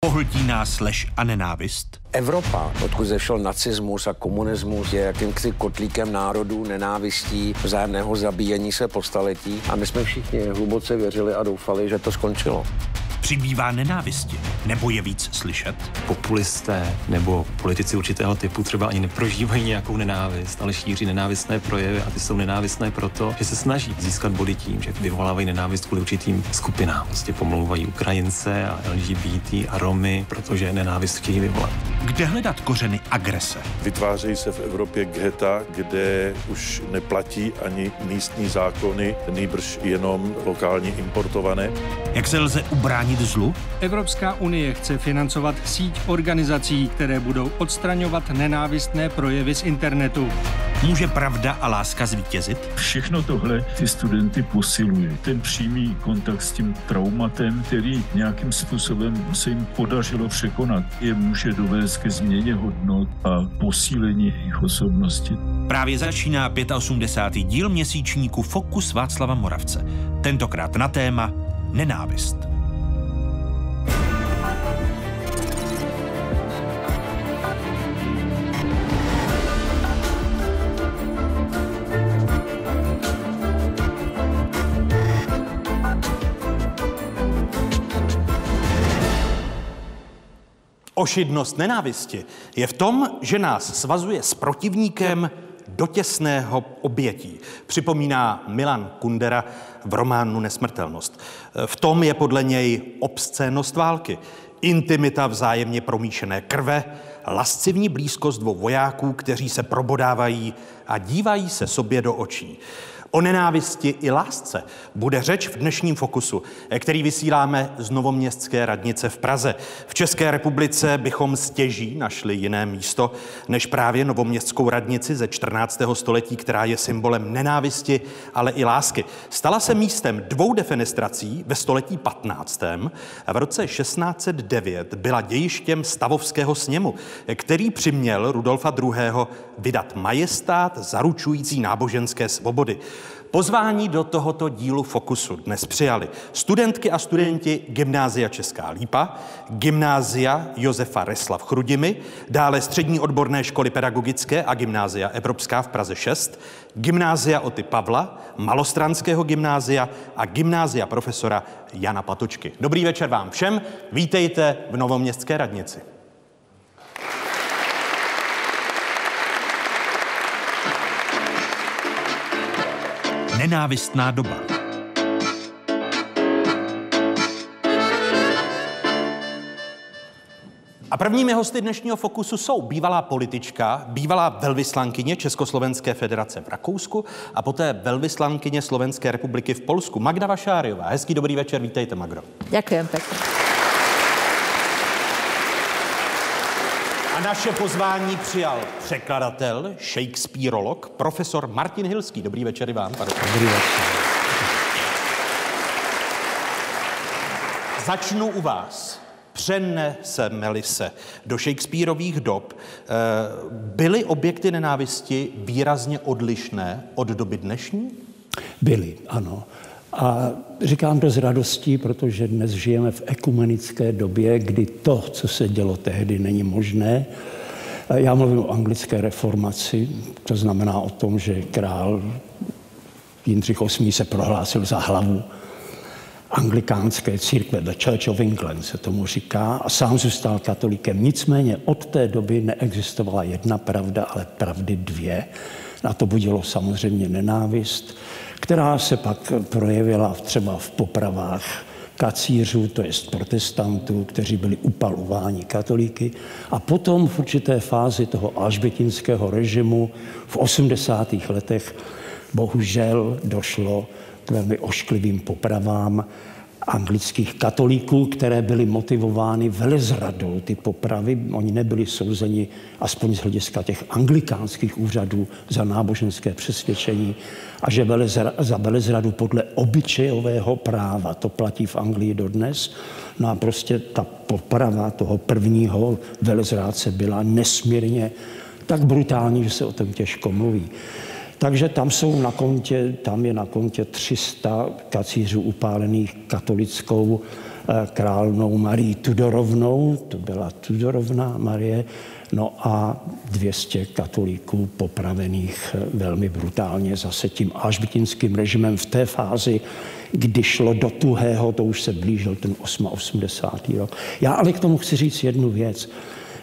Pohltí nás lež a nenávist? Evropa, odkud zešel nacismus a komunismus, je jakýmsi kotlíkem národů, nenávistí, vzájemného zabíjení se po staletí a my jsme všichni hluboce věřili a doufali, že to skončilo. Přibývá nenávisti, nebo je víc slyšet? Populisté nebo politici určitého typu třeba ani neprožívají nějakou nenávist, ale šíří nenávistné projevy a ty jsou nenávistné proto, že se snaží získat body tím, že vyvolávají nenávist kvůli určitým skupinám. Prostě pomlouvají Ukrajince a LGBT a Romy, protože nenávist chtějí vyvolat. Kde hledat kořeny agrese? Vytvářejí se v Evropě geta, kde už neplatí ani místní zákony, nejbrž jenom lokálně importované. Jak se lze ubránit zlu? Evropská unie chce financovat síť organizací, které budou odstraňovat nenávistné projevy z internetu. Může pravda a láska zvítězit? Všechno tohle ty studenty posiluje. Ten přímý kontakt s tím traumatem, který nějakým způsobem se jim podařilo překonat, je může dovést ke změně hodnot a posílení jejich osobnosti. Právě začíná 85. díl měsíčníku Fokus Václava Moravce. Tentokrát na téma nenávist. Ošidnost nenávisti je v tom, že nás svazuje s protivníkem do těsného obětí. Připomíná Milan Kundera v románu Nesmrtelnost. V tom je podle něj obscénnost války, intimita vzájemně promíšené krve, lascivní blízkost dvou vojáků, kteří se probodávají a dívají se sobě do očí. O nenávisti i lásce bude řeč v dnešním fokusu, který vysíláme z Novoměstské radnice v Praze. V České republice bychom stěží našli jiné místo než právě Novoměstskou radnici ze 14. století, která je symbolem nenávisti, ale i lásky. Stala se místem dvou defenestrací ve století 15. a v roce 1609 byla dějištěm stavovského sněmu, který přiměl Rudolfa II. vydat majestát zaručující náboženské svobody. Pozvání do tohoto dílu Fokusu dnes přijali studentky a studenti Gymnázia Česká Lípa, Gymnázia Josefa Resla v Chrudimi, dále Střední odborné školy pedagogické a Gymnázia Evropská v Praze 6, Gymnázia Oty Pavla, Malostranského gymnázia a Gymnázia profesora Jana Patočky. Dobrý večer vám všem, vítejte v Novoměstské radnici. Nenávistná doba. A prvními hosty dnešního fokusu jsou bývalá politička, bývalá velvyslankyně Československé federace v Rakousku a poté velvyslankyně Slovenské republiky v Polsku, Magda Vašáriová. Hezký dobrý večer, vítejte, Magro. Ďakujem pekne. A naše pozvání přijal překladatel, Shakespeareolog, profesor Martin Hilský. Dobrý večer i vám. Pane. Dobrý večer. Začnu u vás. Přeneseme-li se do Shakespeareových dob, eh, byly objekty nenávisti výrazně odlišné od doby dnešní? Byli, ano. A říkám to s radostí, protože dnes žijeme v ekumenické době, kdy to, co se dělo tehdy, není možné. Já mluvím o anglické reformaci, to znamená o tom, že král Jindřich VIII se prohlásil za hlavu anglikánské církve, The Church of England se tomu říká, a sám zůstal katolikem. Nicméně od té doby neexistovala jedna pravda, ale pravdy dvě. Na to budilo samozřejmě nenávist, která se pak projevila třeba v popravách kacířů, to jest protestantů, kteří byli upalováni katolíky. A potom v určité fázi toho alžbětinského režimu v 80. letech bohužel došlo k velmi ošklivým popravám anglických katolíků, které byly motivovány velezradou. Ty popravy, oni nebyli souzeni, aspoň z hlediska těch anglikánských úřadů, za náboženské přesvědčení a že velezra, za velezradu podle obyčejového práva, to platí v Anglii dodnes, no a prostě ta poprava toho prvního velezrádce byla nesmírně tak brutální, že se o tom těžko mluví. Takže tam jsou na kontě, tam je na kontě 300 kacířů upálených katolickou králnou Marii Tudorovnou, to byla Tudorovná Marie, no a 200 katolíků popravených velmi brutálně zase tím ažbitinským režimem v té fázi, kdy šlo do tuhého, to už se blížil ten 88. rok. Já ale k tomu chci říct jednu věc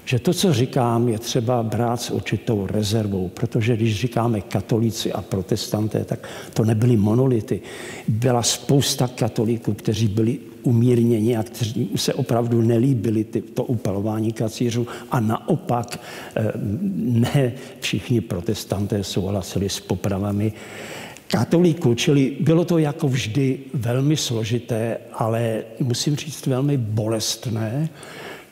že to, co říkám, je třeba brát s určitou rezervou, protože když říkáme katolíci a protestanté, tak to nebyly monolity. Byla spousta katolíků, kteří byli umírněni a kteří se opravdu nelíbili ty, to upalování kacířů a naopak eh, ne všichni protestanté souhlasili s popravami katolíků, čili bylo to jako vždy velmi složité, ale musím říct velmi bolestné,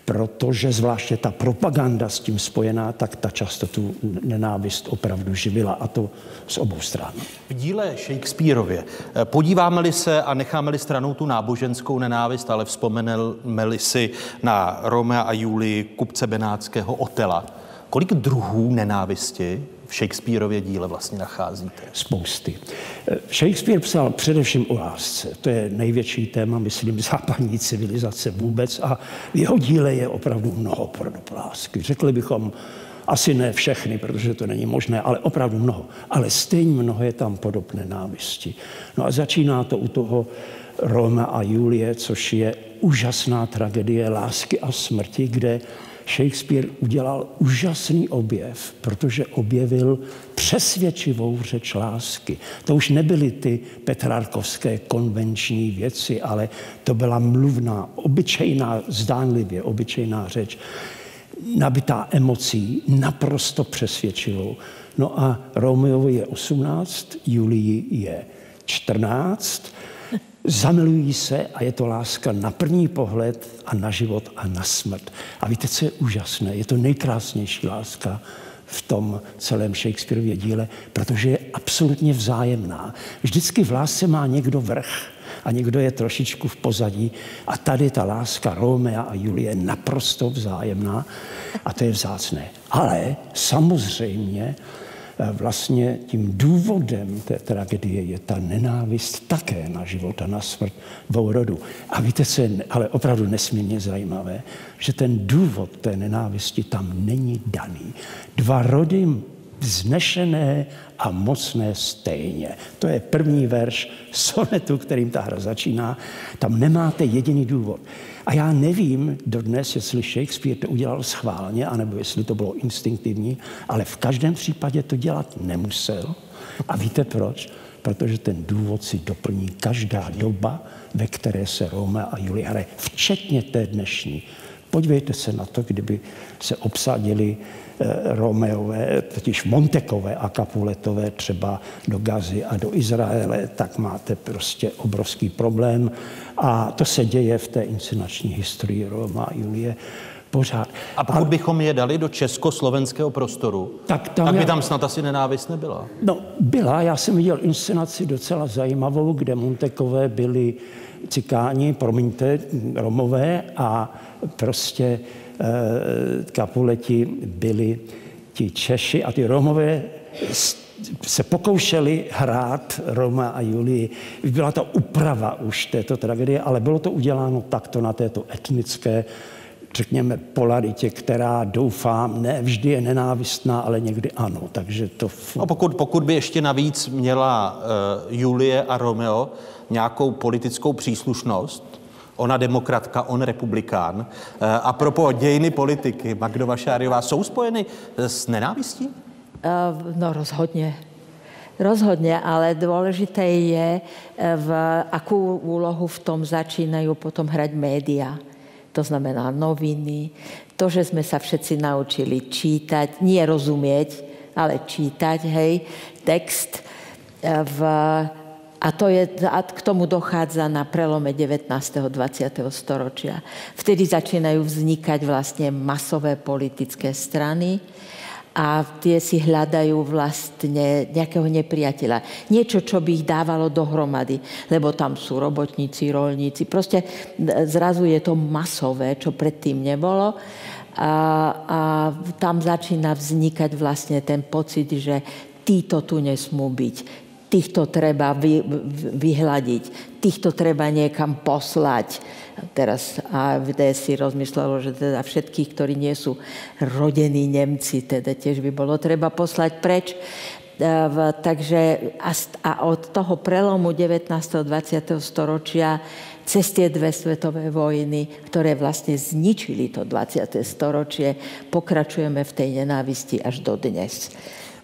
protože zvláště ta propaganda s tím spojená, tak ta často tu nenávist opravdu živila a to z obou stran. V díle Shakespeareově eh, podíváme-li se a necháme-li stranou tu náboženskou nenávist, ale vzpomeneme-li si na Romea a Julii kupce Benátského Otela, kolik druhů nenávisti Shakespeareově díle vlastně nacházíte? Spousty. Shakespeare psal především o lásce. To je největší téma, myslím, západní civilizace vůbec a v jeho díle je opravdu mnoho podob lásky. Řekli bychom, asi ne všechny, protože to není možné, ale opravdu mnoho. Ale stejně mnoho je tam podob nenávisti. No a začíná to u toho Roma a Julie, což je úžasná tragédie lásky a smrti, kde Shakespeare udělal úžasný objev, protože objevil přesvědčivou řeč lásky. To už nebyly ty petrarkovské konvenční věci, ale to byla mluvná, obyčejná, zdánlivě obyčejná řeč, nabitá emocí, naprosto přesvědčivou. No a Romeo je 18, Julii je 14 Zamilují se a je to láska na první pohled a na život a na smrt. A víte, co je úžasné? Je to nejkrásnější láska v tom celém Shakespeareově díle, protože je absolutně vzájemná. Vždycky v lásce má někdo vrch a někdo je trošičku v pozadí. A tady ta láska Romea a Julie je naprosto vzájemná a to je vzácné. Ale samozřejmě vlastně tím důvodem té tragedie je ta nenávist také na život a na smrt dvou rodů. A víte, co je ale opravdu nesmírně zajímavé, že ten důvod té nenávisti tam není daný. Dva rody vznešené a mocné stejně. To je první verš sonetu, kterým ta hra začíná. Tam nemáte jediný důvod. A já nevím dodnes, jestli Shakespeare to udělal schválně, anebo jestli to bylo instinktivní, ale v každém případě to dělat nemusel. A víte proč? Protože ten důvod si doplní každá doba, ve které se Roma a Julie hraje, včetně té dnešní. Podívejte se na to, kdyby se obsadili Romeové, totiž Montekové a Kapuletové třeba do Gazy a do Izraele, tak máte prostě obrovský problém. A to se děje v té inscenační historii Roma a Julie pořád. A pokud a, bychom je dali do československého prostoru, tak, tam tak by já, tam snad asi nenávist nebyla. No, byla. Já jsem viděl inscenaci docela zajímavou, kde Montekové byli cikáni, promiňte, Romové a prostě Kapuleti byli ti Češi a ty Romové se pokoušeli hrát Roma a Julii. Byla to úprava už této tragedie, ale bylo to uděláno takto na této etnické, řekněme, polaritě, která doufám, ne vždy je nenávistná, ale někdy ano. Takže to... A pokud, pokud by ještě navíc měla uh, Julie a Romeo nějakou politickou příslušnost, ona demokratka, on republikán. Uh, a propo dějiny politiky, Magdova Šáriová, jsou spojeny s nenávistí? Eh, no rozhodně. Rozhodně, ale dôležité je, eh, v akú úlohu v tom začínajú potom hrať média. To znamená noviny, to, že sme sa všetci naučili čítať, nie rozumieť, ale čítať, hej, text. Eh, v, a, to je, a k tomu dochádza na prelome 19. 20. storočia. Vtedy začínajú vznikať vlastne masové politické strany, a tie si hľadajú vlastne nejakého nepriateľa. Niečo, čo by ich dávalo dohromady, lebo tam sú robotníci, rolníci. Proste zrazu je to masové, čo predtým nebolo. A, a tam začína vznikať vlastne ten pocit, že títo tu nesmú byť týchto treba vy, vyhľadiť, týchto treba niekam poslať. Teraz AFD si rozmyslelo, že teda všetkých, ktorí nie sú rodení Nemci, teda tiež by bolo treba poslať preč. Takže a od toho prelomu 19. 20. storočia cez tie dve svetové vojny, ktoré vlastne zničili to 20. storočie, pokračujeme v tej nenávisti až do dnes.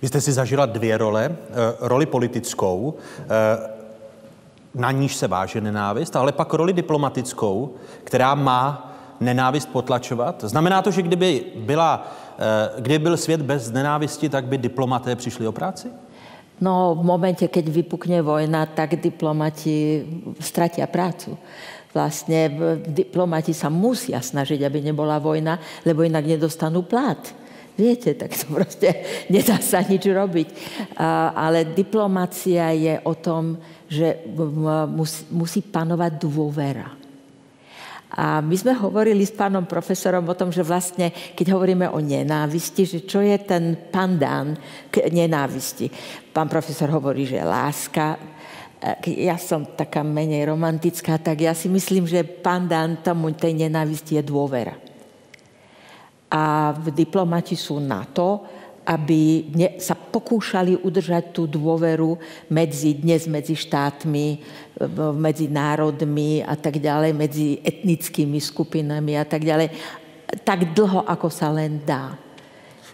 Vy jste si zažila dvě role. Eh, roli politickou, eh, na níž se váže nenávist, ale pak roli diplomatickou, která má nenávist potlačovat. Znamená to, že kdyby, byla, eh, kdyby byl svět bez nenávisti, tak by diplomaté přišli o práci? No, v momente, keď vypukne vojna, tak diplomati stratia prácu. Vlastne diplomati sa musia snažiť, aby nebola vojna, lebo inak nedostanú plat. Viete, tak to proste nedá sa nič robiť. Ale diplomácia je o tom, že musí, panovať dôvera. A my sme hovorili s pánom profesorom o tom, že vlastne, keď hovoríme o nenávisti, že čo je ten pandán k nenávisti. Pán profesor hovorí, že láska, ja som taká menej romantická, tak ja si myslím, že pandán tomu tej nenávisti je dôvera. A diplomati sú na to, aby sa pokúšali udržať tú dôveru medzi, dnes medzi štátmi, medzi národmi a tak ďalej, medzi etnickými skupinami a tak ďalej, tak dlho, ako sa len dá.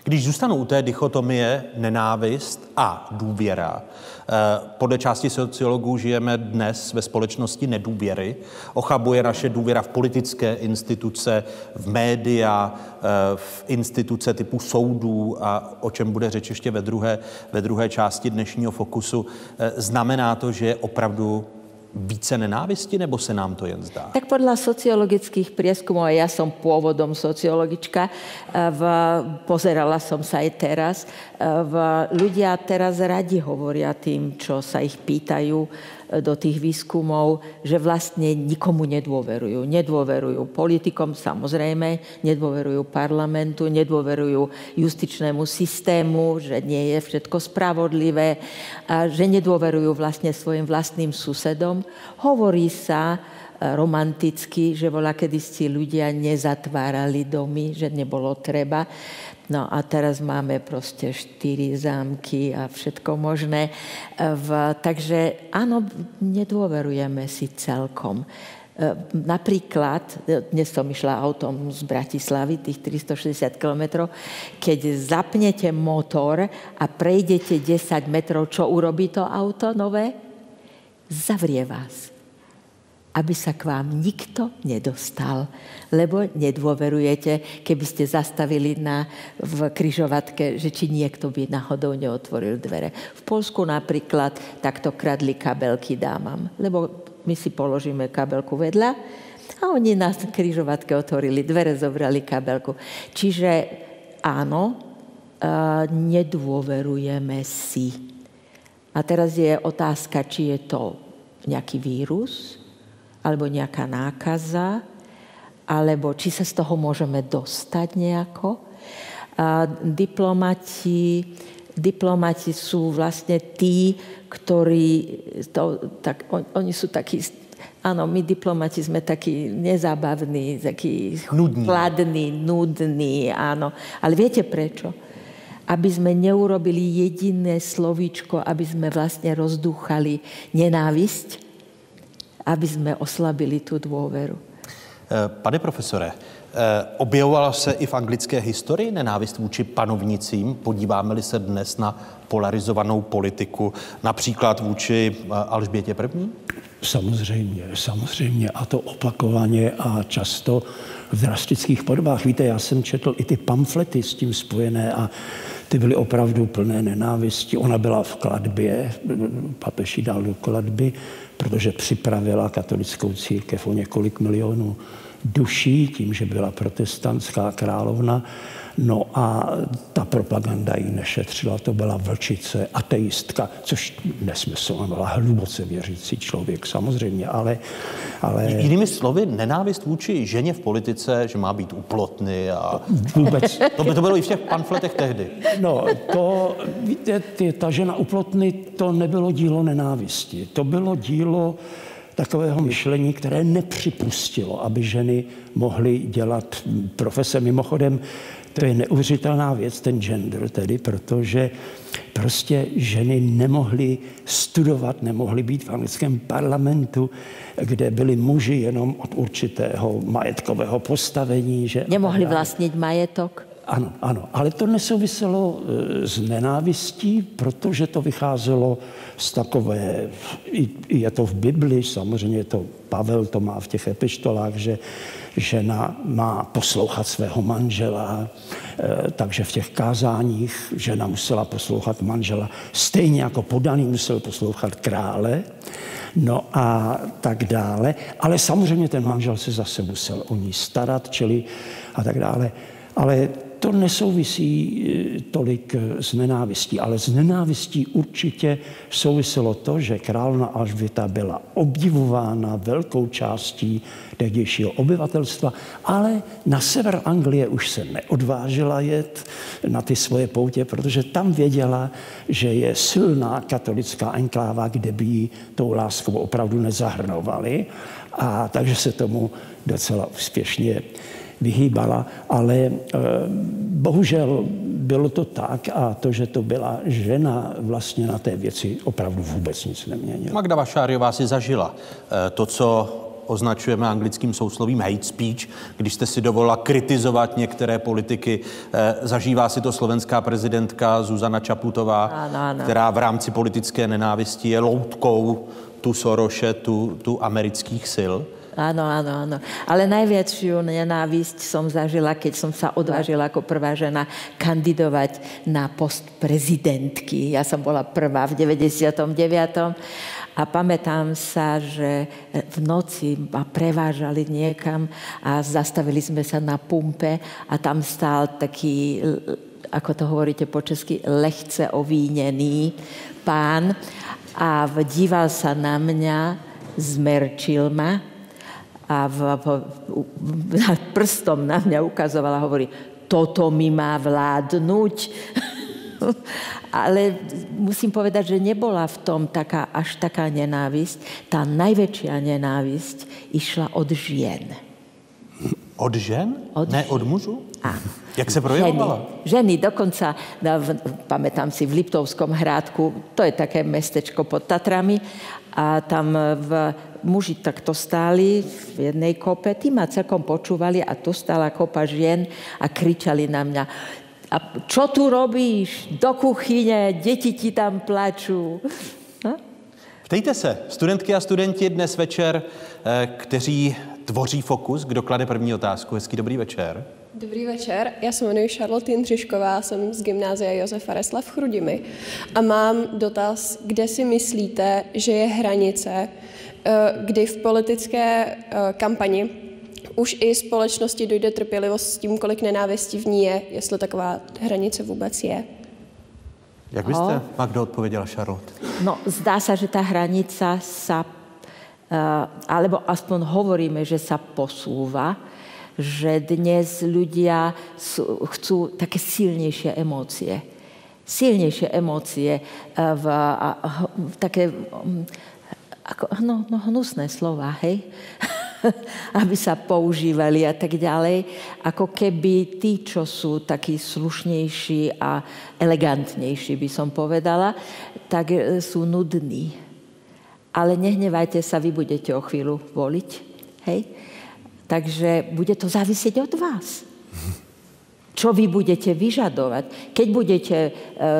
Když zůstanu u té dichotomie nenávist a důvěra, eh, podle části sociologů žijeme dnes ve společnosti nedůvěry. Ochabuje naše důvěra v politické instituce, v média, eh, v instituce typu soudů a o čem bude řeč ještě ve druhé, ve druhé části dnešního fokusu. Eh, znamená to, že je opravdu více nenávisti, nebo se nám to jen zdá? Tak podľa sociologických prieskumov, a ja som pôvodom sociologička, v, pozerala som sa aj teraz, v, ľudia teraz radi hovoria tým, čo sa ich pýtajú, do tých výskumov, že vlastne nikomu nedôverujú. Nedôverujú politikom, samozrejme, nedôverujú parlamentu, nedôverujú justičnému systému, že nie je všetko spravodlivé, a že nedôverujú vlastne svojim vlastným susedom. Hovorí sa, romanticky, že bola kedy si ľudia nezatvárali domy, že nebolo treba. No a teraz máme proste štyri zámky a všetko možné. V, takže áno, nedôverujeme si celkom. E, napríklad, dnes som išla autom z Bratislavy, tých 360 km, keď zapnete motor a prejdete 10 metrov, čo urobí to auto nové? Zavrie vás aby sa k vám nikto nedostal, lebo nedôverujete, keby ste zastavili na, v kryžovatke, že či niekto by náhodou neotvoril dvere. V Polsku napríklad takto kradli kabelky dámam, lebo my si položíme kabelku vedľa a oni na kryžovatke otvorili dvere, zobrali kabelku. Čiže áno, nedôverujeme si. A teraz je otázka, či je to nejaký vírus, alebo nejaká nákaza, alebo či sa z toho môžeme dostať nejako. A diplomati, diplomati sú vlastne tí, ktorí, to, tak, on, oni sú takí, áno, my diplomati sme takí nezábavní, takí nudní. chladní, nudní, áno. Ale viete prečo? Aby sme neurobili jediné slovíčko, aby sme vlastne rozdúchali nenávisť, aby jsme oslabili tu dôveru. Eh, pane profesore, eh, objevovala se i v anglické historii nenávist vůči panovnicím? Podíváme-li se dnes na polarizovanou politiku, například vůči eh, Alžbětě I? Samozřejmě, samozřejmě. A to opakovaně a často v drastických podobách. Víte, já jsem četl i ty pamflety s tím spojené a ty byly opravdu plné nenávisti. Ona byla v kladbě, papež dal do kladby, protože připravila katolickou církev o několik milionů duší, tím, že byla protestantská královna, No a ta propaganda ji nešetřila, to byla vlčice, ateistka, což nesmysl, ona byla hluboce věřící člověk samozřejmě, ale... ale... Jinými slovy, nenávist vůči ženě v politice, že má být uplotný a... Vůbec. To by to bylo i v těch pamfletech tehdy. No, to, víte, ty, ta žena uplotny, to nebylo dílo nenávisti, to bylo dílo takového myšlení, které nepřipustilo, aby ženy mohly dělat profese. Mimochodem, to je neuvěřitelná věc, ten gender tedy, protože prostě ženy nemohly studovat, nemohly být v anglickém parlamentu, kde byli muži jenom od určitého majetkového postavení. Že Nemohli vlastnit majetok? Ano, ano, ale to nesouviselo e, s nenávistí, protože to vycházelo z takové, je to v Bibli, samozřejmě to Pavel to má v těch epištolách, že žena má poslouchat svého manžela, e, takže v těch kázáních žena musela poslouchat manžela, stejně jako podaný musel poslouchat krále, no a tak dále. Ale samozřejmě ten manžel se zase musel o ní starat, čili a tak dále. Ale to nesouvisí eh, tolik eh, s nenávistí, ale s nenávistí určitě souviselo to, že královna Alžběta byla obdivována velkou částí tehdejšího obyvatelstva, ale na sever Anglie už se neodvážila jet na ty svoje poutě, protože tam věděla, že je silná katolická enkláva, kde by ji tou láskou opravdu nezahrnovali. A takže se tomu docela úspěšně vyhýbala, ale e, bohužel bylo to tak a to, že to byla žena, vlastně na té věci opravdu vůbec nic neměnilo. Magda Vašáriová si zažila e, to, co označujeme anglickým souslovím hate speech, když jste si dovolila kritizovat některé politiky. E, zažívá si to slovenská prezidentka Zuzana Čaputová, ano, ano. která v rámci politické nenávisti je loutkou tu Soroše, tu, tu amerických sil. Áno, áno, áno. Ale najväčšiu nenávisť som zažila, keď som sa odvážila ako prvá žena kandidovať na post prezidentky. Ja som bola prvá v 99. A pamätám sa, že v noci ma prevážali niekam a zastavili sme sa na pumpe a tam stál taký, ako to hovoríte po česky, lehce ovínený pán a díval sa na mňa, zmerčil ma a v, v, v, prstom na mňa ukazovala a hovorí, toto mi má vládnuť. Ale musím povedať, že nebola v tom taká, až taká nenávisť. Tá najväčšia nenávisť išla od žien. Od žen? Od ne žen. od mužů? Áno. Jak se projevovala? Ženy, ženy dokonca, v, pamätám si, v Liptovskom hrádku, to je také mestečko pod Tatrami, a tam v, muži takto stáli v jednej kope, tí ma celkom počúvali a tu stála kopa žien a kričali na mňa, a čo tu robíš? Do kuchyně, děti ti tam plačú. No? Ptejte se, studentky a studenti dnes večer, eh, kteří tvoří Fokus, kdo klade první otázku. Hezký dobrý večer. Dobrý večer, já se jmenuji Charlotte Jindřišková, jsem z gymnázia Josefa Resla v Chrudimi a mám dotaz, kde si myslíte, že je hranice, eh, kdy v politické eh, kampani už i společnosti dojde trpělivost s tím, kolik nenávistí v ní je, jestli taková hranice vůbec je. Jak byste, no. Magdo, odpověděla Charlotte? No, zdá se, že ta hranica sa, uh, alebo aspoň hovoríme, že sa posúva, že dnes ľudia chcú také silnejšie emócie. Silnejšie emócie, v, a, v také ako, no, no, hnusné slova, hej? aby sa používali a tak ďalej, ako keby tí, čo sú takí slušnejší a elegantnejší, by som povedala, tak e, sú nudní. Ale nehnevajte sa, vy budete o chvíľu voliť. Hej? Takže bude to závisieť od vás. Čo vy budete vyžadovať? Keď budete e,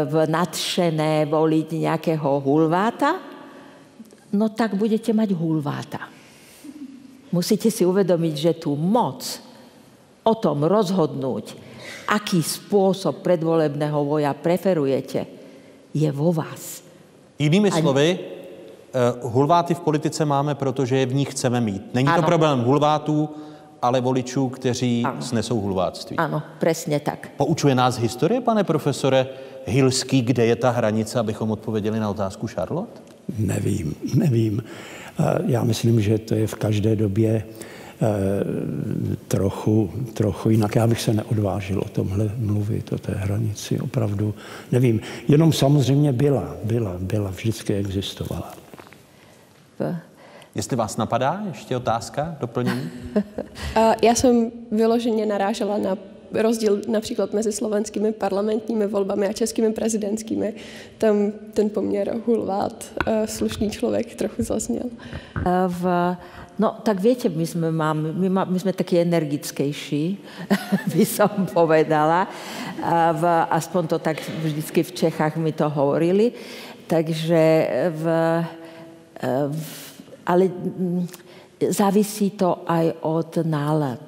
v nadšené voliť nejakého hulváta, no tak budete mať hulváta. Musíte si uvedomiť, že tú moc o tom rozhodnúť, aký spôsob predvolebného voja preferujete, je vo vás. Jinými Ani... slovy, hulváty v politice máme, protože je v nich chceme mít. Není ano. to problém hulvátů, ale voličů, kteří ano. snesou hulváctví. Ano, přesně tak. Poučuje nás historie, pane profesore Hilský, kde je ta hranice, abychom odpověděli na otázku Charlotte? Nevím, nevím. Já myslím, že to je v každé době eh, trochu, trochu jinak. Já bych se neodvážil o tomhle mluvit, o té hranici, opravdu nevím. Jenom samozřejmě byla, byla, byla, vždycky existovala. Jestli vás napadá ještě otázka, doplnění? Já jsem vyloženě narážela na rozdíl například mezi slovenskými parlamentními volbami a českými prezidentskými. Tam ten poměr hulvát slušný člověk trochu zazněl. V, no tak viete, my jsme, mám, my, má, my jsme taky energickejší, by som povedala. V, aspoň to tak vždycky v Čechách mi to hovorili. Takže v, v ale mm, závisí to aj od nálad.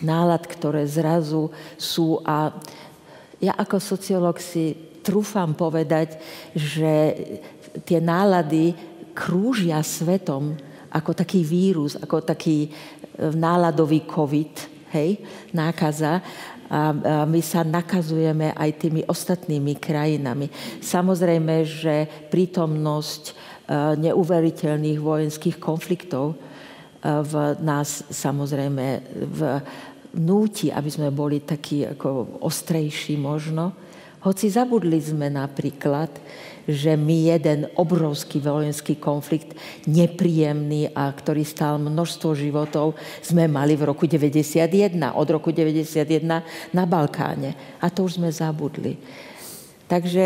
Nálad, ktoré zrazu sú a ja ako sociolog si trúfam povedať, že tie nálady krúžia svetom ako taký vírus, ako taký e, náladový COVID, hej, nákaza. A, my sa nakazujeme aj tými ostatnými krajinami. Samozrejme, že prítomnosť Eh, neuveriteľných vojenských konfliktov eh, v nás samozrejme v núti, aby sme boli takí ako ostrejší možno. Hoci zabudli sme napríklad, že my jeden obrovský vojenský konflikt, nepríjemný a ktorý stál množstvo životov, sme mali v roku 91, od roku 91 na Balkáne. A to už sme zabudli. Takže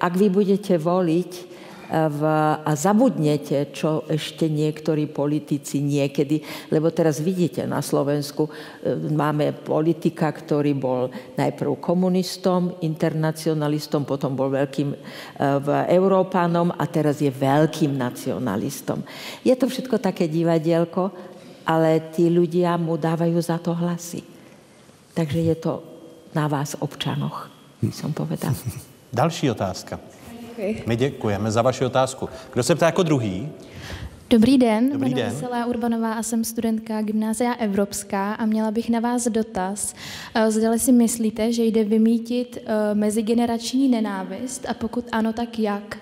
ak vy budete voliť, v, a zabudnete, čo ešte niektorí politici niekedy, lebo teraz vidíte na Slovensku, e, máme politika, ktorý bol najprv komunistom, internacionalistom, potom bol veľkým e, v Európanom a teraz je veľkým nacionalistom. Je to všetko také divadielko, ale tí ľudia mu dávajú za to hlasy. Takže je to na vás, občanoch, som povedal. Další otázka. Děkuji. My děkujeme za vaši otázku. Kdo se ptá jako druhý? Dobrý den, Dobrý jmenuji den. se Lea Urbanová a jsem studentka Gymnázia Evropská a měla bych na vás dotaz. Eh, Zdali si myslíte, že jde vymítit eh, mezigenerační nenávist a pokud ano, tak jak?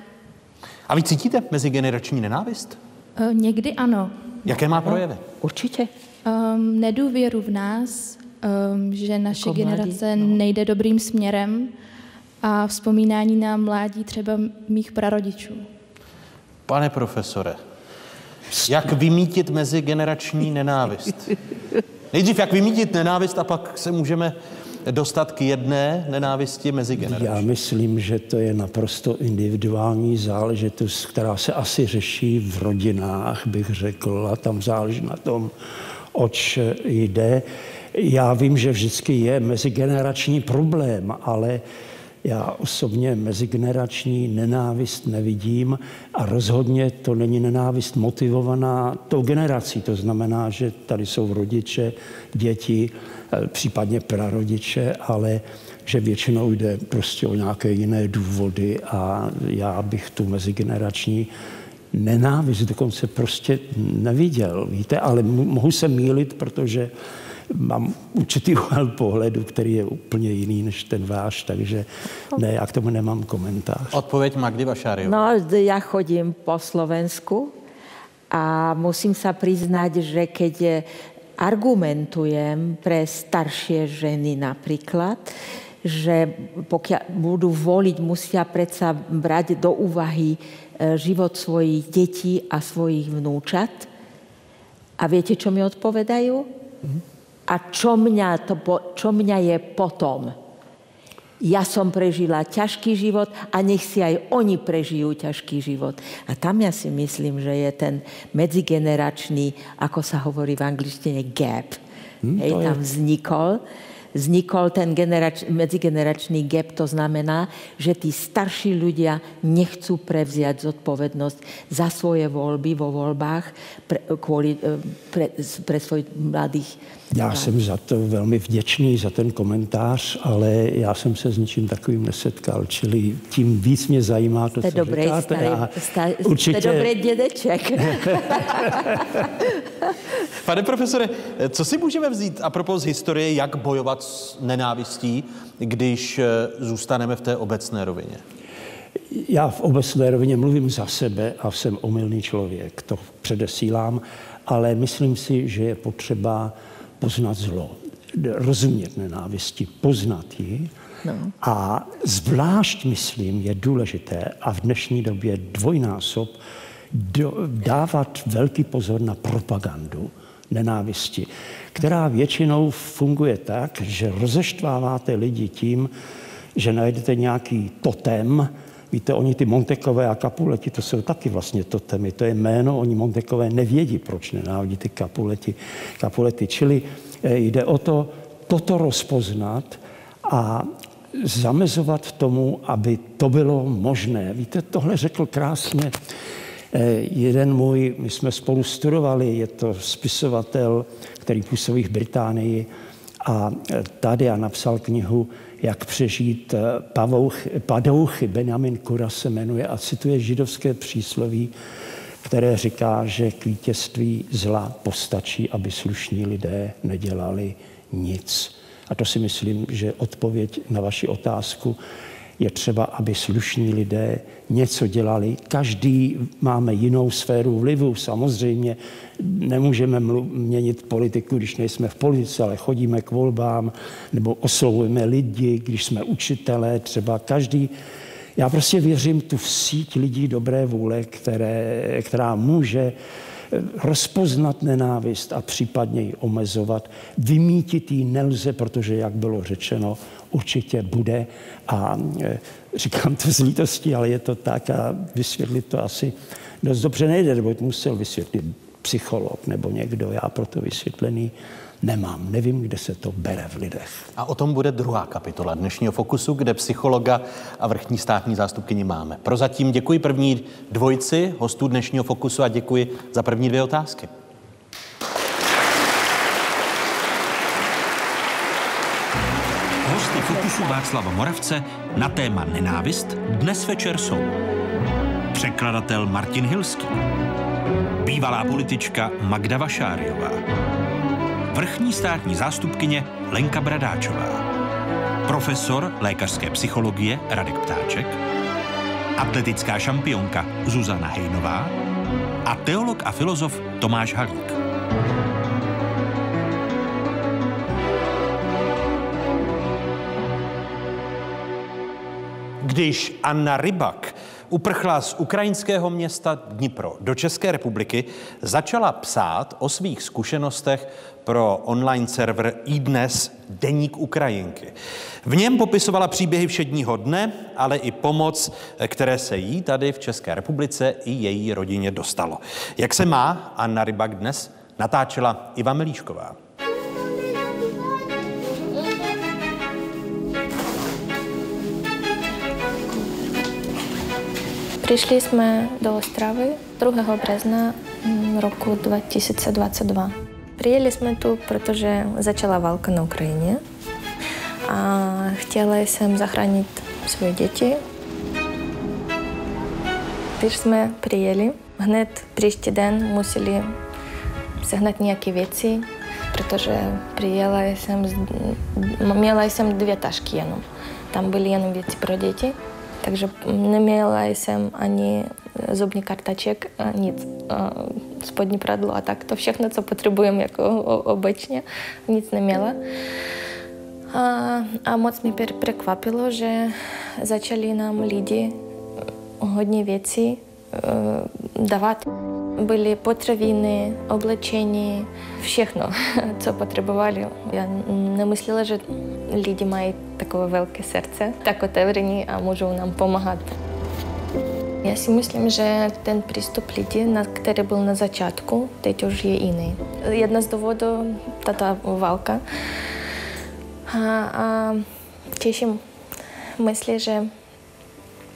A vy cítíte mezigenerační nenávist? Eh, někdy ano. Jaké má projevy? Určitě. Um, nedůvěru v nás, um, že naše jako generace mladí, no. nejde dobrým směrem a vzpomínání na mládí třeba mých prarodičů. Pane profesore, jak vymítit mezigenerační nenávist? Nejdřív jak vymítit nenávist a pak se můžeme dostat k jedné nenávisti mezi generací? Já myslím, že to je naprosto individuální záležitost, která se asi řeší v rodinách, bych řekl, a tam záleží na tom, oč jde. Já vím, že vždycky je mezigenerační problém, ale já osobně mezigenerační nenávist nevidím a rozhodně to není nenávist motivovaná tou generací. To znamená, že tady jsou rodiče, děti, eh, případně prarodiče, ale že většinou jde prostě o nějaké jiné důvody a já bych tu mezigenerační nenávist dokonce prostě neviděl, víte, ale mohu se mýlit, protože mám určitý úhel pohledu, který je úplně jiný než ten váš, takže ne, já k tomu nemám komentář. Odpověď Magdy Vašáriu. No, já chodím po Slovensku a musím se přiznat, že keď argumentujem pre staršie ženy napríklad, že pokiaľ budú voliť, musia predsa brať do úvahy e, život svojich detí a svojich vnúčat. A viete, čo mi odpovedajú? Mm-hmm a čo mňa, to, čo mňa je potom. Ja som prežila ťažký život a nech si aj oni prežijú ťažký život. A tam ja si myslím, že je ten medzigeneračný, ako sa hovorí v angličtine, gap. Hmm, Hej, tam je... vznikol vznikol ten generač, medzigeneračný gap, to znamená, že tí starší ľudia nechcú prevziať zodpovednosť za svoje voľby vo voľbách pre, kvôli, e, pre, pre svojich mladých. Já jsem za to velmi vděčný, za ten komentář, ale já jsem se s ničím takovým nesetkal, čili tím víc mě zajímá to, jste co dobrý, říkáte. Starý, starý, určitě... Jste dobrý dědeček. Pane profesore, co si můžeme vzít a propos z historie, jak bojovat s nenávistí, když eh, zůstaneme v té obecné rovině? Já v obecné rovině mluvím za sebe a jsem omylný člověk, to předesílám, ale myslím si, že je potřeba poznat zlo, rozumět nenávisti, poznat ji. No. A zvlášť, myslím, je důležité a v dnešní době dvojnásob do, dávat velký pozor na propagandu nenávisti, která většinou funguje tak, že rozeštváváte lidi tím, že najdete nějaký totem, Víte, oni ty Montekové a Kapuleti, to jsou taky vlastně totemy, to je jméno, oni Montekové nevědí, proč nenávidí ty Kapuleti. Kapuleti. Čili eh, jde o to, toto rozpoznat a zamezovat tomu, aby to bylo možné. Víte, tohle řekl krásně eh, jeden můj, my jsme spolu studovali, je to spisovatel, který působí v Británii a eh, tady a napsal knihu jak přežít eh, pavouchy, padouchy. Benjamin Kura se jmenuje a cituje židovské přísloví, které říká, že k vítězství zla postačí, aby slušní lidé nedělali nic. A to si myslím, že odpověď na vaši otázku je třeba, aby slušní lidé něco dělali. Každý máme jinou sféru vlivu. Samozřejmě nemůžeme měnit politiku, když nejsme v politice, ale chodíme k volbám nebo oslovujeme lidi, když jsme učitelé, třeba každý. Já prostě věřím tu v síť lidí dobré vůle, které, která může rozpoznat nenávist a případně ji omezovat. Vymítit ji nelze, protože, jak bylo řečeno, určitě bude. A e, říkám to z lítostí, ale je to tak a vysvětlit to asi dost dobře nejde, nebo musel vysvětlit psycholog nebo někdo. Já pro to vysvětlený nemám. Nevím, kde se to bere v lidech. A o tom bude druhá kapitola dnešního Fokusu, kde psychologa a vrchní státní zástupkyni máme. Prozatím děkuji první dvojici hostů dnešního Fokusu a děkuji za první dvě otázky. Fokusu Václava Moravce na téma nenávist dnes večer jsou. Překladatel Martin Hilský, bývalá politička Magda Vašáriová, vrchní státní zástupkyně Lenka Bradáčová, profesor lékařské psychologie Radek Ptáček, atletická šampionka Zuzana Hejnová. A teolog a filozof Tomáš Halík. Když Anna Rybak uprchla z ukrajinského města Dnipro do České republiky, začala psát o svých zkušenostech pro online server iDnes Deník Ukrajinky. V něm popisovala příběhy všedního dne, ale i pomoc, které se jí tady v České republice i její rodině dostalo. Jak se má Anna Rybak dnes? Natáčela Iva Milíšková. Przyszliśmy до Ostrawy 2 березня roku 2022. Przyjęliśmy tu, protože zaczęła walka na Ukrainie. A chciałam zachronić swoje dzieci. Пішли, приїли. Гнет пріщий день мусили сігнати ніякі віці, притоже приїла сам, мала сам дві ташки. Там були яном віці про дітей. Также не имела СМ ані э, зубні карточек, ні сподні продла. Так то всіх на це потребуємо, як обичне. Ніц не мала. А, а моц мені приквапило, що почали нам люди э, годні віці э, давати. Були потравіни, облачені, всіх, що потребували. Я не мислила, що Ліді має таке велике серце, так отеврені, а може нам допомагати. Я си мислим, že ten prístup lidí, na, ktorý bol na začiatku, teď už je iný. Jedna z dôvodov táto válka. A, a teším mysli, že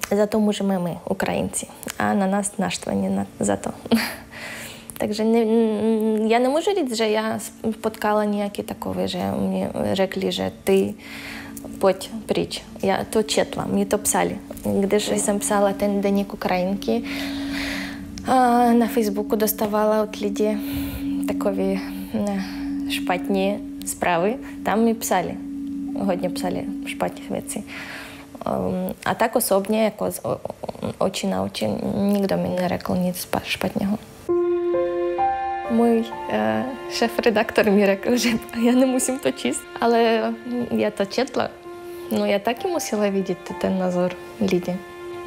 za to môžeme my, Ukrajinci. A na nás naštvanie na, za to. Takže ne, já nemůžu říct, že já potkala nějaký takový, že mě řekli, že ty pojď pryč. Já to četla, mě to psali. Když jsem psala ten deník Ukrajinky, na Facebooku dostávala od lidí takové špatně zprávy, tam mi psali. Hodně psali špatné věci. A tak osobně, jako z oči na oči, nikdo mi neřekl nic špatného. Mój e, szef-redaktor Mirek Grzyb, я не musim to czyść, ale ja to czytla. No ja tak i musiała widzieć ten nazor ludzi.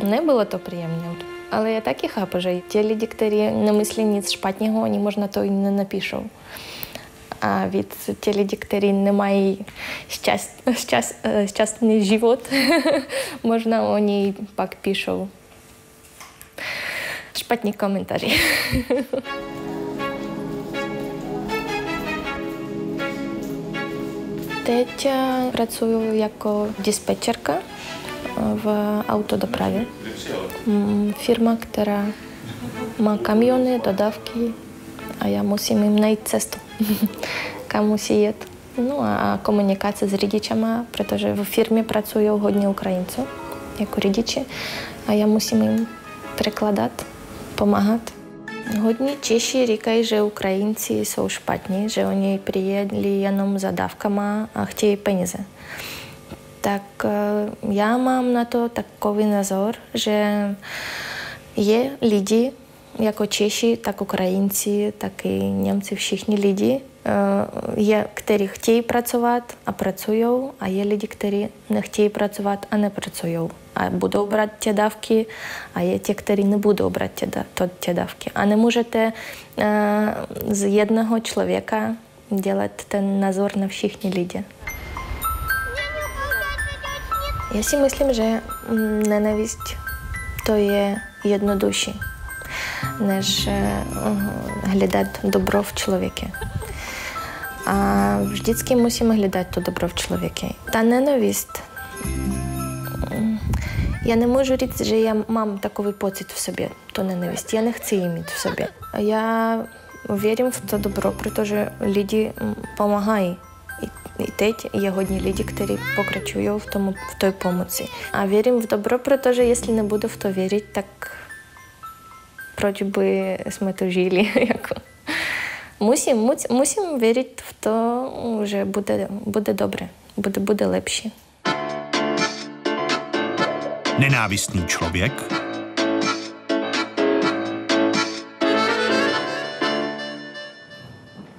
Nie było to przyjemne. Але я так і хапу, що ті лідіктері не мислі ніц шпатнього, ні можна то і не напишу. А від теледіктері немає щастя, щаст, щастний е, живот. можна вони пак пишу Шпатні коментарі. Teď pracuju jako dispečerka v autodopravě. Firma, která má kamiony, dodávky a já musím jim najít cestu, kam musí jet. No a komunikace s řidičama, protože v firmě pracují hodně Ukrajinců jako řidiči a já musím jim překládat, pomáhat. Hodně Češi říkají, že Ukrajinci jsou špatní, že oni přijeli jenom za dávkama a chtějí peníze. Tak já mám na to takový názor, že je lidi, jako Češi, tak Ukrajinci, tak i Němci, všichni lidi, je, kteří chtějí pracovat a pracují, a je lidi, kteří nechtějí pracovat a nepracují. A budou brát tě dávky, a je tě, kteří nebudou brát tě, tě dávky. A nemůžete z jednoho člověka dělat ten názor na všichni lidi. Já si myslím, že nenávist to je jednodušší, než hledat dobro v člověku. A vždycky musíme hledat to dobro v člověku. Ta nenávist, já nemůžu říct, že já mám takový pocit v sobě, to nenávist. Já nechci ji mít v sobě. Já věřím v to dobro, protože lidi pomáhají. I teď je hodně lidí, kteří pokračují v, tom, v té pomoci. A věřím v dobro, protože jestli nebudu v to věřit, tak proč by jsme to žili? jako. Musím, musím věřit v to, že bude, bude dobré, bude, bude lepší. Nenávistný člověk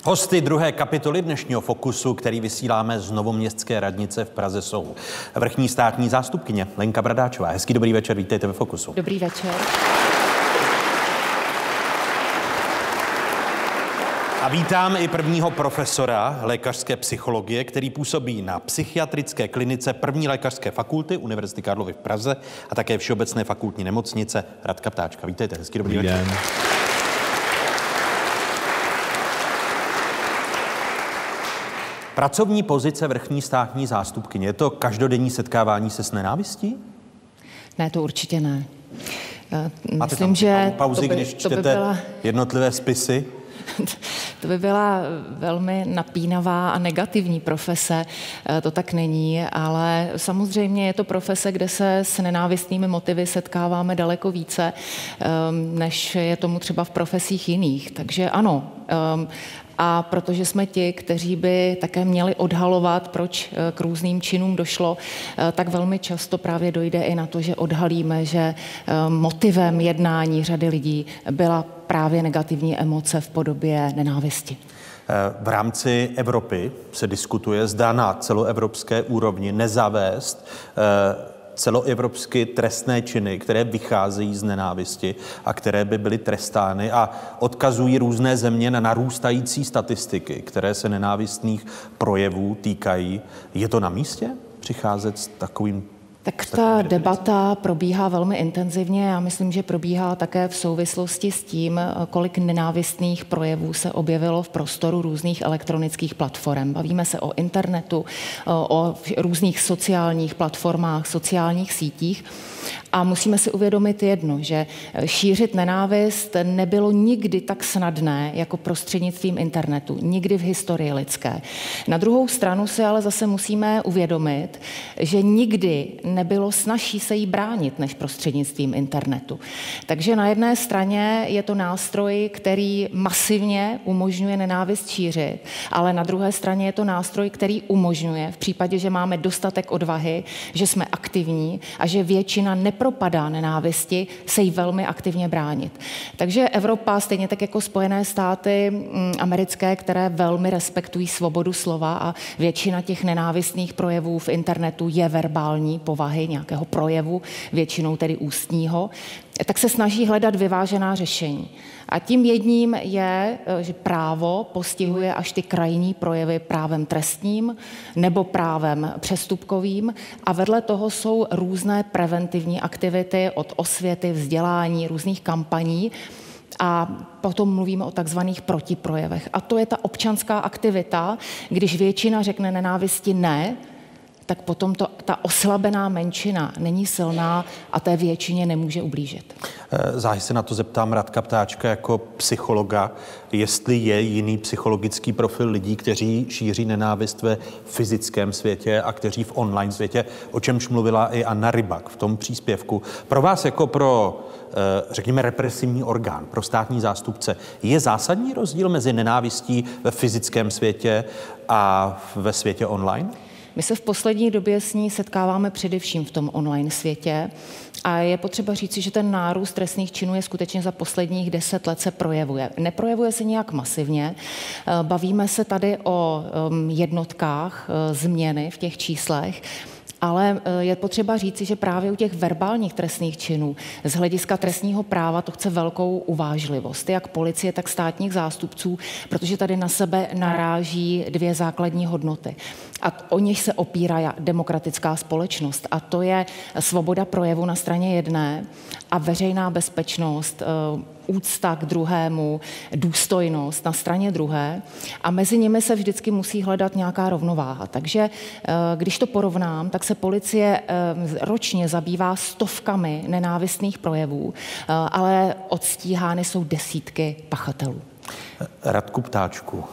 Hosty druhé kapitoly dnešního Fokusu, který vysíláme z Novoměstské radnice v Praze, jsou vrchní státní zástupkyně Lenka Bradáčová. Hezký dobrý večer, vítejte ve Fokusu. Dobrý večer. A vítám i prvního profesora lékařské psychologie, který působí na psychiatrické klinice první lékařské fakulty Univerzity Karlovy v Praze a také Všeobecné fakultní nemocnice Radka Ptáčka. Vítejte, hezký dobrý, dobrý večer. Den. Pracovní pozice vrchní státní zástupkyně, je to každodenní setkávání se s nenávistí? Ne, to určitě ne. Máte Myslím, že pauzy, to by, když čtete to by byla... jednotlivé spisy? To by byla velmi napínavá a negativní profese. To tak není, ale samozřejmě je to profese, kde se s nenávistnými motivy setkáváme daleko více, než je tomu třeba v profesích jiných. Takže ano, a protože jsme ti, kteří by také měli odhalovat, proč eh, k různým činům došlo, eh, tak velmi často právě dojde i na to, že odhalíme, že eh, motivem jednání řady lidí byla právě negativní emoce v podobě nenávisti. V rámci Evropy se diskutuje, zda na celoevropské úrovni nezavést celoevropsky trestné činy, které vycházejí z nenávisti a které by byly trestány a odkazují různé země na narůstající statistiky, které se nenávistných projevů týkají. Je to na místě přicházet s takovým tak ta debata probíhá velmi intenzivně. Já myslím, že probíhá také v souvislosti s tím, kolik nenávistných projevů se objevilo v prostoru různých elektronických platform. Bavíme se o internetu, o různých sociálních platformách, sociálních sítích. A musíme si uvědomit jedno, že šířit nenávist nebylo nikdy tak snadné jako prostřednictvím internetu, nikdy v historii lidské. Na druhou stranu si ale zase musíme uvědomit, že nikdy nebylo snažší se jí bránit než prostřednictvím internetu. Takže na jedné straně je to nástroj, který masivně umožňuje nenávist šířit, ale na druhé straně je to nástroj, který umožňuje v případě, že máme dostatek odvahy, že jsme aktivní a že většina nepropadá nenávisti, se jí velmi aktivně bránit. Takže Evropa, stejně tak jako Spojené státy mm, americké, které velmi respektují svobodu slova a většina těch nenávistných projevů v internetu je verbální povahy, nějakého projevu, většinou tedy ústního, tak se snaží hledat vyvážená řešení. A tím jedním je, eh, že právo postihuje až ty krajní projevy právem trestním nebo právem přestupkovým a vedle toho jsou různé preventivní aktivity od osvěty, vzdělání, různých kampaní, a potom mluvíme o takzvaných protiprojevech. A to je ta občanská aktivita, když většina řekne nenávisti ne, tak potom to, ta oslabená menšina není silná a té většině nemůže ublížit. Eh, záhy se na to zeptám Radka Ptáčka jako psychologa, jestli je jiný psychologický profil lidí, kteří šíří nenávist ve fyzickém světě a kteří v online světě, o čemž mluvila i Anna Rybak v tom příspěvku. Pro vás jako pro eh, řekněme, represivní orgán pro státní zástupce. Je zásadní rozdíl mezi nenávistí ve fyzickém světě a ve světě online? My se v poslední době s ní setkáváme především v tom online světě a je potřeba říci, že ten nárůst trestných činů je skutečně za posledních deset let se projevuje. Neprojevuje se nějak masivně. Eh, bavíme se tady o jednotkách eh, změny v těch číslech, ale eh, je potřeba říci, že právě u těch verbálních trestných činů z hlediska trestního práva to chce velkou uvážlivost, jak policie, tak státních zástupců, protože tady na sebe naráží dvě základní hodnoty. A o nich se opírá demokratická společnost. A to je svoboda projevu na straně jedné a veřejná bezpečnost, eh, úcta k druhému, důstojnost na straně druhé a mezi nimi se vždycky musí hledat nějaká rovnováha. Takže eh, když to porovnám, tak se policie eh, ročně zabývá stovkami nenávistných projevů, ale odstíhány jsou desítky pachatelů. Radku Ptáčku,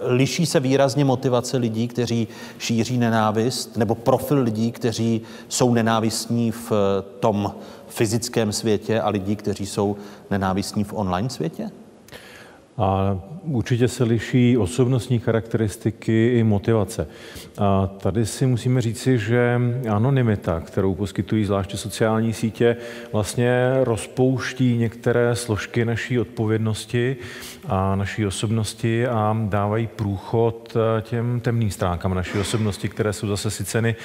liší se výrazně motivace lidí, kteří šíří nenávist, nebo profil lidí, kteří jsou nenávistní v tom fyzickém světě a lidí, kteří jsou nenávistní v online světě? A určitě se liší osobnostní charakteristiky i motivace. A tady si musíme říci, že anonymita, kterou poskytují zvláště sociální sítě, vlastně rozpouští některé složky naší odpovědnosti a naší osobnosti a dávají průchod těm temným stránkám naší osobnosti, které jsou zase syceny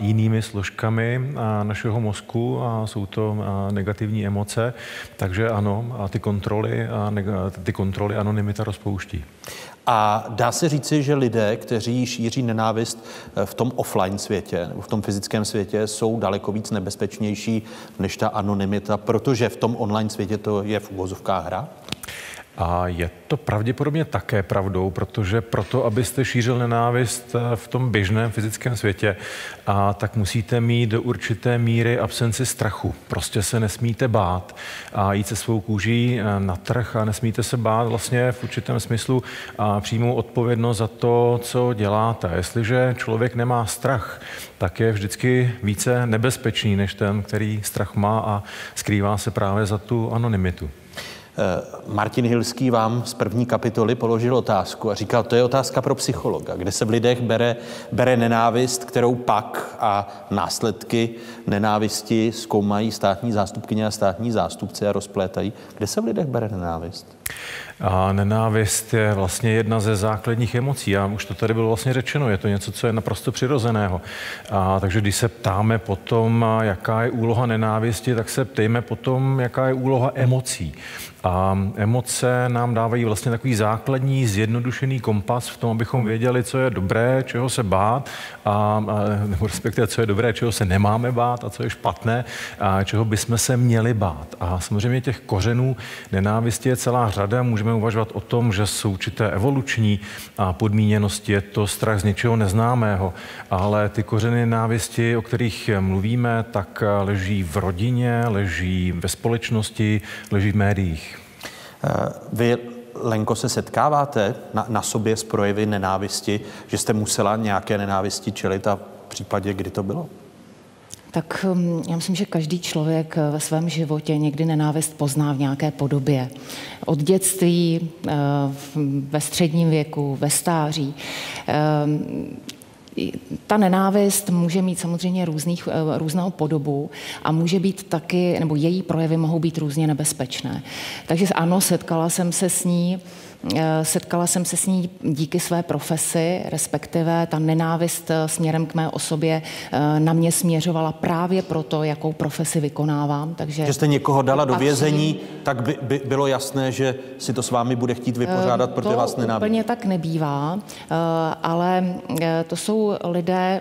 jinými složkami našeho mozku a jsou to negativní emoce. Takže ano, a ty kontroly, a ty kontroly anonymita rozpouští. A dá se říci, že lidé, kteří šíří nenávist eh, v tom offline světě v tom fyzickém světě, jsou daleko víc nebezpečnější než ta anonymita, protože v tom online světě to je v úvozovkách hra? A je to pravděpodobně také pravdou, protože proto, abyste šířil nenávist eh, v tom běžném fyzickém světě, a tak musíte mít do určité míry absenci strachu. Prostě se nesmíte bát a jít se svou kůží eh, na trh a nesmíte se bát vlastně v určitém smyslu a přijmout odpovědnost za to, co děláte. Jestliže člověk nemá strach, tak je vždycky více nebezpečný než ten, který strach má a skrývá se právě za tu anonymitu. Eh, Martin Hilský vám z první kapitoly položil otázku a říkal, to je otázka pro psychologa, kde se v lidech bere, bere nenávist, kterou pak a následky nenávisti zkoumají státní zástupkyně a státní zástupci a rozplétají. Kde se v lidech bere nenávist? A nenávist je vlastně jedna ze základních emocí. A už to tady bylo vlastně řečeno, je to něco, co je naprosto přirozeného. A takže když se ptáme potom, jaká je úloha nenávisti, tak se ptejme potom, jaká je úloha emocí. A emoce nám dávají vlastně takový základní zjednodušený kompas v tom, abychom věděli, co je dobré, čeho se bát, a, a, nebo respektive, co je dobré, čeho se nemáme bát a co je špatné, a čeho bychom se měli bát. A samozřejmě těch kořenů nenávisti je celá řada. Můžeme uvažovat o tom, že jsou určité evoluční podmíněnosti, je to strach z něčeho neznámého, ale ty kořeny nenávisti, o kterých mluvíme, tak leží v rodině, leží ve společnosti, leží v médiích. Eh, vy, Lenko, se setkáváte na, na sobě s projevy nenávisti, že jste musela nějaké nenávisti čelit a v případě, kdy to bylo? Tak hm, já myslím, že každý člověk eh, ve svém životě někdy nenávist pozná v nějaké podobě. Od dětství, eh, ve středním věku, ve stáří. Ehm, ta nenávist může mít samozřejmě různých, eh, různou podobu a může být taky, nebo její projevy mohou být různě nebezpečné. Takže ano, setkala jsem se s ní setkala jsem se s ní díky své profesi, respektive ta nenávist eh, směrem k mé osobě eh, na mě směřovala právě proto, jakou profesi vykonávám. Takže že jste někoho dala do vězení, tak by, by bylo jasné, že si to s vámi bude chtít vypořádat, protože vás nenávidí. úplně tak nebývá, ale to jsou lidé,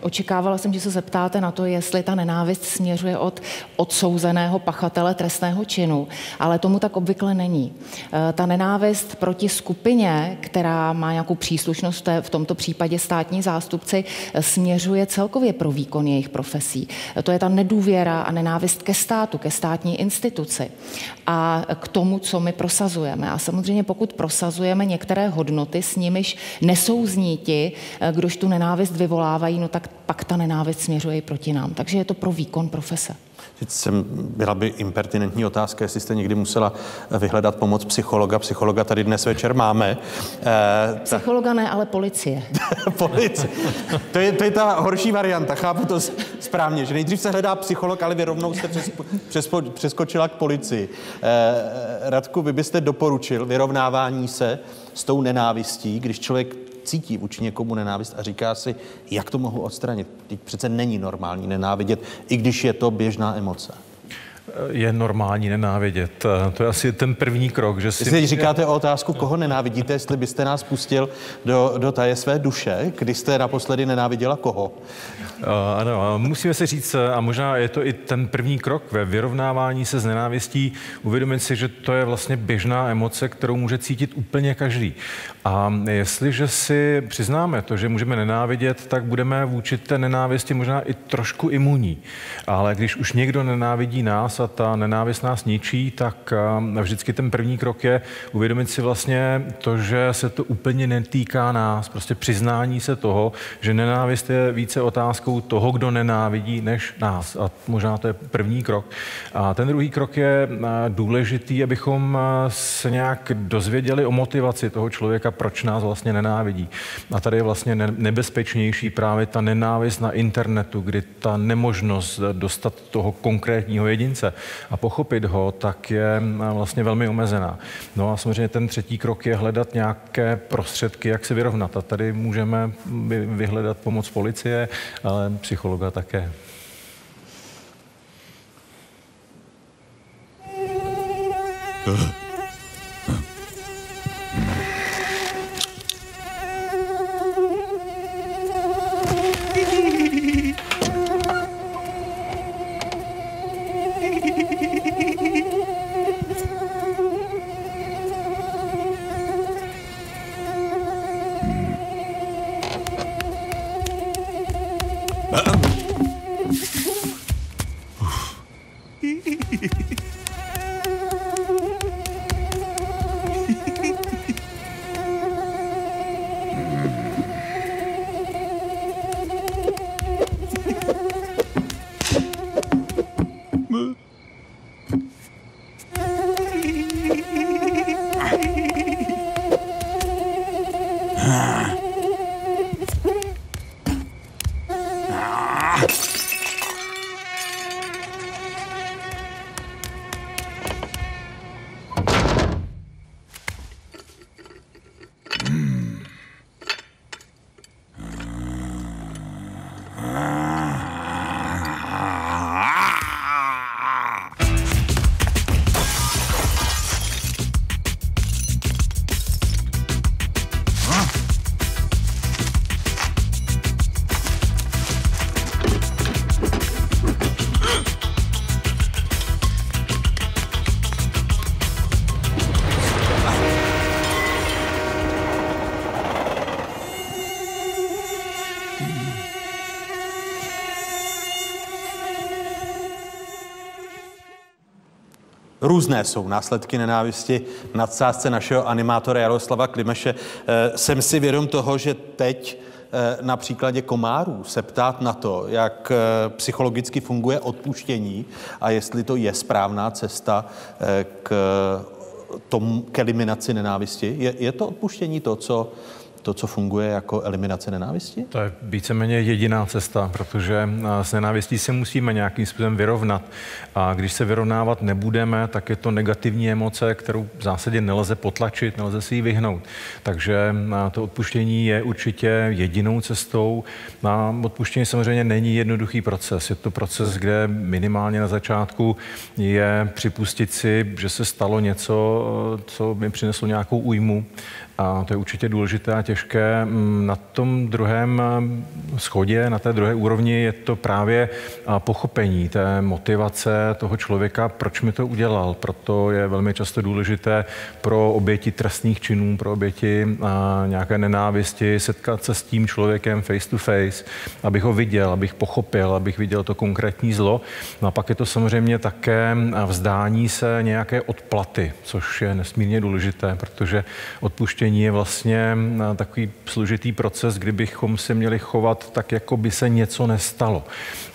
Očekávala jsem, že se zeptáte na to, jestli ta nenávist směřuje od odsouzeného pachatele trestného činu, ale tomu tak obvykle není. E, ta nenávist proti skupině, která má nějakou příslušnost v tomto případě státní zástupci, e, směřuje celkově pro výkon jejich profesí. E, to je ta nedůvěra a nenávist ke státu, ke státní instituci a k tomu, co my prosazujeme. A samozřejmě pokud prosazujeme některé hodnoty, s nimiž nesouzní ti, kdož tu nenávist vyvolávají, no tak pak ta nenávist směřuje i proti nám. Takže je to pro výkon profese. Jsem, byla by impertinentní otázka, jestli jste někdy musela vyhledat pomoc psychologa. Psychologa tady dnes večer máme. E, Psychologa ne, ale policie. policie. To je, to je ta horší varianta, chápu to správně, že nejdřív se hledá psycholog, ale vy rovnou jste přes, přes, přeskočila k policii. E, Radku, vy byste doporučil vyrovnávání se s tou nenávistí, když člověk cítí vůči někomu nenávist a říká si, jak to mohu odstranit. Teď přece není normální nenávidět, i když je to běžná emoce je normální nenávidět. To je asi ten první krok. Že si... Jestli říkáte o otázku, koho nenávidíte, jestli byste nás pustil do, do taje své duše, kdy jste naposledy nenáviděla koho? Ano, musíme si říct, a možná je to i ten první krok ve vyrovnávání se s nenávistí, uvědomit si, že to je vlastně běžná emoce, kterou může cítit úplně každý. A jestliže si přiznáme to, že můžeme nenávidět, tak budeme vůči té nenávisti možná i trošku imunní. Ale když už někdo nenávidí nás a ta nenávist nás ničí, tak vždycky ten první krok je uvědomit si vlastně to, že se to úplně netýká nás. Prostě přiznání se toho, že nenávist je více otázkou toho, kdo nenávidí, než nás. A možná to je první krok. A ten druhý krok je důležitý, abychom se nějak dozvěděli o motivaci toho člověka, proč nás vlastně nenávidí. A tady je vlastně nebezpečnější právě ta nenávist na internetu, kdy ta nemožnost dostat toho konkrétního jedince a pochopit ho, tak je vlastně velmi omezená. No a samozřejmě ten třetí krok je hledat nějaké prostředky, jak se vyrovnat. A tady můžeme vyhledat pomoc policie, ale psychologa také. Uh. Různé jsou následky nenávisti na nadsázce našeho animátora Jaroslava Klimeše. Eh, jsem si vědom toho, že teď na příkladě komárů se ptát na to, jak eh, psychologicky funguje odpuštění a jestli to je správná cesta eh, k, tomu, k eliminaci nenávisti. Je, je to odpuštění to, co to, co funguje jako eliminace nenávisti? To je víceméně jediná cesta, protože s nenávistí se musíme nějakým způsobem vyrovnat. A když se vyrovnávat nebudeme, tak je to negativní emoce, kterou v zásadě nelze potlačit, nelze si ji vyhnout. Takže to odpuštění je určitě jedinou cestou. A odpuštění samozřejmě není jednoduchý proces. Je to proces, kde minimálně na začátku je připustit si, že se stalo něco, co mi přineslo nějakou újmu a to je určitě důležité a těžké. Mm, na tom druhém eh, schodě, na té druhé úrovni je to právě pochopení té motivace toho člověka, proč mi to udělal. Proto je velmi často důležité pro oběti trestných činů, pro oběti nějaké nenávisti setkat se s tím člověkem face to face, abych ho viděl, abych pochopil, abych viděl to konkrétní zlo. No a pak je to samozřejmě také vzdání se nějaké odplaty, což je nesmírně důležité, protože odpuštění Učení je vlastně eh, takový složitý proces, kdybychom se měli chovat tak, jako by se něco nestalo.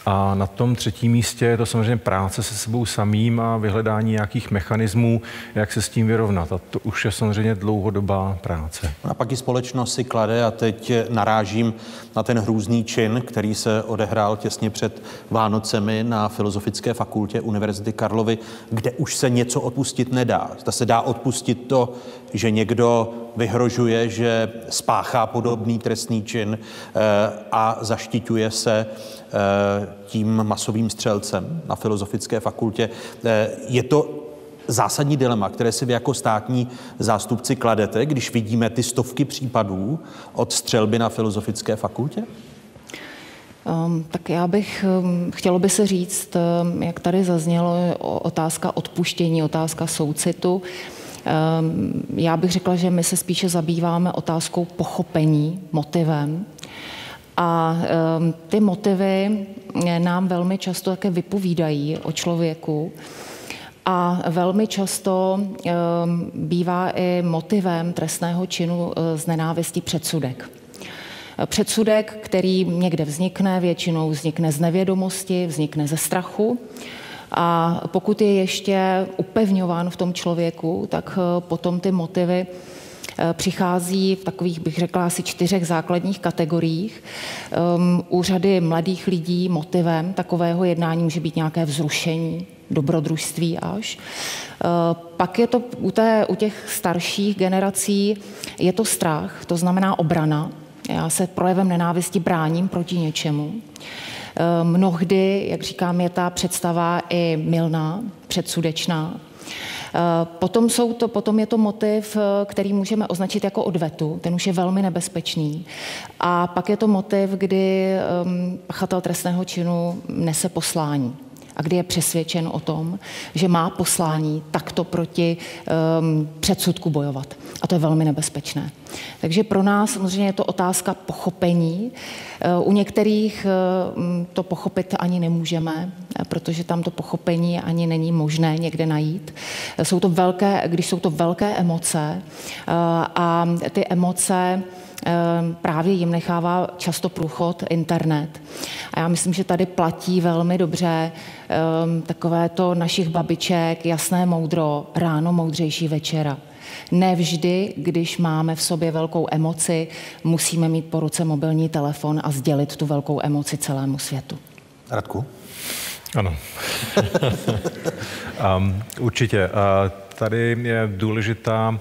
A na tom třetím místě je to samozřejmě práce se sebou samým a vyhledání nějakých mechanismů, jak se s tím vyrovnat. A to už je samozřejmě dlouhodobá práce. A pak i společnost si klade, a teď narážím na ten hrůzný čin, který se odehrál těsně před Vánocemi na Filozofické fakultě Univerzity Karlovy, kde už se něco odpustit nedá. Zda se dá odpustit to, že někdo vyhrožuje, že spáchá podobný trestný čin eh, a zaštiťuje se Eh, tím masovým střelcem na Filozofické fakultě. Eh, je to zásadní dilema, které si vy jako státní zástupci kladete, když vidíme ty stovky případů od střelby na Filozofické fakultě? Um, tak já bych, um, chtělo by se říct, um, jak tady zaznělo, otázka odpuštění, otázka soucitu. Um, já bych řekla, že my se spíše zabýváme otázkou pochopení, motivem. A um, ty motivy nám velmi často také vypovídají o člověku. A velmi často um, bývá i motivem trestného činu uh, z nenávistí předsudek. Předsudek, který někde vznikne, většinou vznikne z nevědomosti, vznikne ze strachu. A pokud je ještě upevňován v tom člověku, tak uh, potom ty motivy Eh, přichází v takových, bych řekla, asi čtyřech základních kategoriích. Um, u řady mladých lidí motivem takového jednání může být nějaké vzrušení, dobrodružství až. Eh, pak je to u, té, u těch starších generací, je to strach, to znamená obrana. Já se projevem nenávisti bráním proti něčemu. Eh, mnohdy, jak říkám, je ta představa i milná, předsudečná. Eh, potom, jsou to, potom je to motiv, eh, který můžeme označit jako odvetu, ten už je velmi nebezpečný. A pak je to motiv, kdy um, pachatel trestného činu nese poslání a kdy je přesvědčen o tom, že má poslání takto proti um, předsudku bojovat. A to je velmi nebezpečné. Takže pro nás samozřejmě je to otázka pochopení. Uh, u některých uh, to pochopit ani nemůžeme, protože tam to pochopení ani není možné někde najít. Jsou to velké, když jsou to velké emoce a ty emoce právě jim nechává často průchod internet. A já myslím, že tady platí velmi dobře takové to našich babiček, jasné moudro, ráno moudřejší večera. Nevždy, když máme v sobě velkou emoci, musíme mít po ruce mobilní telefon a sdělit tu velkou emoci celému světu. Radku? Ano. um, určitě. Uh, tady je důležitá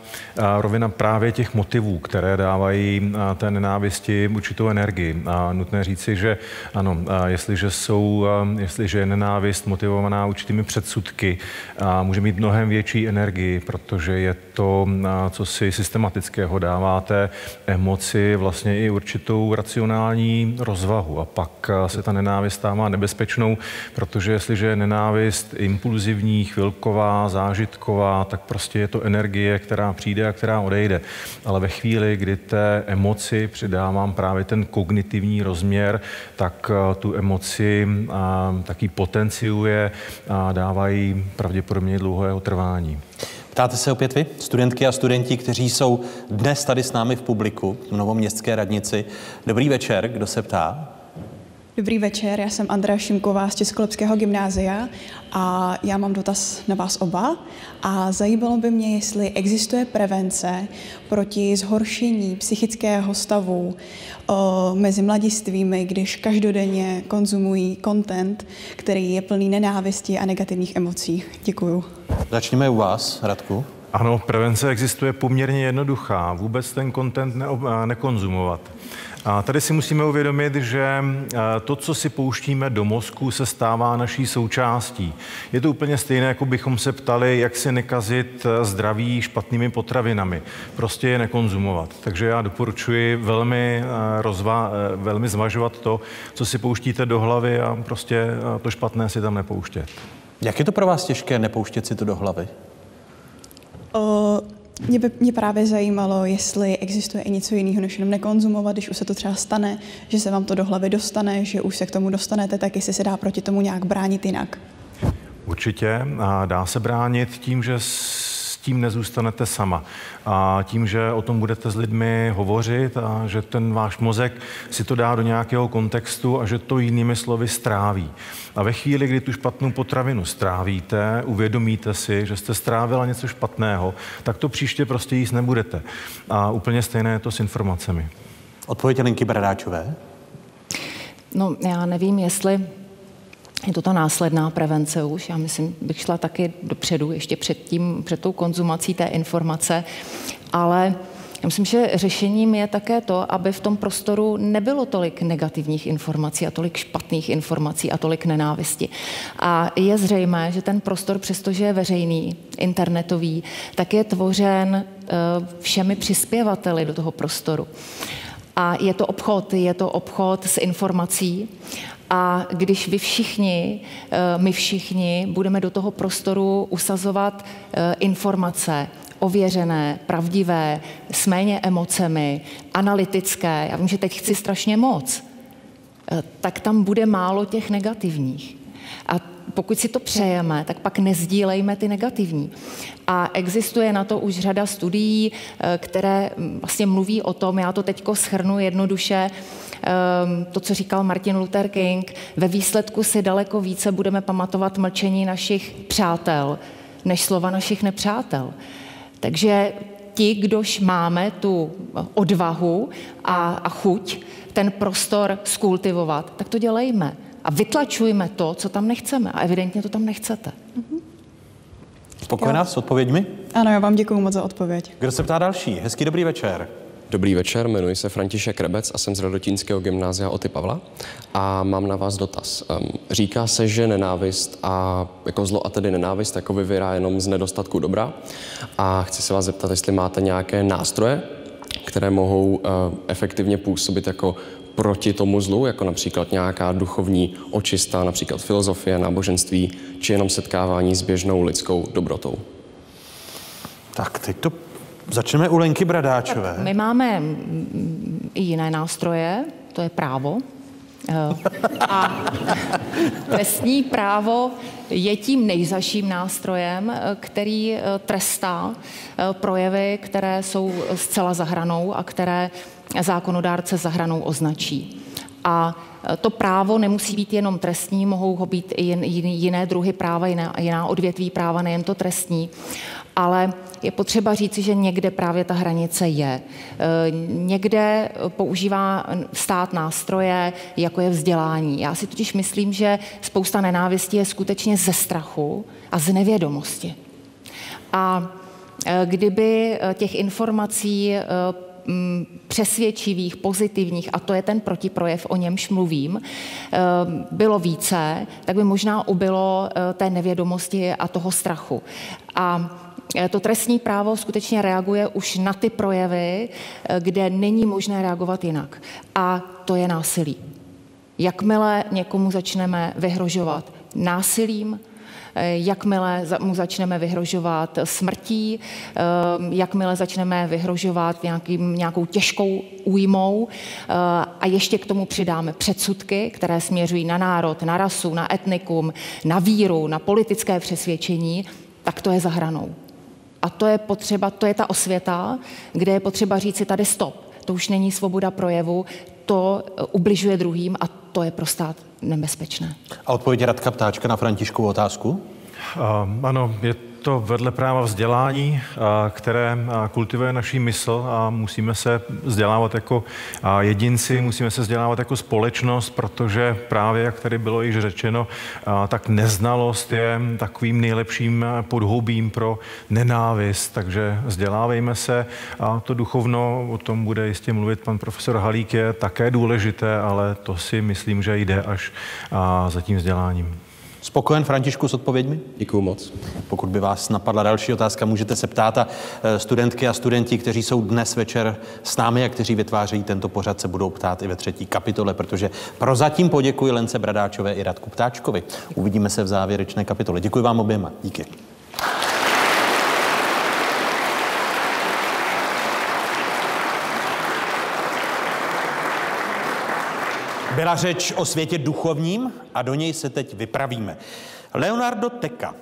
rovina právě těch motivů, které dávají té nenávisti určitou energii. A nutné říci, že ano, jestliže, jsou, jestliže je nenávist motivovaná určitými předsudky, může mít mnohem větší energii, protože je to, co si systematického dáváte emoci, vlastně i určitou racionální rozvahu. A pak se ta nenávist stává nebezpečnou, protože jestliže je nenávist impulzivní, chvilková, zážitková, tak prostě je to energie, která přijde a která odejde. Ale ve chvíli, kdy té emoci přidávám právě ten kognitivní rozměr, tak eh, tu emoci taky potenciuje a dávají pravděpodobně dlouhého trvání. Ptáte se opět vy, studentky a studenti, kteří jsou dnes tady s námi v publiku v Novoměstské radnici. Dobrý večer, kdo se ptá? Dobrý večer, já jsem Andrea Šimková z Českolepského gymnázia a já mám dotaz na vás oba a zajímalo by mě, jestli existuje prevence proti zhoršení psychického stavu o, mezi mladistvými, když každodenně konzumují content, který je plný nenávisti a negativních emocí. Děkuju. Začněme u vás, Radku. Ano, prevence existuje poměrně jednoduchá. Vůbec ten content ne- nekonzumovat. A tady si musíme uvědomit, že eh, to, co si pouštíme do mozku, se stává naší součástí. Je to úplně stejné, jako bychom se ptali, jak si nekazit eh, zdraví špatnými potravinami. Prostě je nekonzumovat. Takže já doporučuji velmi, eh, rozva, velmi zvažovat to, co si pouštíte do hlavy a prostě to špatné si tam nepouštět. Jak je to pro vás těžké nepouštět si to do hlavy? O, mě by mě právě zajímalo, jestli existuje i něco jiného, než jenom nekonzumovat, když už se to třeba stane, že se vám to do hlavy dostane, že už se k tomu dostanete, tak jestli se dá proti tomu nějak bránit jinak. Určitě. A dá se bránit tím, že tím nezůstanete sama. A tím, že o tom budete s lidmi hovořit a že ten váš mozek si to dá do nějakého kontextu a že to jinými slovy stráví. A ve chvíli, kdy tu špatnou potravinu strávíte, uvědomíte si, že jste strávila něco špatného, tak to příště prostě jíst nebudete. A úplně stejné je to s informacemi. Odpověď Lenky Bradáčové? No, já nevím, jestli je to ta následná prevence už. Já myslím, bych šla taky dopředu, ještě před, tím, před tou konzumací té informace, ale já myslím, že řešením je také to, aby v tom prostoru nebylo tolik negativních informací a tolik špatných informací a tolik nenávisti. A je zřejmé, že ten prostor, přestože je veřejný, internetový, tak je tvořen eh, všemi přispěvateli do toho prostoru. A je to obchod, je to obchod s informací a když vy všichni, eh, my všichni budeme do toho prostoru usazovat eh, informace, ověřené, pravdivé, s méně emocemi, analytické, já vím, že teď chci strašně moc, eh, tak tam bude málo těch negativních. A pokud si to přejeme, tak pak nezdílejme ty negativní. A existuje na to už řada studií, které mm, vlastně mluví o tom, já to teďko schrnu jednoduše, to, co říkal Martin Luther King, ve výsledku si daleko více budeme pamatovat mlčení našich přátel, než slova našich nepřátel. Takže ti, kdož máme tu odvahu a, a chuť ten prostor skultivovat, tak to dělejme. A vytlačujme to, co tam nechceme. A evidentně to tam nechcete. Spokojená s odpověďmi? Ano, já vám děkuji moc za odpověď. Kdo se ptá další? Hezký dobrý večer. Dobrý večer, jmenuji se František Rebec a jsem z Radotínského gymnázia Oty Pavla a mám na vás dotaz. Říká se, že nenávist a jako zlo a tedy nenávist jako vyvírá jenom z nedostatku dobra a chci se vás zeptat, jestli máte nějaké nástroje, které mohou eh, efektivně působit jako proti tomu zlu, jako například nějaká duchovní očista, například filozofie, náboženství, či jenom setkávání s běžnou lidskou dobrotou. Tak teď to Začneme u Lenky Bradáčové. Tak my máme i jiné nástroje, to je právo. Eh, a trestní právo je tím nejzaším nástrojem, eh, který eh, trestá projevy, které jsou zcela zahranou a které zákonodárce zahranou označí. A to právo nemusí být jenom trestní, mohou ho být i jiné druhy práva, jiná, jiná odvětví práva, nejen to trestní ale je potřeba říci, že někde právě ta hranice je. E, někde používá stát nástroje, jako je vzdělání. Já si totiž myslím, že spousta nenávistí je skutečně ze strachu a z nevědomosti. A e, kdyby e, těch informací přesvědčivých, pozitivních, a to je ten protiprojev, o němž mluvím, bylo více, tak by možná ubylo té nevědomosti a toho strachu. A to trestní právo skutečně reaguje už na ty projevy, eh, kde není možné reagovat jinak. A to je násilí. Jakmile někomu začneme vyhrožovat násilím, eh, jakmile mu začneme vyhrožovat smrtí, jakmile začneme vyhrožovat nějakým, nějakou těžkou újmou a ještě k tomu přidáme předsudky, které směřují na národ, na rasu, na etnikum, na víru, na politické přesvědčení, tak to je za hranou. A to je potřeba, to je ta osvěta, kde je potřeba říct si tady stop. To už není svoboda projevu, to eh, ubližuje druhým a to je pro stát nebezpečné. A odpověď Radka Ptáčka na Františkovu otázku? Uh, ano, je to vedle práva vzdělání, které kultivuje naší mysl a musíme se vzdělávat jako jedinci, musíme se vzdělávat jako společnost, protože právě, jak tady bylo již řečeno, tak neznalost je takovým nejlepším podhoubím pro nenávist, takže vzdělávejme se a to duchovno, o tom bude jistě mluvit pan profesor Halík, je také důležité, ale to si myslím, že jde až za tím vzděláním. Spokojen Františku s odpověďmi? Děkuji moc. Pokud by vás napadla další otázka, můžete se ptát a e, studentky a studenti, kteří jsou dnes večer s námi a kteří vytvářejí tento pořad, se budou ptát i ve třetí kapitole, protože prozatím poděkuji Lence Bradáčové i Radku Ptáčkovi. Uvidíme se v závěrečné kapitole. Děkuji vám oběma. Díky. Byla řeč o světě duchovním a do něj se teď vypravíme. Leonardo Teka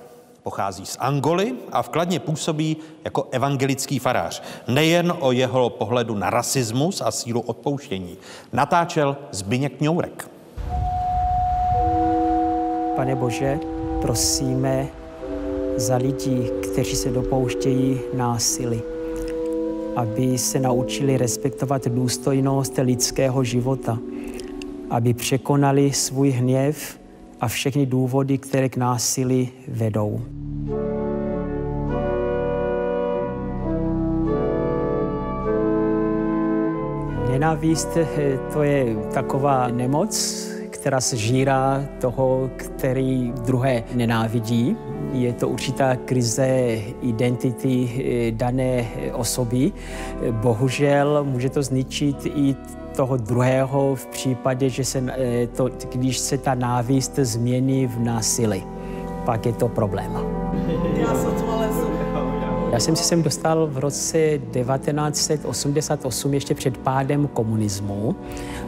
pochází z Angoly a vkladně působí jako evangelický farář. Nejen o jeho pohledu na rasismus a sílu odpouštění. Natáčel Zbyněk Ňourek. Pane Bože, prosíme za lidi, kteří se dopouštějí násily, aby se naučili respektovat důstojnost lidského života – aby překonali svůj hněv a všechny důvody, které k násilí vedou. Nenávist eh, to je taková nemoc, která se žírá toho, který druhé nenávidí. Je to určitá krize identity eh, dané osoby. Bohužel může to zničit i toho druhého v případě, že se eh, to, když se ta návist změní v násilí. Pak je to problém. Já jsem se sem dostal v roce 1988, ještě před pádem komunismu.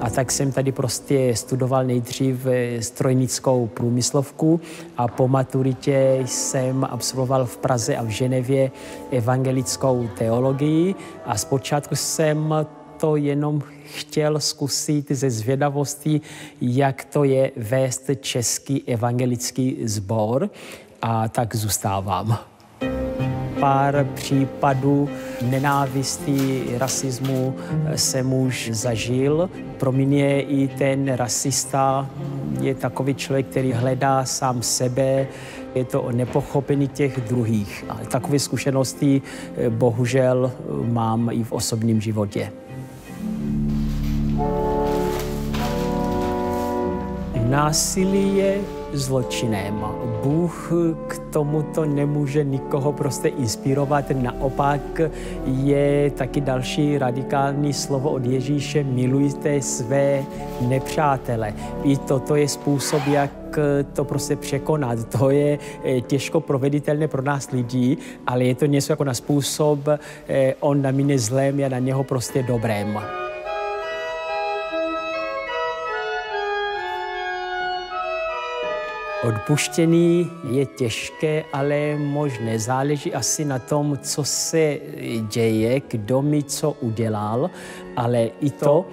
A tak jsem tady prostě studoval nejdřív eh, strojnickou průmyslovku a po maturitě jsem absolvoval v Praze a v Ženevě evangelickou teologii a zpočátku jsem to jenom chtěl zkusit ze zvědavosti, jak to je vést český evangelický sbor a tak zůstávám. Pár případů nenávistí, rasismu jsem už zažil. Pro mě i ten rasista je takový člověk, který hledá sám sebe, je to o nepochopení těch druhých. A takové zkušenosti eh, bohužel mám i v osobním životě. Násilí je zločinem. Bůh k tomuto nemůže nikoho prostě inspirovat. Naopak je taky další radikální slovo od Ježíše milujte své nepřátele. I toto je způsob, jak to prostě překonat. To je eh, těžko proveditelné pro nás lidí, ale je to něco jako na způsob eh, on na mě zlém, já na něho prostě dobrém. Odpuštění je těžké, ale možné. Záleží asi na tom, co se děje, kdo mi co udělal, ale i to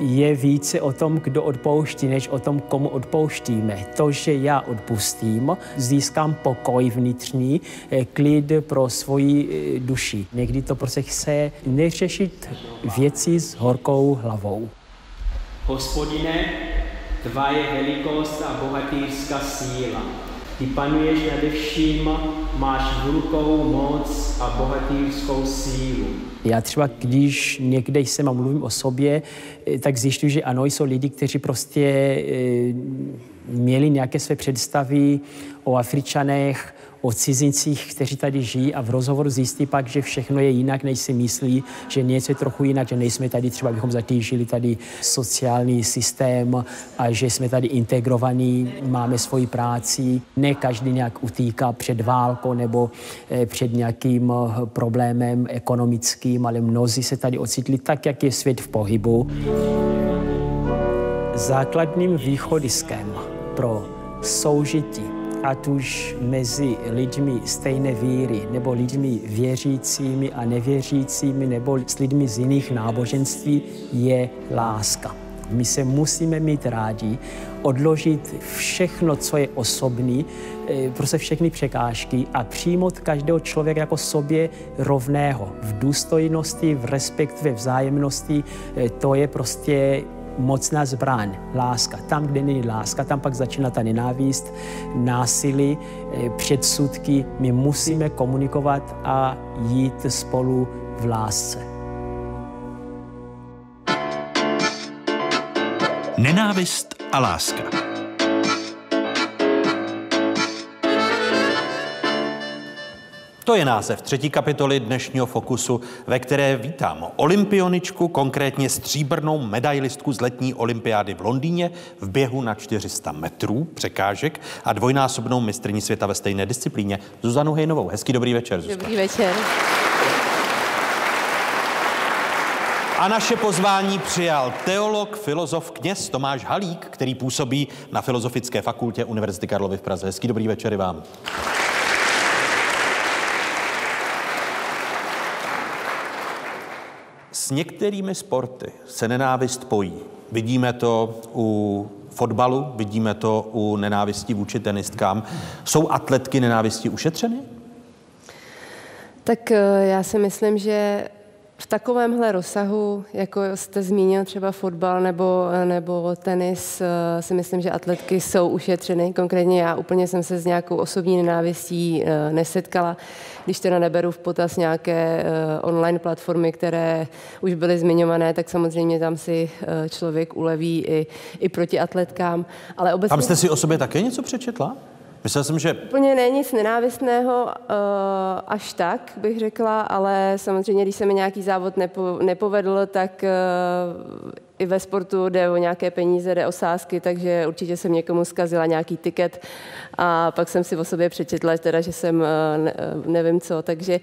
je více o tom, kdo odpouští, než o tom, komu odpouštíme. To, že já odpustím, získám pokoj vnitřní, eh, klid pro svoji eh, duši. Někdy to prostě chce neřešit věci s horkou hlavou. Hospodine, Tvá je velikost a bohatýrská síla. Ty panuješ nade vším, máš v rukou moc a bohatýrskou sílu. Já třeba, když někde jsem a mluvím o sobě, eh, tak zjišťuji, že ano, jsou lidi, kteří prostě e, měli nějaké své představy o Afričanech, o cizincích, kteří tady žijí a v rozhovoru zjistí pak, že všechno je jinak, než si myslí, že něco je trochu jinak, že nejsme tady třeba, abychom zatížili tady sociální systém a že jsme tady integrovaní, máme svoji práci. Ne každý nějak utýká před válkou nebo eh, před nějakým eh, problémem ekonomickým, ale mnozí se tady ocitli tak, jak je svět v pohybu. Základním východiskem pro soužití ať už mezi lidmi stejné víry, nebo lidmi věřícími a nevěřícími, nebo s lidmi z jiných náboženství, je láska. My se musíme mít rádi, odložit všechno, co je osobní, prostě všechny překážky a přijmout každého člověka jako sobě rovného. V důstojnosti, v respektu, ve vzájemnosti, eh, to je prostě mocná zbraň, láska. Tam, kde není láska, tam pak začíná ta nenávist, násilí, eh, předsudky. My musíme komunikovat a jít spolu v lásce. Nenávist a láska. To je název třetí kapitoly dnešního Fokusu, ve které vítám olympioničku, konkrétně stříbrnou medailistku z letní olympiády v Londýně v běhu na 400 metrů překážek a dvojnásobnou mistrní světa ve stejné disciplíně Zuzanu Hejnovou. Hezký dobrý večer. Zuzka. Dobrý večer. A naše pozvání přijal teolog, filozof, kněz Tomáš Halík, který působí na Filozofické fakultě Univerzity Karlovy v Praze. Hezký dobrý večer i vám. S některými sporty se nenávist pojí. Vidíme to u fotbalu, vidíme to u nenávistí vůči tenistkám. Jsou atletky nenávistí ušetřeny? Tak eh, já si myslím, že v takovémhle rozsahu, jako jste zmínil třeba fotbal nebo, nebo tenis, eh, si myslím, že atletky jsou ušetřeny. Konkrétně já úplně jsem se s nějakou osobní nenávistí eh, nesetkala. Když teda neberu v potaz nějaké eh, online platformy, které už byly zmiňované, tak samozřejmě tam si člověk uleví i, i proti atletkám. Ale obecně... Tam jste si o sobě také něco přečetla? Myslel jsem, že... Úplně není nic nenávistného uh, až tak, bych řekla, ale samozřejmě, když se mi nějaký závod nepo, nepovedl, tak uh, i ve sportu jde o nějaké peníze, jde o sázky, takže určitě jsem někomu zkazila nějaký tiket a pak jsem si o sobě přečetla, teda, že jsem uh, ne, nevím co, takže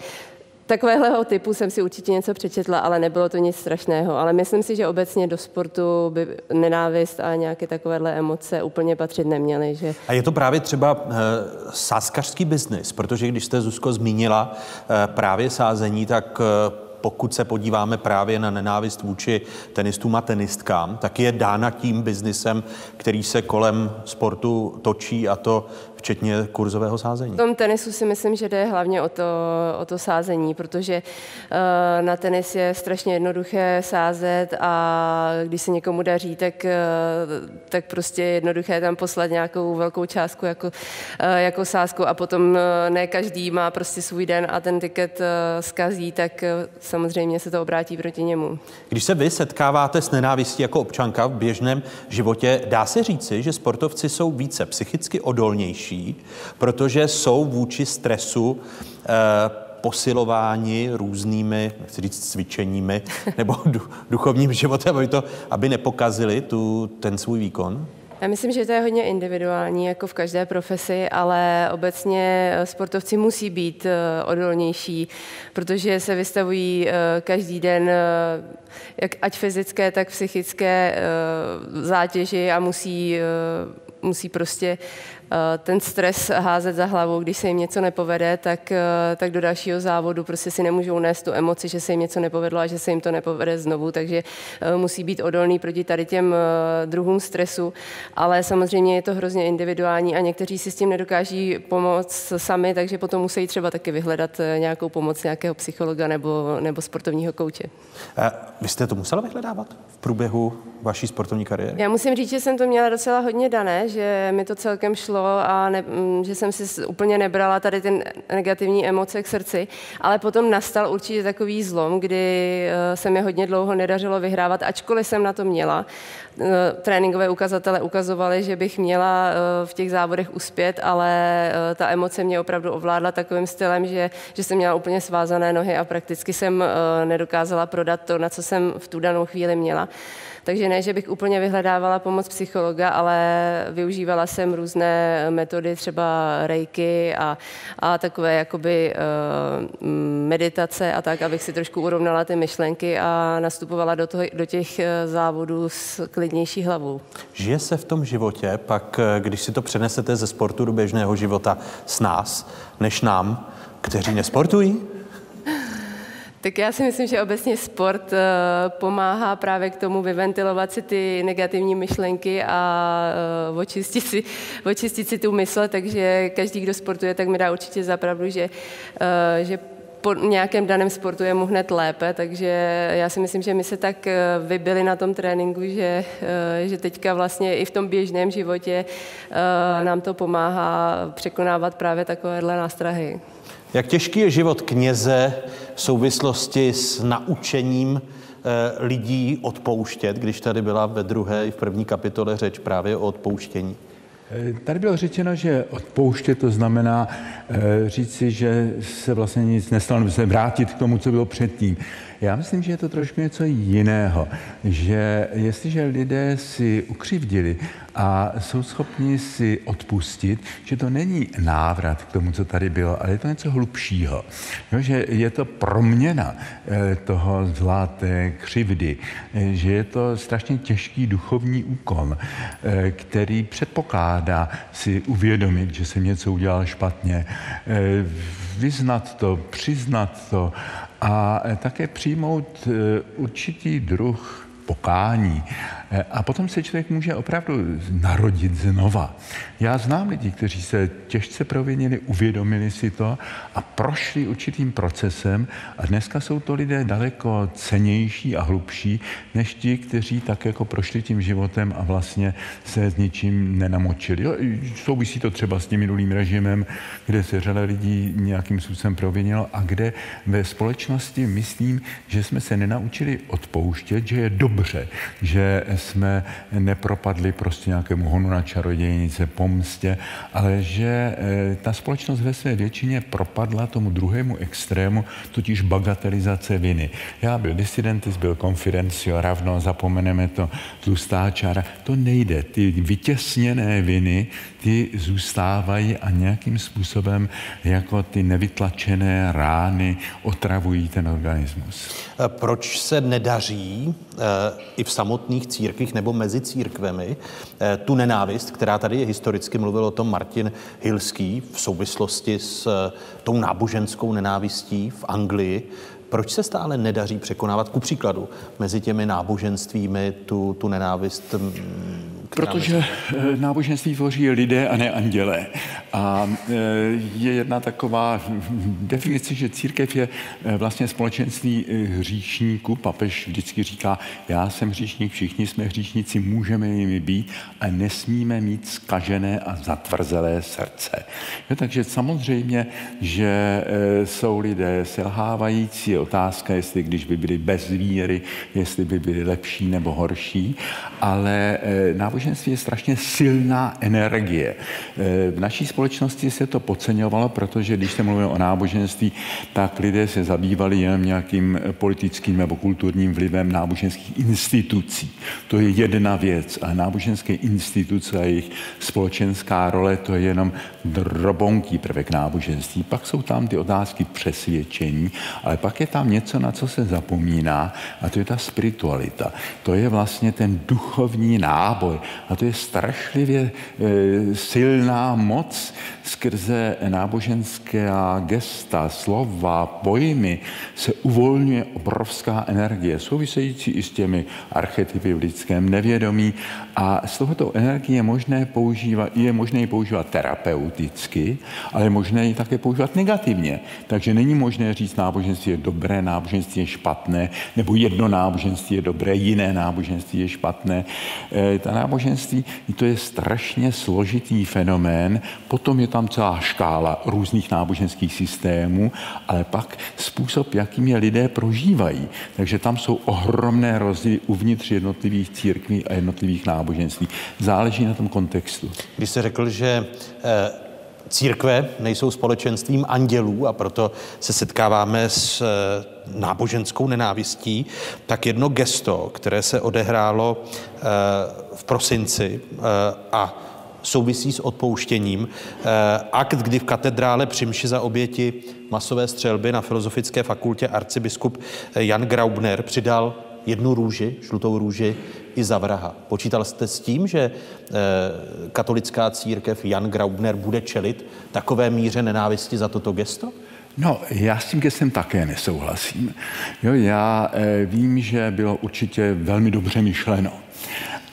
takového typu jsem si určitě něco přečetla, ale nebylo to nic strašného. Ale myslím si, že obecně do sportu by nenávist a nějaké takovéhle emoce úplně patřit neměly. Že... A je to právě třeba e, sáskařský biznis, protože když jste, Zuzko, zmínila e, právě sázení, tak e, pokud se podíváme právě na nenávist vůči tenistům a tenistkám, tak je dána tím biznisem, který se kolem sportu točí a to včetně kurzového sázení. V tom tenisu si myslím, že jde hlavně o to, o to sázení, protože uh, na tenis je strašně jednoduché sázet a když se někomu daří, tak, uh, tak prostě je jednoduché tam poslat nějakou velkou částku jako, uh, jako sázku a potom ne každý má prostě svůj den a ten tiket zkazí, tak samozřejmě se to obrátí proti němu. Když se vy setkáváte s nenávistí jako občanka v běžném životě, dá se říci, že sportovci jsou více psychicky odolnější lepší, protože jsou vůči stresu eh, posilováni různými, nechci říct cvičeními, nebo duchovním životem, aby, to, aby nepokazili tu, ten svůj výkon? Já myslím, že to je hodně individuální, jako v každé profesi, ale obecně eh, sportovci musí být eh, odolnější, protože se vystavují každý den, jak ať fyzické, tak psychické zátěži a musí, musí prostě ten stres házet za hlavu, když se jim něco nepovede, tak, eh, tak do dalšího závodu prostě si nemůžou nést tu emoci, že se jim něco nepovedlo a že se jim to nepovede znovu, takže eh, musí být odolný proti tady těm druhům stresu, ale samozřejmě je to hrozně individuální a někteří si s tím nedokáží pomoct sami, takže potom musí třeba taky vyhledat nějakou pomoc nějakého psychologa nebo, nebo sportovního kouče. Vy jste to musela vyhledávat v průběhu vaší sportovní kariéry? Já musím říct, že jsem to měla docela hodně dané, že mi to celkem šlo a ne, mm, že jsem si úplně nebrala tady ty negativní emoce k srdci, ale potom nastal určitě takový zlom, kdy eh, se mi hodně dlouho nedařilo vyhrávat, ačkoliv jsem na to měla. Eh, tréninkové ukazatele ukazovaly, že bych měla eh, v těch závodech uspět, ale ta emoce mě opravdu ovládla takovým stylem, že, že jsem měla úplně svázané nohy a prakticky jsem nedokázala prodat to, na co jsem v tu danou chvíli měla. Takže ne, že bych úplně vyhledávala pomoc psychologa, ale využívala jsem různé metody, třeba rejky a, a takové jakoby uh, meditace a tak, abych si trošku urovnala ty myšlenky a nastupovala do, toho, do těch eh, závodů s klidnější hlavou. Žije se v tom životě, pak když si to přenesete ze sportu do běžného života s nás, než nám, kteří nesportují? Tak já si myslím, že obecně sport eh, pomáhá právě k tomu vyventilovat si ty negativní myšlenky a eh, očistit si, očistit si tu mysl, takže každý, kdo sportuje, tak mi dá určitě zapravdu, že, eh, že po nějakém daném sportu je mu hned lépe, takže já si myslím, že my se tak vybili na tom tréninku, že, že teďka vlastně i v tom běžném životě nám to pomáhá překonávat právě takovéhle nástrahy. Jak těžký je život kněze v souvislosti s naučením eh, lidí odpouštět, když tady byla ve druhé i v první kapitole řeč právě o odpouštění? Eh, tady bylo řečeno, že odpouštět to znamená e, říci, že se vlastně nic nestalo, se vrátit k tomu, co bylo předtím. Já myslím, že je to trošku něco jiného, že jestliže lidé si ukřivdili a jsou schopni si odpustit, že to není návrat k tomu, co tady bylo, ale je to něco hlubšího. Jo, že je to proměna eh, toho zlaté křivdy, eh, že je to strašně těžký duchovní úkon, eh, který předpokládá si uvědomit, že jsem něco udělal špatně, vyznat to, přiznat to a také přijmout určitý druh pokání. Eh, a potom se člověk může opravdu narodit znova. Já znám lidi, kteří se těžce provinili, uvědomili si to a prošli určitým procesem a dneska jsou to lidé daleko cenější a hlubší, než ti, kteří tak jako prošli tím životem a vlastně se s ničím nenamočili. Jo, souvisí to třeba s tím minulým režimem, kde se řada lidí nějakým způsobem provinilo a kde ve společnosti myslím, že jsme se nenaučili odpouštět, že je dobře, že jsme nepropadli prostě nějakému honu na čarodějnice, pomstě, ale že eh, ta společnost ve své většině propadla tomu druhému extrému, totiž bagatelizace viny. Já byl disidentis, byl konfidencio, ravno, zapomeneme to, tlustá čára. To nejde. Ty vytěsněné viny, ty zůstávají a nějakým způsobem jako ty nevytlačené rány otravují ten organismus. Proč se nedaří eh, i v samotných církvích nebo mezi církvemi eh, tu nenávist, která tady je historicky, mluvil o tom Martin Hilský v souvislosti s eh, tou náboženskou nenávistí v Anglii, proč se stále nedaří překonávat, ku příkladu, mezi těmi náboženstvími tu, tu nenávist Protože eh, náboženství tvoří lidé a ne andělé. A eh, je jedna taková definice, že církev je eh, vlastně společenství hříšníků. Papež vždycky říká, já jsem hříšník, všichni jsme hříšníci, můžeme jimi být a nesmíme mít skažené a zatvrzelé srdce. Jo, takže samozřejmě, že jsou lidé selhávající, otázka, jestli když by byli bez víry, jestli by byli lepší nebo horší, ale náboženství náboženství je strašně silná energie. Eh, v naší společnosti se to podceňovalo, protože když se mluvilo o náboženství, tak lidé se zabývali jen nějakým politickým nebo kulturním vlivem náboženských institucí. To je jedna věc. A náboženské instituce a jejich společenská role, to je jenom drobonký prvek náboženství. Pak jsou tam ty otázky přesvědčení, ale pak je tam něco, na co se zapomíná, a to je ta spiritualita. To je vlastně ten duchovní náboj. A to je strašlivě e, silná moc skrze náboženské gesta, slova, pojmy se uvolňuje obrovská energie, související i s těmi archetypy v lidském nevědomí. A z tohoto energie je možné používat, je možné ji používat terapeuticky, ale je možné ji také používat negativně. Takže není možné říct, náboženství je dobré, náboženství je špatné, nebo jedno náboženství je dobré, jiné náboženství je špatné. E, ta náboženství to je strašně složitý fenomén. Potom je tam celá škála různých náboženských systémů, ale pak způsob, jakým je lidé prožívají. Takže tam jsou ohromné rozdíly uvnitř jednotlivých církví a jednotlivých náboženství. Záleží na tom kontextu. Když jste řekl, že eh, církve nejsou společenstvím andělů a proto se setkáváme s eh, náboženskou nenávistí, tak jedno gesto, které se odehrálo eh, v prosinci a souvisí s odpouštěním. Akt, kdy v katedrále přimši za oběti masové střelby na Filozofické fakultě arcibiskup Jan Graubner přidal jednu růži, žlutou růži, i za vraha. Počítal jste s tím, že eh, katolická církev Jan Graubner bude čelit takové míře nenávisti za toto gesto? No, já s tím gestem také nesouhlasím. Jo, já e, vím, že bylo určitě velmi dobře myšleno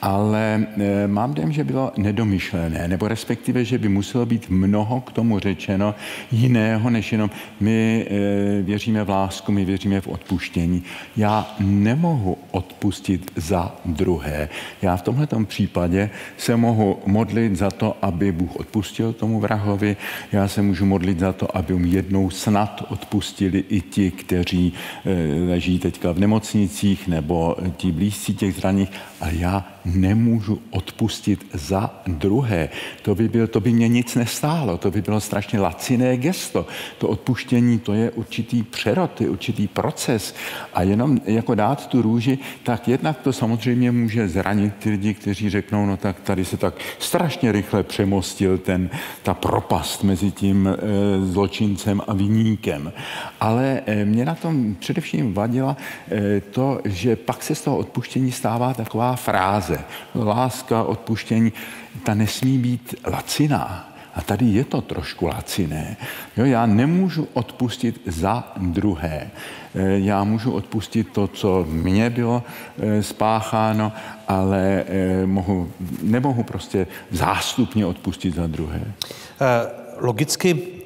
ale e, mám dojem, že bylo nedomyšlené, nebo respektive, že by muselo být mnoho k tomu řečeno jiného, než jenom my e, věříme v lásku, my věříme v odpuštění. Já nemohu odpustit za druhé. Já v tomhle případě se mohu modlit za to, aby Bůh odpustil tomu vrahovi. Já se můžu modlit za to, aby mu jednou snad odpustili i ti, kteří e, leží teďka v nemocnicích nebo ti blízcí těch zraných. A já nemůžu odpustit za druhé. To by, byl, to by mě nic nestálo, to by bylo strašně laciné gesto. To odpuštění, to je určitý přerod, to je určitý proces. A jenom jako dát tu růži, tak jednak to samozřejmě může zranit ty lidi, kteří řeknou, no tak tady se tak strašně rychle přemostil ten, ta propast mezi tím e, zločincem a viníkem. Ale e, mě na tom především vadila e, to, že pak se z toho odpuštění stává taková fráze, Láska, odpuštění, ta nesmí být laciná. A tady je to trošku laciné. Jo, já nemůžu odpustit za druhé. E, já můžu odpustit to, co mně bylo e, spácháno, ale e, mohu, nemohu prostě zástupně odpustit za druhé. Logicky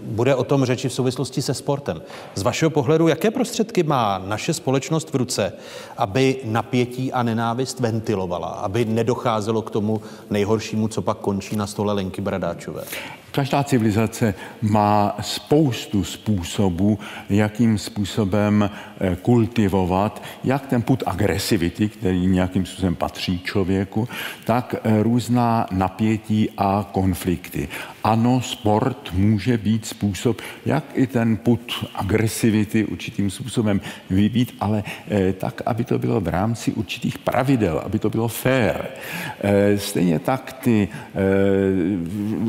bude o tom řeči v souvislosti se sportem. Z vašeho pohledu, jaké prostředky má naše společnost v ruce, aby napětí a nenávist ventilovala, aby nedocházelo k tomu nejhoršímu, co pak končí na stole Lenky Bradáčové? Každá civilizace má spoustu způsobů, jakým způsobem eh, kultivovat jak ten put agresivity, který nějakým způsobem patří člověku, tak eh, různá napětí a konflikty. Ano, sport může být způsob, jak i ten put agresivity určitým způsobem vybít, ale eh, tak, aby to bylo v rámci určitých pravidel, aby to bylo fair. Stejně tak ty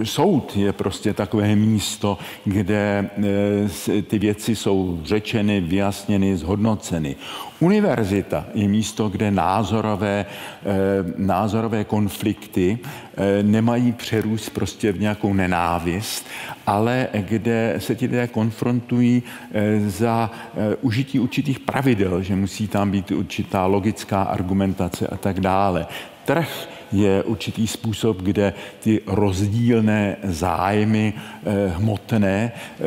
soud je prostě takové místo, kde eh, ty věci jsou řečeny, vyjasněny, zhodnoceny. Univerzita je místo, kde názorové, eh, názorové konflikty eh, nemají přerůst prostě v nějakou nenávist, ale kde se ti lidé konfrontují za užití určitých pravidel, že musí tam být určitá logická argumentace a tak dále. Trh je určitý způsob, kde ty rozdílné zájmy eh, hmotné eh,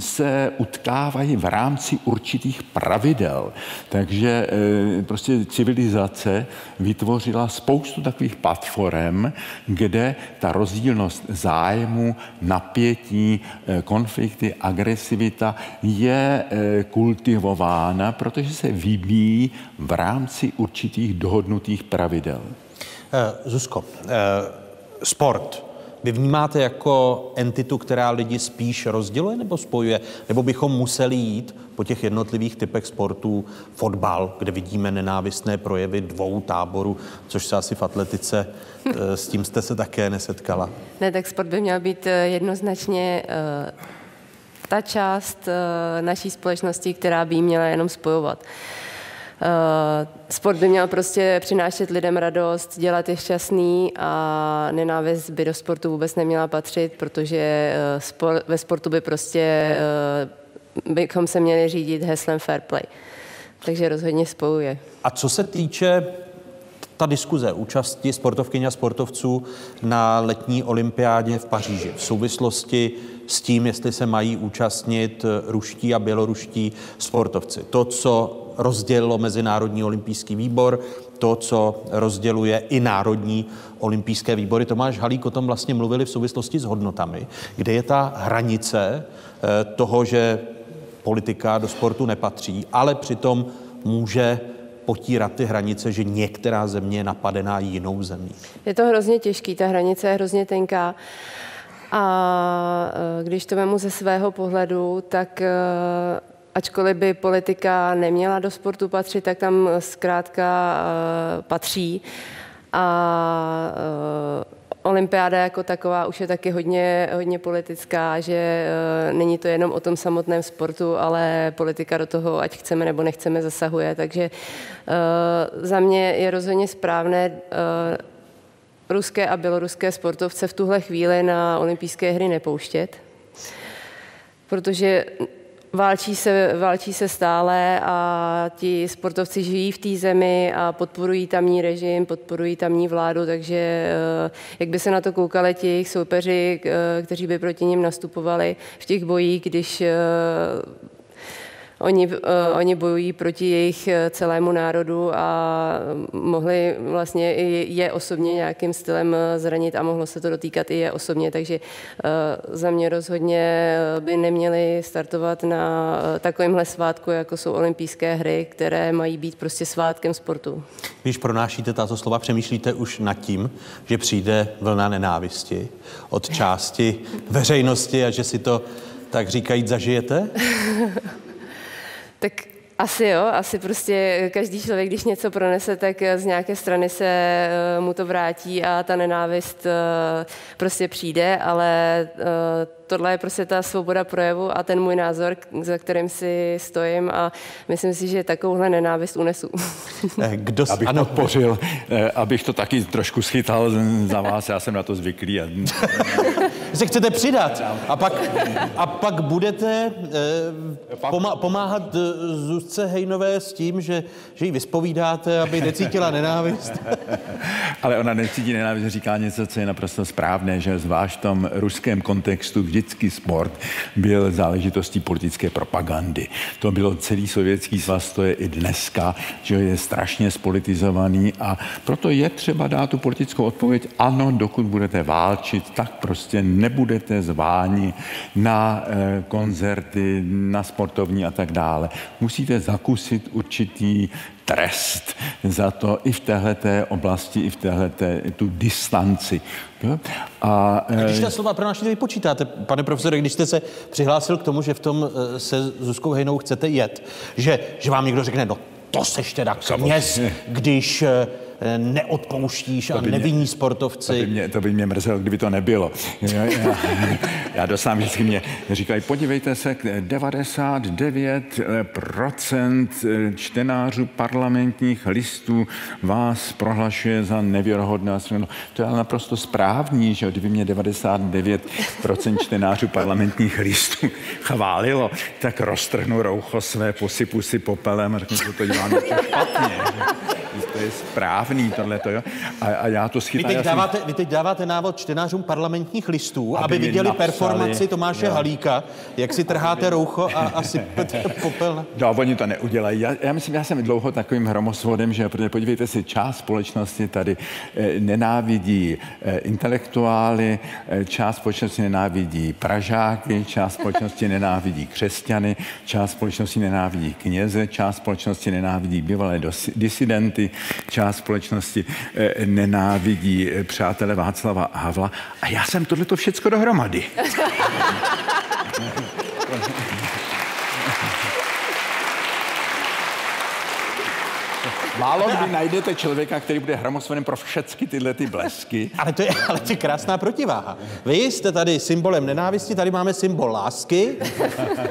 se utkávají v rámci určitých pravidel. Takže eh, prostě civilizace vytvořila spoustu takových platform, kde ta rozdílnost zájmu, napětí, konflikty, agresivita je kultivována, protože se vybíjí v rámci určitých dohodnutých pravidel. Eh, Zuzko, eh, sport vy vnímáte jako entitu, která lidi spíš rozděluje nebo spojuje? Nebo bychom museli jít po těch jednotlivých typech sportů, fotbal, kde vidíme nenávistné projevy dvou táborů, což se asi v atletice, eh, s tím jste se také nesetkala. Ne, tak sport by měl být jednoznačně ta část naší společnosti, která by měla jenom spojovat. Eh, sport by měl prostě přinášet lidem radost, dělat je šťastný a nenávist by do sportu vůbec neměla patřit, protože eh, ve sportu by prostě eh, bychom se měli řídit heslem fair play. Takže rozhodně spojuje. A co se týče ta diskuze účasti sportovkyň a sportovců na letní olympiádě v Paříži v souvislosti s tím, jestli se mají účastnit ruští a běloruští sportovci. To, co rozdělilo Mezinárodní olympijský výbor, to, co rozděluje i národní olympijské výbory. Tomáš Halík o tom vlastně mluvili v souvislosti s hodnotami, kde je ta hranice eh, toho, že politika do sportu nepatří, ale přitom může potírat ty hranice, že některá země je napadená jinou zemí. Je to hrozně těžký, ta hranice je hrozně tenká. A eh, když to vemu ze svého pohledu, tak eh, ačkoliv by politika neměla do sportu patřit, tak tam zkrátka patří. A olympiáda jako taková už je taky hodně, hodně politická, že uh, není to jenom o tom samotném sportu, ale politika do toho, ať chceme nebo nechceme, zasahuje. Takže za mě je rozhodně správné ruské a běloruské sportovce v tuhle chvíli na olympijské hry nepouštět, protože Válčí se, válčí se stále a ti sportovci žijí v té zemi a podporují tamní režim, podporují tamní vládu, takže eh, jak by se na to koukali ti soupeři, eh, kteří by proti ním nastupovali v těch bojích, když eh, Oni, uh, oni bojují proti jejich eh, celému národu a mohli vlastně i je osobně nějakým stylem eh, zranit a mohlo se to dotýkat i je osobně, takže uh, za mě rozhodně by neměli startovat na takovémhle svátku, jako jsou olympijské hry, které mají být prostě svátkem sportu. Když pronášíte tato slova, přemýšlíte už nad tím, že přijde vlna nenávisti od části veřejnosti a že si to tak říkajíc zažijete? Tak asi jo, asi prostě každý člověk, když něco pronese, tak z nějaké strany se eh, mu to vrátí a ta nenávist eh, prostě přijde, ale eh, tohle je prostě ta svoboda projevu a ten můj názor, za kterým si stojím a myslím si, že takovouhle nenávist unesu. Kdo s... Abych ano. podpořil, abych to taky trošku schytal za vás, já jsem na to zvyklý. A... se chcete přidat a pak, a pak budete eh, pomáhat Zuzce Hejnové s tím, že, že ji vyspovídáte, aby necítila nenávist. Ale ona necítí nenávist, říká něco, co je naprosto správné, že zvlášť v tom ruském kontextu vždycky sport byl záležitostí politické propagandy. To bylo celý sovětský svaz, to je i dneska, že je strašně spolitizovaný a proto je třeba dát tu politickou odpověď, ano, dokud budete válčit, tak prostě nebudete zváni na eh, koncerty, na sportovní a tak dále. Musíte zakusit určitý trest za to i v téhleté oblasti, i v téhleté tu distanci. A, a když ta slova pro nás vypočítáte, pane profesore, když jste se přihlásil k tomu, že v tom eh, se Zuzkou Hejnou chcete jet, že, že vám někdo řekne, no to seš teda kněz, když eh, neodpouštíš a nevinní sportovci. To by, mě, to by mě mrzelo, kdyby to nebylo. Já, já, já dostávám vždycky mě říkají, podívejte se, 99% čtenářů parlamentních listů vás prohlašuje za nevěrohodná. To je naprosto správný, že kdyby mě 99% čtenářů parlamentních listů chválilo, tak roztrhnu roucho své, posypu si popelem a řeknu, že to dělám špatně. To je správný správný tohleto, jo. A, a já to schytám. Vy teď, dáváte, jsem... vy teď dáváte návod čtenářům parlamentních listů, aby, aby viděli napsali, performaci Tomáše jo. Halíka, jak si trháte roucho a, a sypete popel. No, oni to neudělají. Já, já myslím, já jsem dlouho takovým hromosvodem, že protože podívejte si, část společnosti tady eh, nenávidí eh, intelektuály, eh, část společnosti nenávidí Pražáky, část společnosti nenávidí křesťany, část společnosti nenávidí kněze, část společnosti nenávidí bývalé disidenty, část společnosti společnosti eh, nenávidí eh, přátelé Václava Havla. A já jsem tohleto všecko dohromady. Málo kdy najdete člověka, který bude hromosvodem pro všechny tyhle ty blesky. Ale to je, ale to je krásná protiváha. Vy jste tady symbolem nenávisti, tady máme symbol lásky,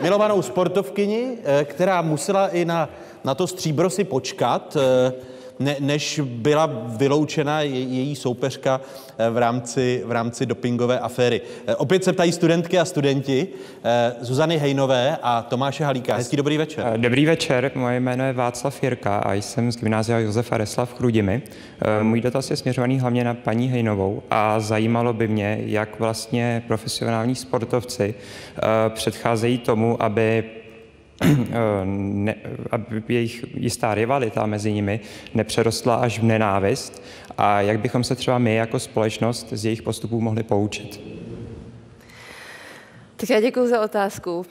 milovanou sportovkyni, eh, která musela i na, na to stříbro si počkat ne, než byla vyloučena je, její soupeřka eh, v rámci, v rámci dopingové aféry. Eh, opět se ptají studentky a studenti eh, Zuzany Hejnové a Tomáše Halíka. Hezký dobrý večer. Dobrý večer, moje jméno je Václav Jirka a jsem z gymnázia Josefa Resla v Chrudimi. Můj dotaz je směřovaný hlavně na paní Hejnovou a zajímalo by mě, jak vlastně profesionální sportovci předcházejí tomu, aby ne, aby jejich jistá rivalita mezi nimi nepřerostla až v nenávist a jak bychom se třeba my jako společnost z jejich postupů mohli poučit? Tak já děkuji za otázku.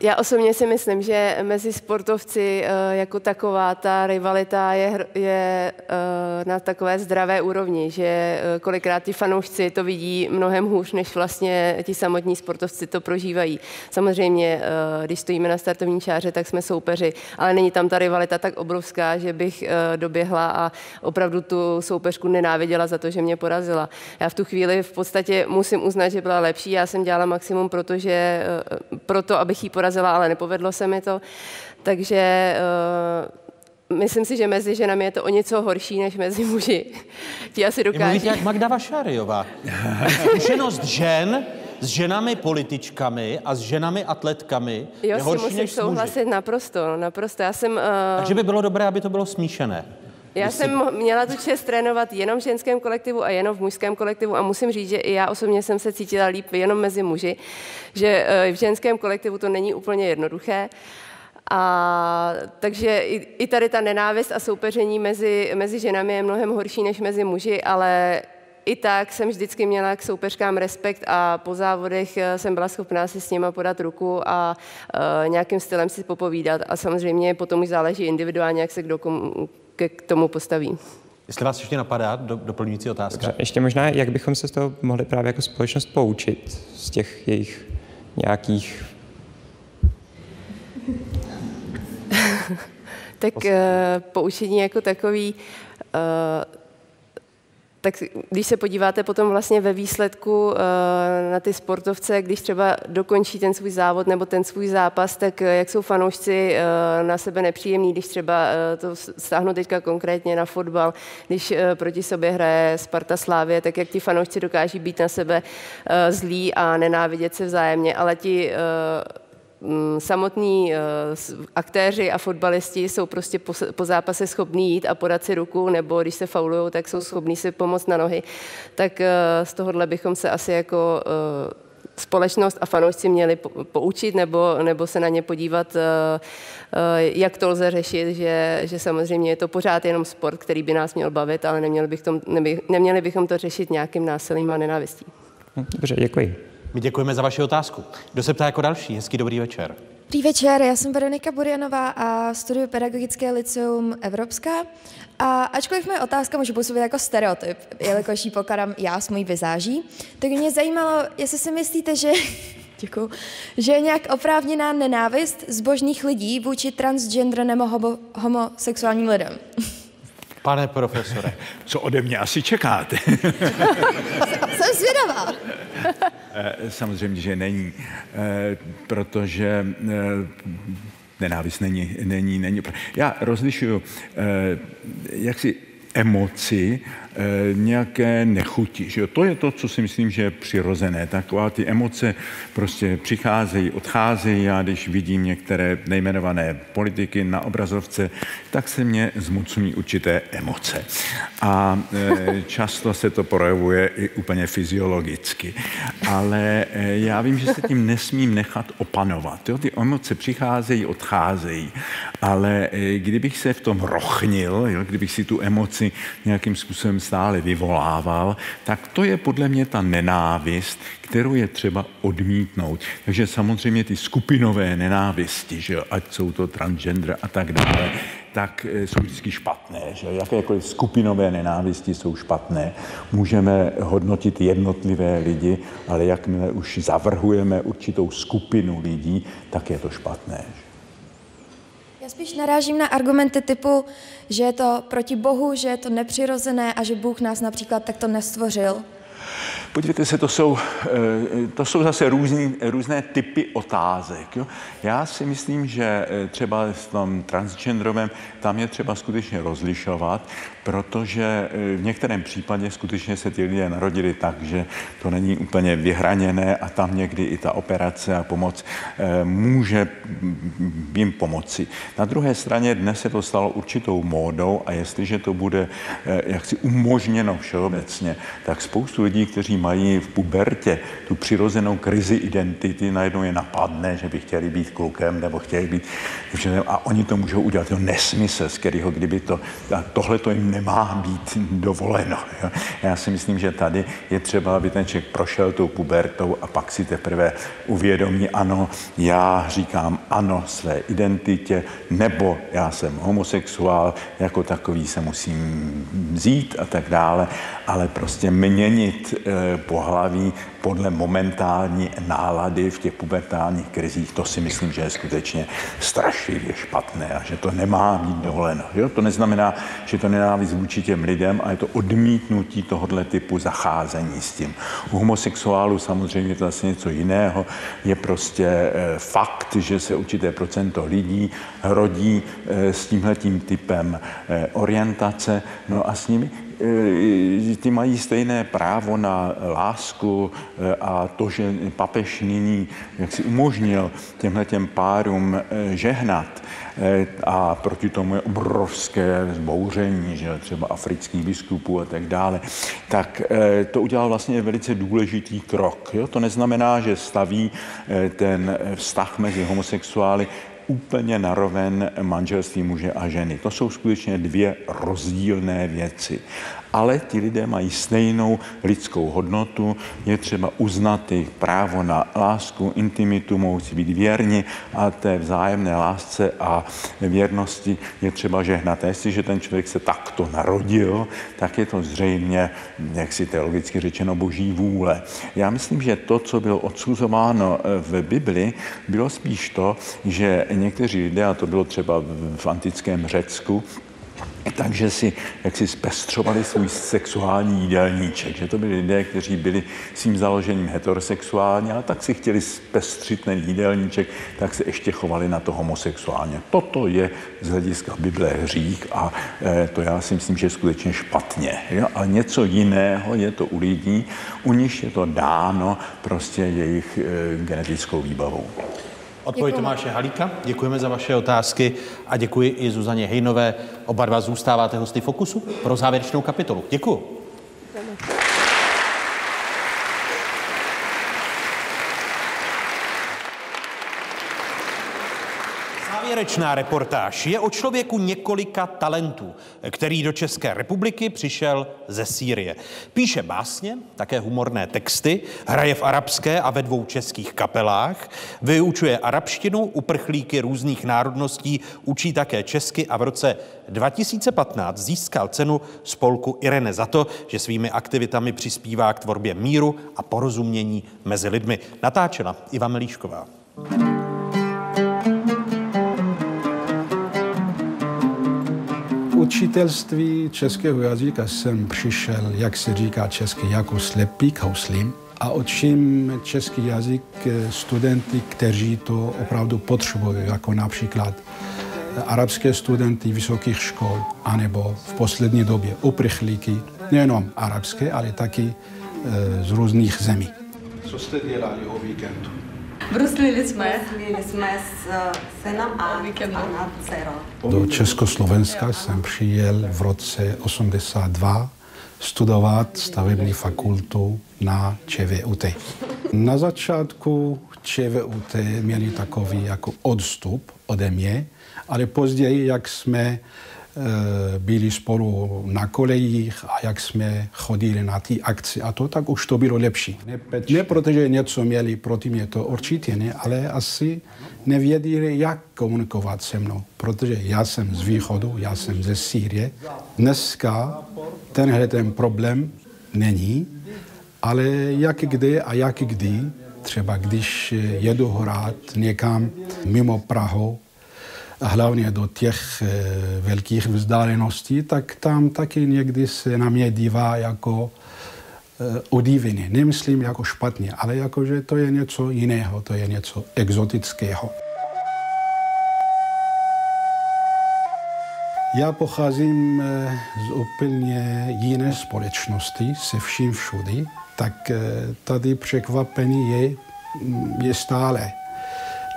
Já osobně si myslím, že mezi sportovci eh, jako taková ta rivalita je, je eh, na takové zdravé úrovni, že eh, kolikrát ti fanoušci to vidí mnohem hůř, než vlastně ti samotní sportovci to prožívají. Samozřejmě, když stojíme na startovní čáře, tak jsme soupeři, ale není tam ta rivalita tak obrovská, že bych doběhla a opravdu tu soupeřku nenáviděla za to, že mě porazila. Já v tu chvíli v podstatě musím uznat, že byla lepší. Já jsem dělala maximum, protože proto, abych jí porazila, ale nepovedlo se mi to. Takže uh, myslím si, že mezi ženami je to o něco horší než mezi muži. Ti asi dokáží. Mluvíte jak Magda Vašáriová. Zkušenost žen s ženami političkami a s ženami atletkami jo, je horší musím než souhlasit naprosto, naprosto. Já jsem... Uh... Takže by bylo dobré, aby to bylo smíšené. Já jsem měla tu čest trénovat jenom v ženském kolektivu a jenom v mužském kolektivu a musím říct, že i já osobně jsem se cítila líp jenom mezi muži, že eh, v ženském kolektivu to není úplně jednoduché. A takže i, i tady ta nenávist a soupeření mezi, mezi ženami je mnohem horší než mezi muži, ale i tak jsem vždycky měla k soupeřkám respekt a po závodech eh, jsem byla schopná si s nima podat ruku a uh, nějakým stylem si popovídat. A samozřejmě potom už záleží individuálně, jak se kdo komu, k tomu postaví. Jestli vás ještě napadá do, doplňující otázka. Dobře, ještě možná, jak bychom se z toho mohli právě jako společnost poučit, z těch jejich nějakých... tak uh, poučení jako takový, uh, tak když se podíváte potom vlastně ve výsledku eh, na ty sportovce, když třeba dokončí ten svůj závod nebo ten svůj zápas, tak eh, jak jsou fanoušci eh, na sebe nepříjemní, když třeba to stáhnu teďka konkrétně na fotbal, když proti sobě hraje Sparta Slávě, tak jak ti fanoušci dokáží být na sebe zlí a nenávidět se vzájemně, ale ti samotní eh, aktéři a fotbalisti jsou prostě po, zápase schopní jít a podat si ruku, nebo když se faulují, tak jsou schopní si pomoct na nohy. Tak eh, z tohohle bychom se asi jako eh, společnost a fanoušci měli poučit nebo, nebo se na ně podívat, jak to lze řešit, že, že samozřejmě je to pořád jenom sport, který by nás měl bavit, ale neměli, bychom, neměli bychom to řešit nějakým násilím a nenávistí. Dobře, děkuji. My děkujeme za vaši otázku. Kdo se ptá jako další? Hezký dobrý večer. Dobrý večer, já jsem Veronika Burianová a studuji Pedagogické liceum Evropská. A ačkoliv moje otázka může působit jako stereotyp, jelikož ji pokládám já s mojí vizáží, tak mě zajímalo, jestli si myslíte, že Děkuji. Že je nějak oprávněná nenávist zbožných lidí vůči transgender nebo homo, homosexuálním lidem. Pane profesore. Co ode mě asi čekáte? Jsem zvědavá. Eh, samozřejmě, že není, eh, protože eh, nenávist není, není, není. Já rozlišuju, jak si emoci nějaké nechuti. Že jo? To je to, co si myslím, že je přirozené. Taková ty emoce prostě přicházejí, odcházejí. Já když vidím některé nejmenované politiky na obrazovce, tak se mě zmocní určité emoce. A e, často se to projevuje i úplně fyziologicky. Ale e, já vím, že se tím nesmím nechat opanovat. Jo? Ty emoce přicházejí, odcházejí. Ale kdybych se v tom rochnil, jo? kdybych si tu emoci nějakým způsobem stále vyvolával, tak to je podle mě ta nenávist, kterou je třeba odmítnout. Takže samozřejmě ty skupinové nenávisti, že ať jsou to transgender a tak dále, tak eh, jsou vždycky špatné. Že jakékoliv skupinové nenávisti jsou špatné. Můžeme hodnotit jednotlivé lidi, ale jakmile už zavrhujeme určitou skupinu lidí, tak je to špatné. Že? Spíš narážím na argumenty typu, že je to proti Bohu, že je to nepřirozené a že Bůh nás například takto nestvořil. Podívejte se, to jsou, eh, to jsou zase různý, různé typy otázek. Jo? Já si myslím, že eh, třeba v tom transgenderovém, tam je třeba skutečně rozlišovat, protože eh, v některém případě skutečně se ty lidé narodili tak, že to není úplně vyhraněné a tam někdy i ta operace a pomoc může jim pomoci. Na druhé straně dnes se to stalo určitou módou a jestliže to bude jaksi umožněno všeobecně, tak spoustu lidí, kteří mají v pubertě tu přirozenou krizi identity, najednou je napadne, že by chtěli být klukem nebo chtěli být a oni to můžou udělat. To nesmysl, z kterého kdyby to, tohle to jim nemá být dovoleno. Jo. Já si myslím, že tady je třeba, aby ten člověk prošel tou pubertou a pak si teprve uvědomí, ano, já říkám ano své identitě, nebo já jsem homosexuál, jako takový se musím vzít a tak dále, ale prostě měnit eh, pohlaví podle momentální nálady v těch pubertálních krizích, to si myslím, že je skutečně strašlivě špatné a že to nemá být dovoleno. Jo? To neznamená, že to nenávist vůči těm lidem, a je to odmítnutí tohohle typu zacházení s tím. U homosexuálů samozřejmě to zase něco jiného. Je prostě eh, fakt, že se určité procento lidí rodí eh, s tímhletím typem eh, orientace, no a s nimi ty mají stejné právo na lásku a to, že papež nyní jak si umožnil těmhle těm párům žehnat, Eh, a proti tomu je obrovské zbouření, že třeba afrických biskupů a tak dále, tak eh, to udělal vlastně velice důležitý krok. Jo? To neznamená, že staví eh, ten vztah mezi homosexuály úplně naroven manželství muže a ženy. To jsou skutečně dvě rozdílné věci ale ti lidé mají stejnou lidskou hodnotu, je třeba uznat jejich právo na lásku, intimitu, mohou si být věrni a té vzájemné lásce a věrnosti je třeba žehnat. A jestliže ten člověk se takto narodil, tak je to zřejmě, jak si teologicky řečeno, boží vůle. Já myslím, že to, co bylo odsuzováno v Bibli, bylo spíš to, že někteří lidé, a to bylo třeba v antickém Řecku, takže si jak si zpestřovali svůj sexuální jídelníček, že to byli lidé, kteří byli svým založením heterosexuální, ale tak si chtěli zpestřit ten jídelníček, tak se ještě chovali na to homosexuálně. Toto je z hlediska Bible hřích a e, to já si myslím, že je skutečně špatně. Jo? Ale něco jiného je to u lidí, u nich je to dáno prostě jejich e, genetickou výbavou. Odpověď Tomáše Halíka. Děkujeme za vaše otázky a děkuji i Zuzaně Hejnové. Oba dva zůstáváte hosty Fokusu pro závěrečnou kapitolu. Děkuji. Závěrečná reportáž je o člověku několika talentů, který do České republiky přišel ze Sýrie. Píše básně, také humorné texty, hraje v arabské a ve dvou českých kapelách, vyučuje arabštinu, uprchlíky různých národností, učí také česky a v roce 2015 získal cenu spolku Irene za to, že svými aktivitami přispívá k tvorbě míru a porozumění mezi lidmi. Natáčela Iva Melíšková. Učitelství českého jazyka jsem přišel, jak se říká česky, jako slepý houslím a učím český jazyk studenty, kteří to opravdu potřebují, jako například arabské studenty vysokých škol, anebo v poslední době uprchlíky, nejenom arabské, ale taky z různých zemí. Co jste dělali o víkendu? Bruslili jsme. Bruslili jsme s synem a, a dcerou. Do Československa jsem přijel v roce 82 studovat stavební fakultu na ČVUT. Na začátku ČVUT měli takový jako odstup ode mě, ale později, jak jsme Eh, byli spolu na kolejích a jak jsme chodili na ty akci a to, tak už to bylo lepší. Ne, ne protože něco měli proti mě, to určitě ne, ale asi nevěděli, jak komunikovat se mnou, protože já jsem z východu, já jsem ze Sýrie. Dneska tenhle ten problém není, ale jak kdy a jak kdy, třeba když jedu hrát někam mimo Prahu, hlavně do těch eh, velkých vzdáleností, tak tam taky někdy se na mě dívá jako. Eh, Nemyslím jako špatně, ale jako, že to je něco jiného, to je něco exotického. Já pocházím eh, z úplně jiné společnosti, se vším všudy, tak tady překvapení je, je stále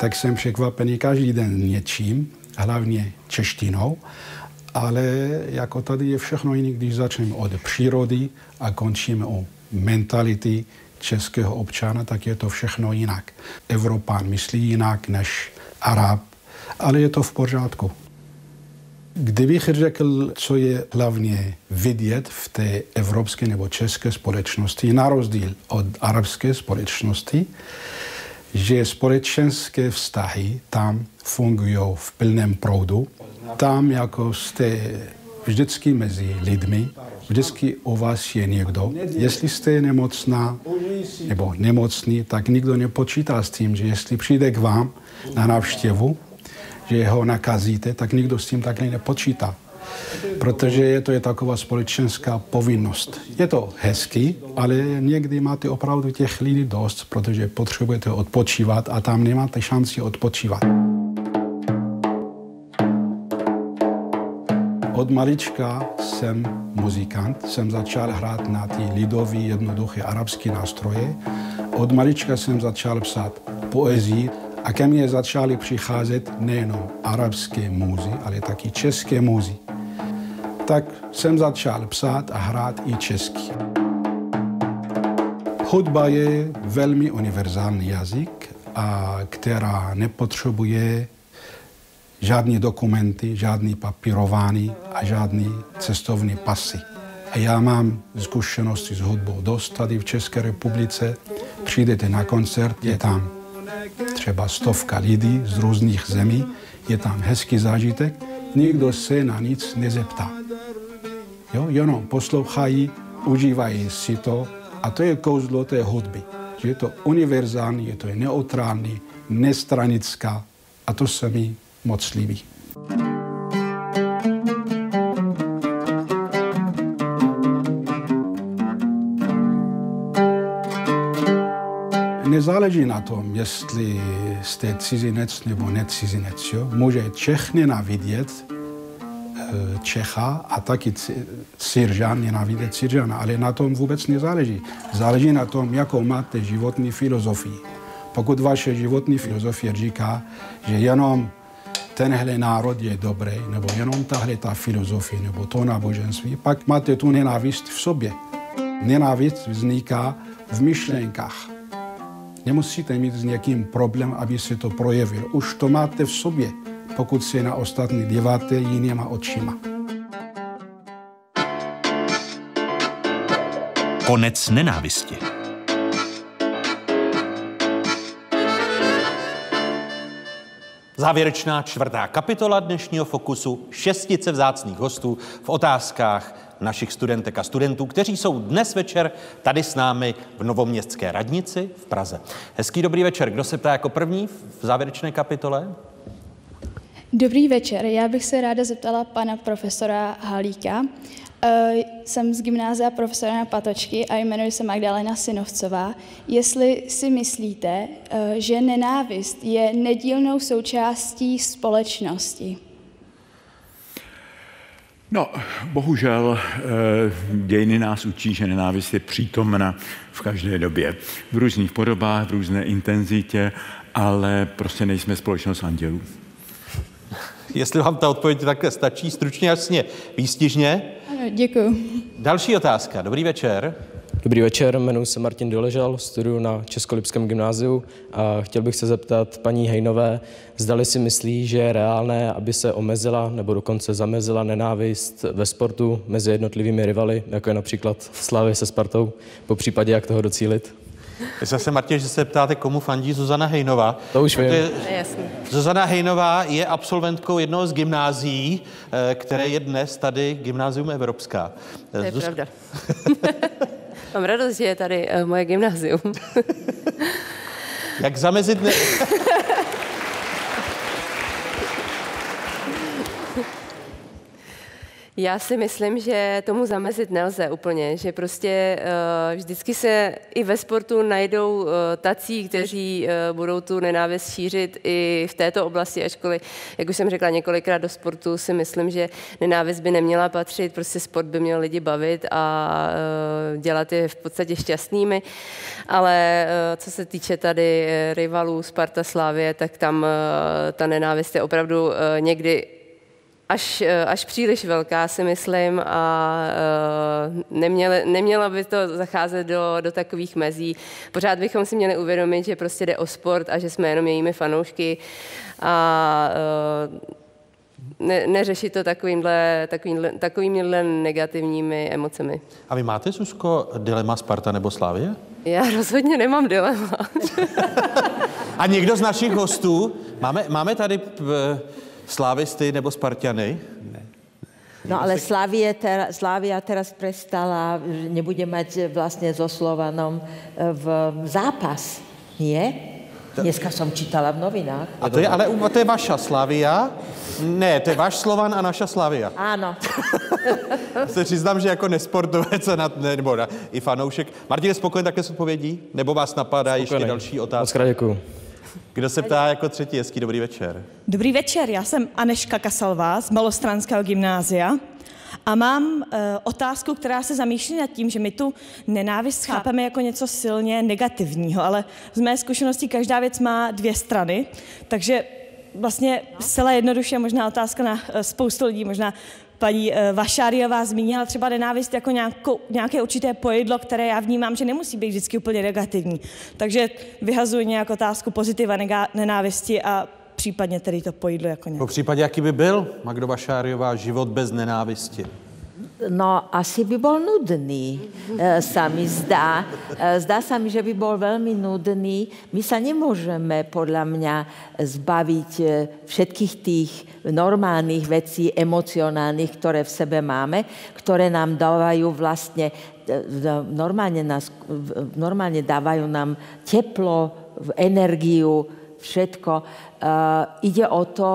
tak jsem překvapený každý den něčím, hlavně češtinou, ale jako tady je všechno jiné, když začneme od přírody a končíme o mentality českého občana, tak je to všechno jinak. Evropán myslí jinak než Arab, ale je to v pořádku. Kdybych řekl, co je hlavně vidět v té evropské nebo české společnosti, na rozdíl od arabské společnosti, že společenské vztahy tam fungují v plném proudu. Tam jako jste vždycky mezi lidmi, vždycky u vás je někdo. Jestli jste nemocná nebo nemocný, tak nikdo nepočítá s tím, že jestli přijde k vám na návštěvu, že ho nakazíte, tak nikdo s tím takhle nepočítá. Protože je to je taková společenská povinnost. Je to hezký, ale někdy máte opravdu těch lidí dost, protože potřebujete odpočívat a tam nemáte šanci odpočívat. Od malička jsem muzikant, jsem začal hrát na ty lidový, jednoduché arabské nástroje. Od malička jsem začal psát poezii a ke mně začaly přicházet nejenom arabské muzy, ale taky české muzy. Tak jsem začal psát a hrát i česky. Hudba je velmi univerzální jazyk, a která nepotřebuje žádné dokumenty, žádný papírování a žádný cestovní pasy. A já mám zkušenosti s hudbou dost tady v České republice. Přijdete na koncert, je tam třeba stovka lidí z různých zemí, je tam hezký zážitek, nikdo se na nic nezeptá. Jo, jenom poslouchají, užívají si to a to je kouzlo té hudby. Že je to univerzální, je to neutrální, nestranická a to se mi moc líbí. Nezáleží na tom, jestli jste cizinec nebo necizinec. Jo? Může Čech nenávidět eh, Čecha a taky Syržan nenávidět Syržana, ale na tom vůbec nezáleží. Záleží na tom, jakou máte životní filozofii. Pokud vaše životní filozofie říká, že jenom tenhle národ je dobrý, nebo jenom tahle ta filozofie, nebo to náboženství, pak máte tu nenávist v sobě. Nenávist vzniká v myšlenkách. Nemusíte mít s někým problém, aby se to projevil. Už to máte v sobě, pokud se na ostatní díváte jinýma očima. Konec nenávisti. Závěrečná čtvrtá kapitola dnešního Fokusu, šestice vzácných hostů v otázkách našich studentek a studentů, kteří jsou dnes večer tady s námi v Novoměstské radnici v Praze. Hezký dobrý večer. Kdo se ptá jako první v závěrečné kapitole? Dobrý večer. Já bych se ráda zeptala pana profesora Halíka. Uh, jsem z gymnázia profesora na Patočky a jmenuji se Magdalena Synovcová. Jestli si myslíte, uh, že nenávist je nedílnou součástí společnosti? No, bohužel eh, dějiny nás učí, že nenávist je přítomna v každé době. V různých podobách, v různé intenzitě, ale prostě nejsme společnost andělů. Jestli vám ta odpověď takhle stačí, stručně, jasně, výstižně. Ano, děkuji. Další otázka. Dobrý večer. Dobrý večer, jmenuji se Martin Doležal, studuju na Českolipském gymnáziu a chtěl bych se zeptat paní Hejnové, zdali si myslí, že je reálné, aby se omezila nebo dokonce zamezila nenávist ve sportu mezi jednotlivými rivaly, jako je například Slávy se Spartou, po případě jak toho docílit? Zase, Martin, že se ptáte, komu fandí Zuzana Hejnová. To už vím. Je, Zuzana Hejnová je absolventkou jednoho z gymnázií, eh, které je dnes tady Gymnázium Evropská. To je Zuz... pravda. Mám radost, že je tady uh, moje gymnázium. Jak zamezit... Ne... Já si myslím, že tomu zamezit nelze úplně, že prostě uh, vždycky se i ve sportu najdou uh, tací, kteří uh, budou tu nenávist šířit i v této oblasti, ačkoliv, jak už jsem řekla několikrát do sportu, si myslím, že nenávist by neměla patřit, prostě sport by měl lidi bavit a dělat je v podstatě šťastnými, ale co se týče tady rivalů Sparta Slávě, tak tam ta nenávist je opravdu někdy až, eh, až příliš velká, si myslím, a uh, neměla, neměla by to zacházet do, do takových mezí. Pořád bychom si měli uvědomit, že prostě jde o sport a že jsme jenom jejími fanoušky a uh, ne, neřešit to takovýmhle, takovýmhle, takovýmhle negativními emocemi. A vy máte, Susko, dilema Sparta nebo Slávie? Já rozhodně nemám dilema. A někdo z našich hostů, máme, máme tady p- slávisty nebo Spartiany? No ale Slavia, ter, Slavia teraz prestala, že nebude mať vlastne so Slovanom e, v zápas. Nie? Dneska som čítala v novinách. A to je ale to je vaša Slavia? Ne, to je váš Slovan a naša Slavia. Áno. Se přiznám, že jako nesportovec na, ne, nebo na, i fanoušek. Martin je spokojen také s odpovědí? Nebo vás napadá ještě Spokojený. další otázka? Moc děkuju. Kdo se ptá jako třetí? Hezký dobrý večer. Dobrý večer, já jsem Aneška Kasalová z Malostranského gymnázia a mám uh, otázku, která se zamýšlí nad tím, že my tu nenávist chápeme jako něco silně negativního, ale z mé zkušenosti každá věc má dvě strany, takže vlastně zcela jednoduše možná otázka na uh, spoustu lidí, možná paní uh, Vašáriová zmínila třeba nenávist jako nějakou, nějaké určité pojedlo, které já vnímám, že nemusí být vždycky úplně negativní. Takže vyhazuji nějak otázku pozitiva nega- nenávisti a případně tedy to pojídlo jako nějak. Po případě, jaký by byl Magdo Bašáriová život bez nenávisti? No, asi by bol nudný, e, sa mi zdá. E, Zdá sa mi, že by bol veľmi nudný. My sa nemôžeme, podľa mňa, zbaviť e, všetkých tých normálnych vecí, emocionálnych, ktoré v sebe máme, ktoré nám dávajú vlastne, e, v- normálne, nás, normálne dávajú nám teplo, energiu, všetko. Uh, ide o to,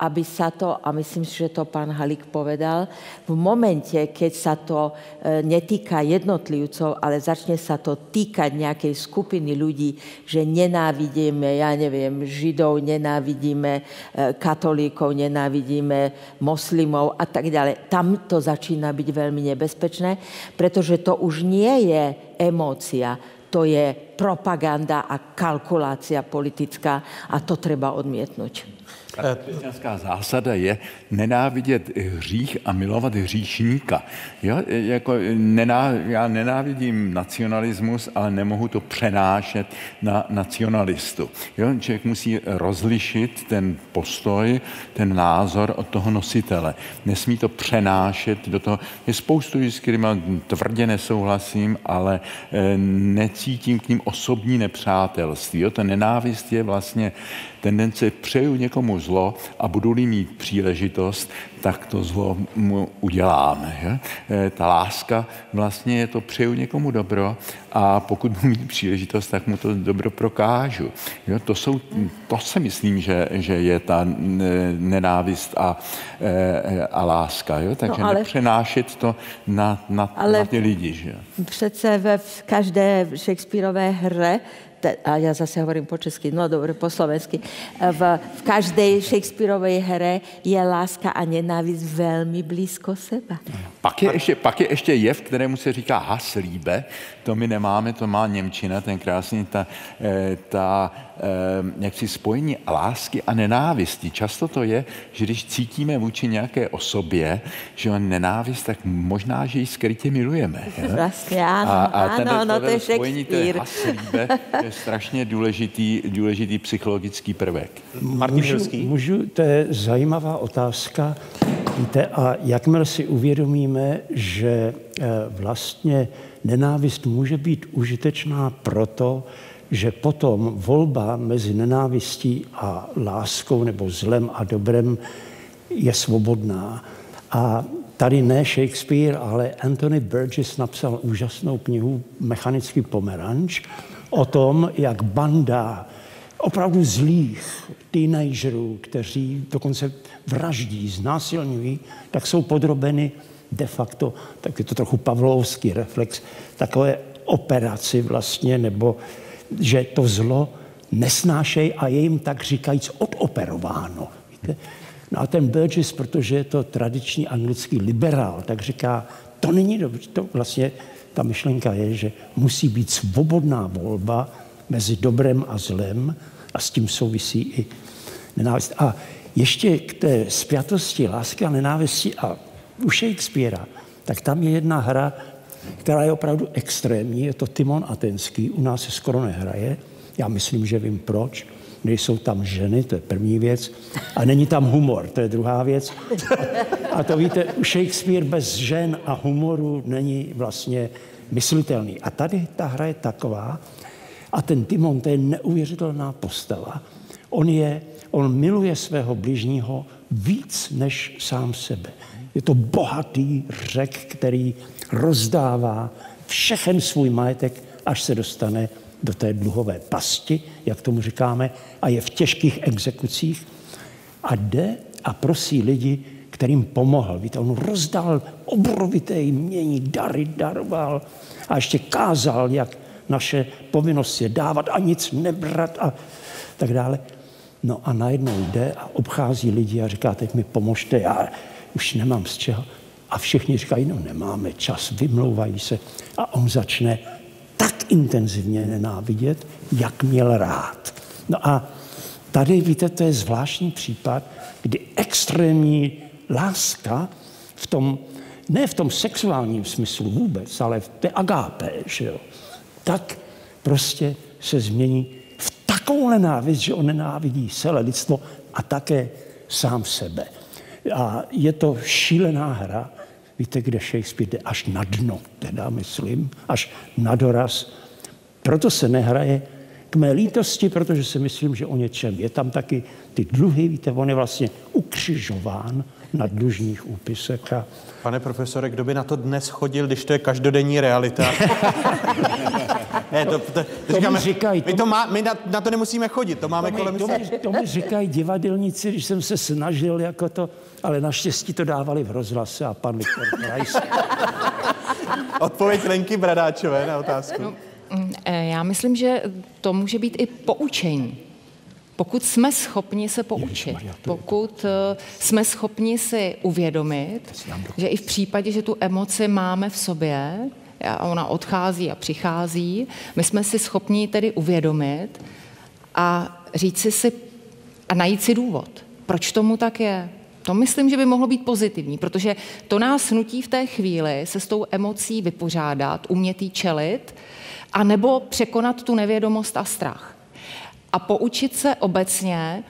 aby sa to, a myslím si, že to pán Halík povedal, v momente, keď sa to uh, netýka jednotlivcov, ale začne sa to týkať nejakej skupiny ľudí, že nenávidíme, ja neviem, židov, nenávidíme uh, katolíkov, nenávidíme moslimov a tak ďalej. Tam to začína byť veľmi nebezpečné, pretože to už nie je emócia, to je propaganda a kalkulácia politická a to treba odmietnúť. Křesťanská zásada je nenávidět hřích a milovat hříšníka. Jo? Jako nená, já nenávidím nacionalismus, ale nemohu to přenášet na nacionalistu. Jo? Člověk musí rozlišit ten postoj, ten názor od toho nositele. Nesmí to přenášet do toho. Je spoustu lidí, s kterými tvrdě nesouhlasím, ale eh, necítím k ním osobní nepřátelství. Jo? Ta nenávist je vlastně tendence přeju někomu zlo a budu-li mít příležitost, tak to zlo mu uděláme. Že? Eh, Ta láska vlastně je to přeju někomu dobro a pokud budu mít příležitost, tak mu to dobro prokážu. Jo? To, jsou, to si myslím, že, že je ta nenávist a, eh, a láska. Jo? Takže ale- nepřenášet to na, na, Ale- na ty lidi. Že? Přece ve každé Shakespeareové hře, a já zase hovorím po česky, no dobře, po slovensky, v, v každé Shakespeareové hře je láska a nenávist velmi blízko seba. Pak je, ještě, pak je ještě jev, kterému se říká haslíbe. To my nemáme, to má Němčina, ten krásný, ta, eh, ta eh, jaksi spojení lásky a nenávisti. Často to je, že když cítíme vůči nějaké osobě, že on nenávist, tak možná, že ji skrytě milujeme. je? Vlastně ano, a, a ano, tenhle- no to je spojení té Shakespeare. haslíbe je strašně důležitý, důležitý psychologický prvek. můžu, můžu, to je zajímavá otázka. Víte, a jakmile si uvědomíme, že eh, vlastně nenávist může být užitečná proto, že potom volba mezi nenávistí a láskou nebo zlem a dobrem je svobodná. A tady ne Shakespeare, ale Anthony Burgess napsal úžasnou knihu Mechanický pomeranč o tom, jak banda opravdu zlých teenagerů, kteří dokonce vraždí, znásilňují, tak jsou podrobeny de facto, tak je to trochu pavlovský reflex, takové operaci vlastně, nebo že to zlo nesnášej a je jim tak říkajíc odoperováno. Víte? No a ten Burgess, protože je to tradiční anglický liberál, tak říká, to není dobře, to vlastně ta myšlenka je, že musí být svobodná volba mezi dobrem a zlem a s tím souvisí i nenávist. A ještě k té spjatosti lásky a nenávisti a u Shakespearea, tak tam je jedna hra, která je opravdu extrémní, je to Timon Atenský, u nás se skoro nehraje, já myslím, že vím proč. nejsou tam ženy, to je první věc, a není tam humor, to je druhá věc. A, to víte, Shakespeare bez žen a humoru není vlastně myslitelný. A tady ta hra je taková, a ten Timon, to je neuvěřitelná postava. On, je, on miluje svého bližního víc než sám sebe. Je to bohatý řek, který rozdává všechen svůj majetek, až se dostane do té dluhové pasti, jak tomu říkáme, a je v těžkých exekucích a jde a prosí lidi, kterým pomohl. Víte, on rozdal obrovité jmění, dary daroval a ještě kázal, jak naše povinnost je dávat a nic nebrat a tak dále. No a najednou jde a obchází lidi a říká, teď mi pomožte, já už nemám z čeho. A všichni říkají, no nemáme čas, vymlouvají se. A on začne tak intenzivně nenávidět, jak měl rád. No a tady, víte, to je zvláštní případ, kdy extrémní láska v tom, ne v tom sexuálním smyslu vůbec, ale v té agápe, že jo, tak prostě se změní v takovou nenávist, že on nenávidí celé lidstvo a také sám sebe. A je to šílená hra, víte, kde Shakespeare jde až na dno, teda myslím, až na doraz. Proto se nehraje k mé lítosti, protože si myslím, že o něčem je tam taky ty dluhy, víte, on je vlastně ukřižován na dlužních úpisech. A... Pane profesore, kdo by na to dnes chodil, když to je každodenní realita? ne, to, to, to, to říkáme, říkají, my, to má, my na, na, to nemusíme chodit, to máme to kolem to, mi, to mi říkají divadelníci, když jsem se snažil jako to, ale naštěstí to dávali v rozhlase a pan Viktor Krajs. Odpověď Lenky Bradáčové na otázku. No, já myslím, že to může být i poučení. Pokud jsme schopni se poučit, pokud eh, jsme schopni si uvědomit, že i v případě, že tu emoci máme v sobě, a ona odchází a přichází, my jsme si schopni tedy uvědomit a říci si a najít si důvod, proč tomu tak je. To myslím, že by mohlo být pozitivní, protože to nás nutí v té chvíli se s tou emocí vypořádat, umět jí čelit, a nebo překonat tu nevědomost a strach a poučit se obecně.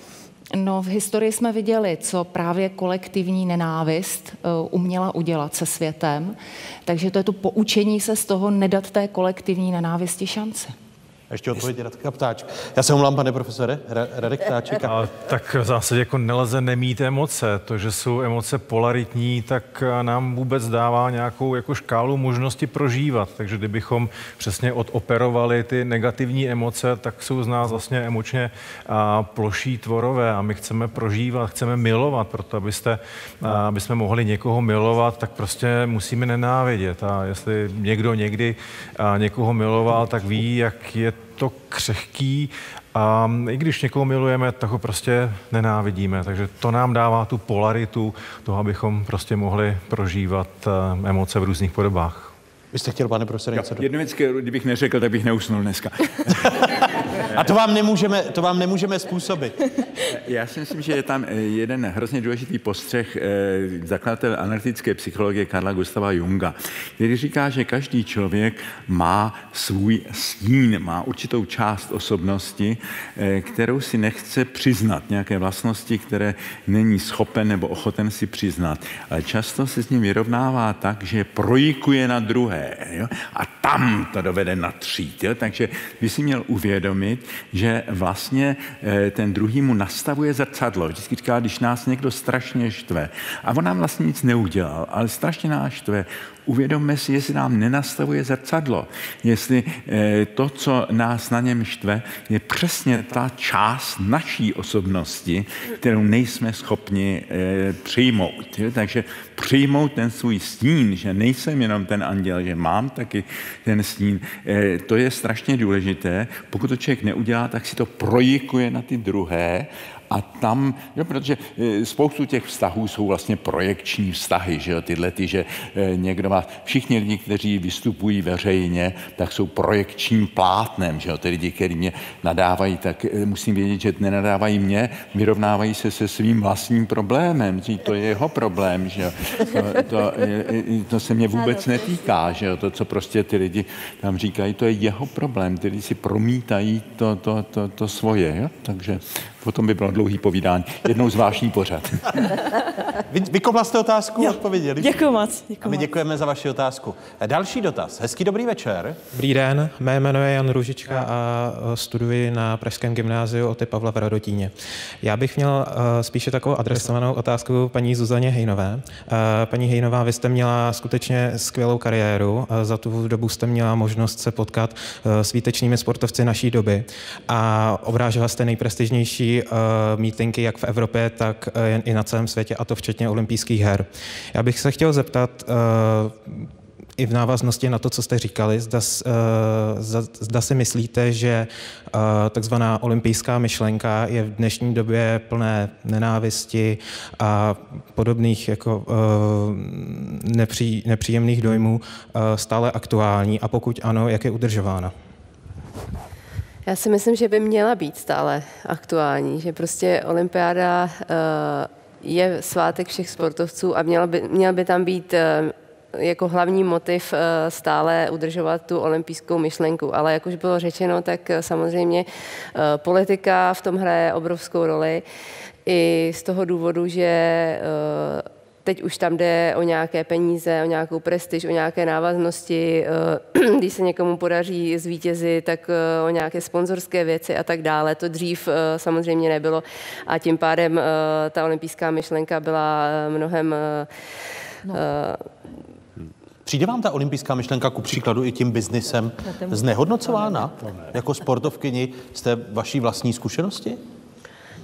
No, v historii jsme viděli, co právě kolektivní nenávist eh, uměla udělat se světem, takže to je to poučení se z toho nedat té kolektivní nenávisti šance. Ještě odpověď Radka Ptáčka. Já se omlám, pane profesore, Radek Ptáček. A tak v zásadě jako nelze nemít emoce. To, že jsou emoce polaritní, tak nám vůbec dává nějakou jako škálu možnosti prožívat. Takže kdybychom přesně odoperovali ty negativní emoce, tak jsou z nás vlastně emočně a ploší tvorové a my chceme prožívat, chceme milovat, proto abyste, a, aby jsme mohli někoho milovat, tak prostě musíme nenávidět. A jestli někdo někdy a, někoho miloval, tak ví, jak je to křehký a i když někoho milujeme, tak ho prostě nenávidíme. Takže to nám dává tu polaritu toho, abychom prostě mohli prožívat eh, emoce v různých podobách. Vy jste chtěl, pane profesore, něco Jednu věc, kdybych neřekl, tak bych neusnul dneska. A to vám nemůžeme, to vám nemůžeme způsobit. Já si myslím, že je tam eh, jeden hrozně důležitý postřeh eh, zakladatel analytické psychologie Karla Gustava Junga, který říká, že každý člověk má svůj stín, má určitou část osobnosti, eh, kterou si nechce přiznat, nějaké vlastnosti, které není schopen nebo ochoten si přiznat. Ale často se s ním vyrovnává tak, že projikuje na druhé jo? a tam to dovede natřít. Jo? Takže by si měl uvědomit, že vlastně eh, ten druhý mu nastavuje zrcadlo. Vždycky říká, když nás někdo strašně štve. A on nám vlastně nic neudělal, ale strašně nás štve uvědomme si, jestli nám nenastavuje zrcadlo, jestli eh, to, co nás na něm štve, je přesně ta část naší osobnosti, kterou nejsme schopni eh, přijmout. Takže přijmout ten svůj stín, že nejsem jenom ten anděl, že mám taky ten stín, eh, to je strašně důležité. Pokud to člověk neudělá, tak si to projikuje na ty druhé A tam, jo, protože eh, spoustu těch vztahů jsou vlastně projekční vztahy, že jo, tyhle ty, že eh, někdo má, všichni lidi, kteří vystupují veřejně, tak jsou projekčním plátnem, že jo, ty lidi, kteří mě nadávají, tak eh, musím vědět, že nenadávají mě, vyrovnávají se se svým vlastním problémem, že to je jeho problém, že jo. To, to, to se mě vůbec netýká, že jo, to, co prostě ty lidi tam říkají, to je jeho problém, ty lidi si promítají to, to, to, to svoje, jo? takže Potom by bylo dlouhý povídání. Jednou zvláštní pořad. Vy, vykovla jste otázku, jo. odpověděli. Děkuji moc. Děkuji A my děkujeme za vaši otázku. Další dotaz. Hezký dobrý večer. Dobrý den, mé jméno je Jan Růžička a studuji na Pražském gymnáziu Oty Pavla v Radotíně. Já bych měl spíše takovou adresovanou otázku paní Zuzaně Hejnové. Paní Hejnová, vy jste měla skutečně skvělou kariéru. Za tu dobu jste měla možnost se potkat s výtečnými sportovci naší doby a obrážela jste nejprestižnější uh, mítinky jak v Evropě, tak uh, i na celém světě, a to včetně olympijských her. Já bych se chtěl zeptat, uh, i v návaznosti na to, co jste říkali, zda, zda, zda si myslíte, že takzvaná olympijská myšlenka je v dnešní době plné nenávisti a podobných jako nepří, nepříjemných dojmů stále aktuální a pokud ano, jak je udržována? Já si myslím, že by měla být stále aktuální, že prostě olympiáda eh, je svátek všech sportovců a měla by, měla by tam být eh, jako hlavní motiv eh, stále udržovat tu olympijskou myšlenku. Ale jak už bylo řečeno, tak samozřejmě politika v tom hraje obrovskou roli i z toho důvodu, že Teď už tam jde o nějaké peníze, o nějakou prestiž, o nějaké návaznosti. Eh, když se někomu podaří zvítězit, tak eh, o nějaké sponzorské věci a tak dále. To dřív eh, samozřejmě nebylo a tím pádem ta olympijská myšlenka byla mnohem no. Přijde vám ta olympijská myšlenka ku příkladu i tím biznisem znehodnocována? Jako sportovkyni jste vaší vlastní zkušenosti?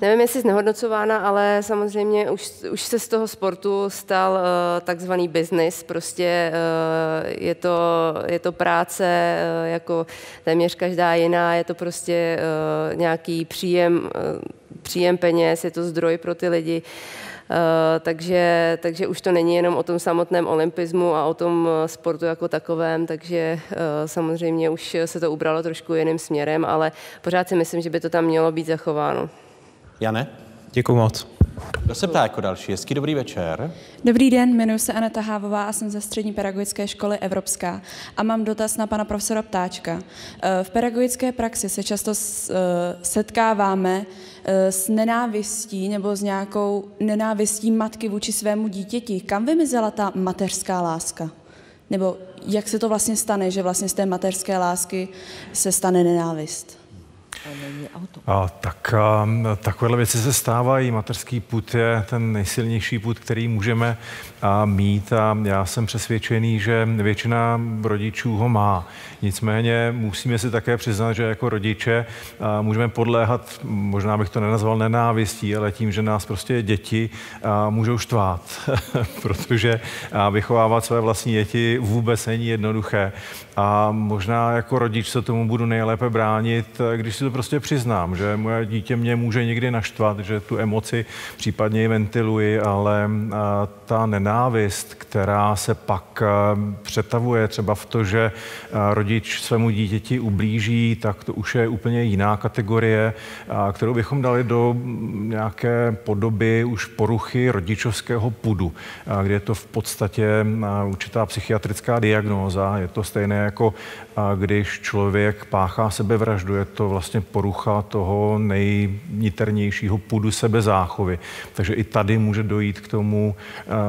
Nevím, jestli znehodnocována, ale samozřejmě už, už se z toho sportu stal uh, takzvaný business. Prostě uh, je, to, je to práce uh, jako téměř každá jiná, je to prostě nějaký příjem, příjem peněz, je to zdroj pro ty lidi. Uh, takže, takže už to není jenom o tom samotném olympismu a o tom sportu jako takovém, takže uh, samozřejmě už se to ubralo trošku jiným směrem, ale pořád si myslím, že by to tam mělo být zachováno. Jane? Děkuji moc. Kdo se ptá jako další? Hezký dobrý večer. Dobrý den, jmenuji se Aneta Hávová a jsem ze Střední pedagogické školy Evropská a mám dotaz na pana profesora Ptáčka. Eh, v pedagogické praxi se často eh, setkáváme eh, s nenávistí nebo s nějakou nenávistí matky vůči svému dítěti. Kam vymizela ta mateřská láska? Nebo jak se to vlastně stane, že vlastně z té mateřské lásky se stane nenávist? A, tak a, takovéhle věci se stávají. Mateřský put je ten nejsilnější put, který můžeme a, mít a já jsem přesvědčený, že většina rodičů ho má. Nicméně musíme si také přiznat, že jako rodiče a, můžeme podléhat, možná bych to nenazval nenávistí, ale tím, že nás prostě děti a, můžou štvát, protože a, vychovávat své vlastní děti vůbec není jednoduché. A možná jako rodič se tomu budu nejlépe bránit, když si to prostě přiznám, že moje dítě mě může někdy naštvat, že tu emoci případně i ventiluji, ale ta nenávist, která se pak přetavuje třeba v to, že rodič svému dítěti ublíží, tak to už je úplně jiná kategorie, kterou bychom dali do nějaké podoby už poruchy rodičovského pudu, kde je to v podstatě určitá psychiatrická diagnóza. Je to stejné jako když člověk páchá sebevraždu, je to vlastně porucha toho nejniternějšího půdu sebezáchovy. Takže i tady může dojít k tomu,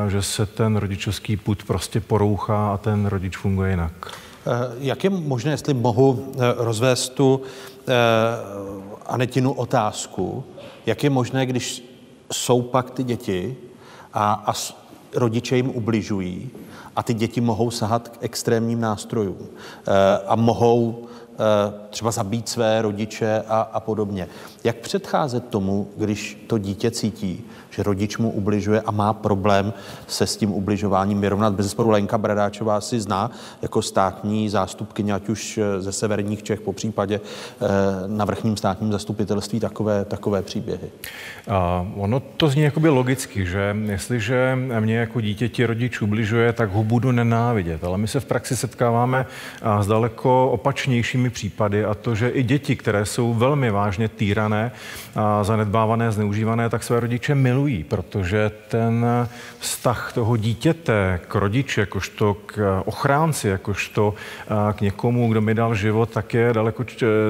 že se ten rodičovský půd prostě porouchá a ten rodič funguje jinak. Eh, jak je možné, jestli mohu eh, rozvést tu Anetinu otázku, jak je možné, když jsou pak ty děti a, a rodiče jim ubližují a ty děti mohou sahat k extrémním nástrojům a mohou třeba zabít své rodiče a, a podobně. Jak předcházet tomu, když to dítě cítí, že rodič mu ubližuje a má problém se s tím ubližováním vyrovnat. Bez sporu Lenka Bradáčová si zná jako státní zástupkyně, ať už ze severních Čech, po případě na vrchním státním zastupitelství takové, takové příběhy. A ono to zní jakoby logicky, že jestliže mě jako dítěti rodič ubližuje, tak ho budu nenávidět. Ale my se v praxi setkáváme s daleko opačnějšími případy a to, že i děti, které jsou velmi vážně týrané, a zanedbávané, zneužívané, tak své rodiče milují, protože ten vztah toho dítěte k rodiči, jakožto k ochránci, jakožto k někomu, kdo mi dal život, tak je daleko,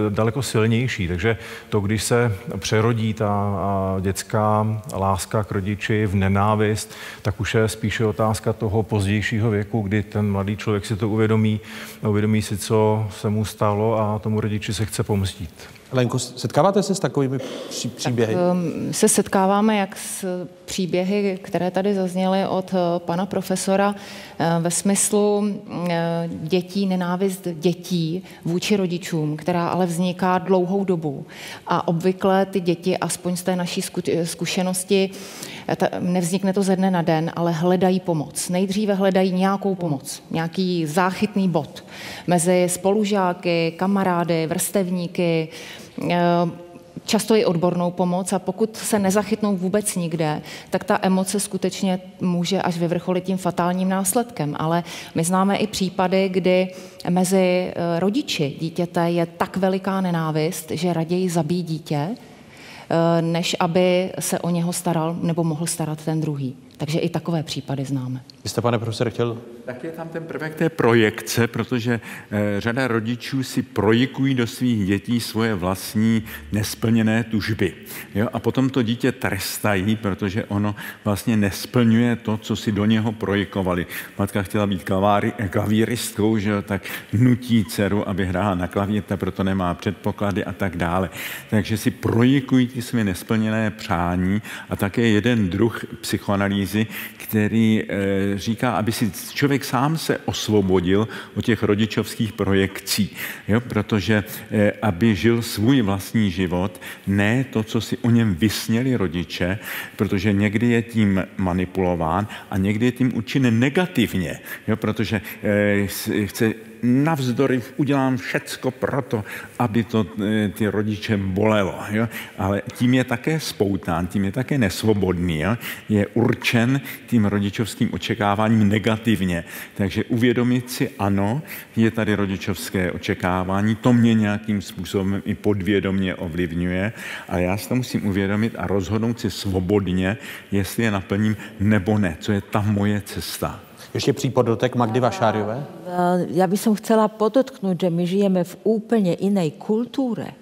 daleko silnější. Takže to, když se přerodí ta dětská láska k rodiči v nenávist, tak už je spíše otázka toho pozdějšího věku, kdy ten mladý člověk si to uvědomí, uvědomí si, co se mu stalo a tomu rodiči se chce pomstit. Lenko, setkáváte se s takovými pří, příběhy? Tak, um, se setkáváme jak s příběhy, které tady zazněly od uh, pana profesora uh, ve smyslu uh, dětí, nenávist dětí vůči rodičům, která ale vzniká dlouhou dobu. A obvykle ty děti, aspoň z té naší zkušenosti, nevznikne to ze dne na den, ale hledají pomoc. Nejdříve hledají nějakou pomoc, nějaký záchytný bod mezi spolužáky, kamarády, vrstevníky, často i odbornou pomoc a pokud se nezachytnou vůbec nikde, tak ta emoce skutečně může až vyvrcholit tím fatálním následkem. Ale my známe i případy, kdy mezi eh, rodiči dítěte je tak veliká nenávist, že raději zabíjí dítě, eh, než aby se o něho staral nebo mohl starat ten druhý. Takže i takové případy známe. Vy jste, pane profesore, chtěl tak je tam ten prvek té projekce, protože e, řada rodičů si projikují do svých dětí svoje vlastní nesplněné tužby. Jo? A potom to dítě trestají, protože ono vlastně nesplňuje to, co si do něho projikovali. Matka chtěla být klaváry, klavíristkou, že jo? tak nutí dceru, aby hrála na klavír, proto nemá předpoklady a tak dále. Takže si projikují ty své nesplněné přání a také jeden druh psychoanalýzy, který e, říká, aby si člověk sám se osvobodil od těch rodičovských projekcí, jo? protože eh, aby žil svůj vlastní život, ne to, co si o něm vysněli rodiče, protože někdy je tím manipulován a někdy je tím učinen negativně, jo? protože eh, chce navzdory udělám všecko proto, aby to eh, ty rodiče bolelo. Jo? Ale tím je také spoután, tím je také nesvobodný. Jo? Je určen tím rodičovským očekáváním negativně. Takže uvědomit si, ano, je tady rodičovské očekávání, to mě nějakým způsobem i podvědomně ovlivňuje, ale já si to musím uvědomit a rozhodnout si svobodně, jestli je naplním nebo ne, co je ta moje cesta. Ještě přípodotek Magdy Vašáriové? Ja by som chcela podotknúť, že my žijeme v úplne inej kultúre.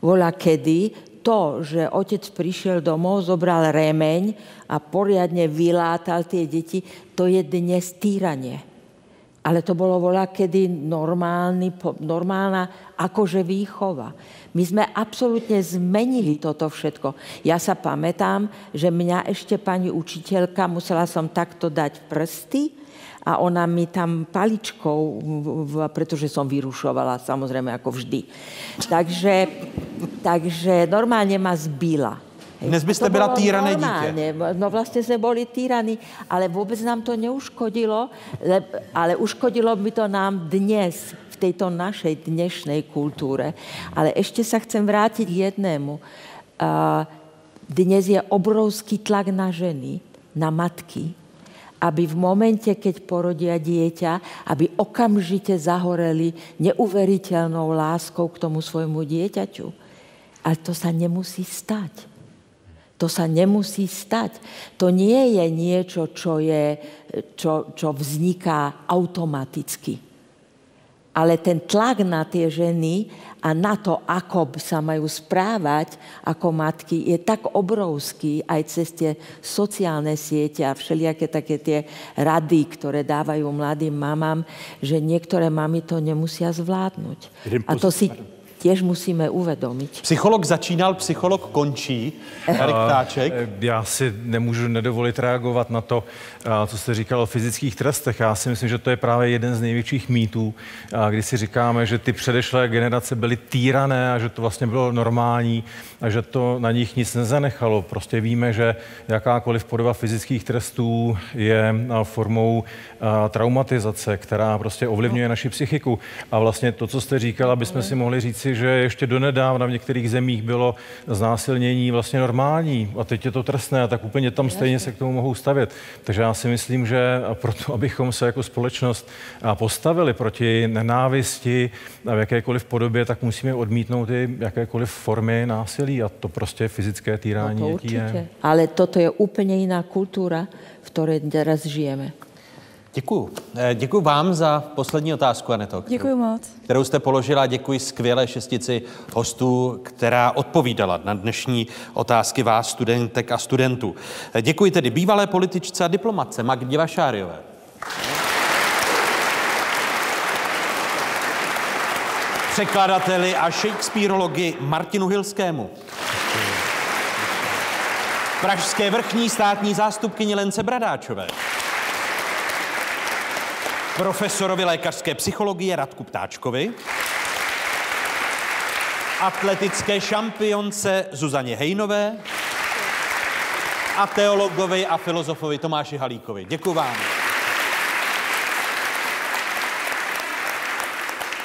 Vola kedy to, že otec prišiel domov, zobral remeň a poriadne vylátal tie deti, to je dnes týranie. Ale to bolo vola kedy normálny, normálna akože výchova. My sme absolútne zmenili toto všetko. Ja sa pamätám, že mňa ešte pani učiteľka, musela som takto dať prsty, a ona mi tam paličkou, pretože som vyrušovala, samozrejme ako vždy. Takže, takže normálne ma zbila. Dnes byste byla týrané dítě. No vlastně jsme byli týraní, ale vůbec nám to neuškodilo, ale uškodilo by to nám dnes, v této našej dnešnej kultúre. Ale ešte sa chcem vrátiť k jednému. Dnes je obrovský tlak na ženy, na matky, aby v momente, keď porodia dieťa, aby okamžite zahoreli neuveriteľnou láskou k tomu svojmu dieťaťu. Ale to sa nemusí stať. To sa nemusí stať. To nie je niečo, čo, je, čo, čo vzniká automaticky. Ale ten tlak na tie ženy a na to, ako sa majú správať ako matky, je tak obrovský aj cez tie sociálne siete a všelijaké také tie rady, ktoré dávajú mladým mamám, že niektoré mamy to nemusia zvládnuť. A to si tiež musíme uvedomiť. Psycholog začínal, psycholog končí. Erik Ptáček. Eh, Já si nemůžu nedovolit reagovat na to, eh, co jste říkal o fyzických trestech. Já si myslím, že to je právě jeden z největších mýtů, eh, kdy si říkáme, že ty předešlé generace byly týrané a že to vlastně bylo normální a že to na nich nic nezanechalo. Prostě víme, že jakákoliv podoba fyzických trestů je formou traumatizace, která prostě ovlivňuje naši psychiku. A vlastně to, co jste říkal, aby jsme si mohli říci, že ještě donedávna v některých zemích bylo znásilnění vlastně normální a teď je to trestné a tak úplně tam stejně se k tomu mohou stavět. Takže já si myslím, že proto, abychom se jako společnost postavili proti nenávisti v jakékoliv podobě, tak musíme odmítnout i jakékoliv formy násilí a to prostě fyzické týrání No to dětí je. Ale toto je úplne iná kultúra, v ktorej teraz žijeme. Děkuju. Eh, Děkuju vám za poslední otázku, Aneto. Děkuji moc. kterou jste položila. Děkuji skvělé šestici hostů, která odpovídala na dnešní otázky vás, studentek a studentů. Děkuji tedy bývalé političce a diplomatce Magdě Vašáriové. Překladateli a shakespearologi Martinu Hilskému. Pražské vrchní státní zástupkyni Lence Bradáčové. Profesorovi lékařské psychologie Radku Ptáčkovi. Atletické šampionce Zuzaně Hejnové. A teologovi a filozofovi Tomáši Halíkovi. Děkuji vám.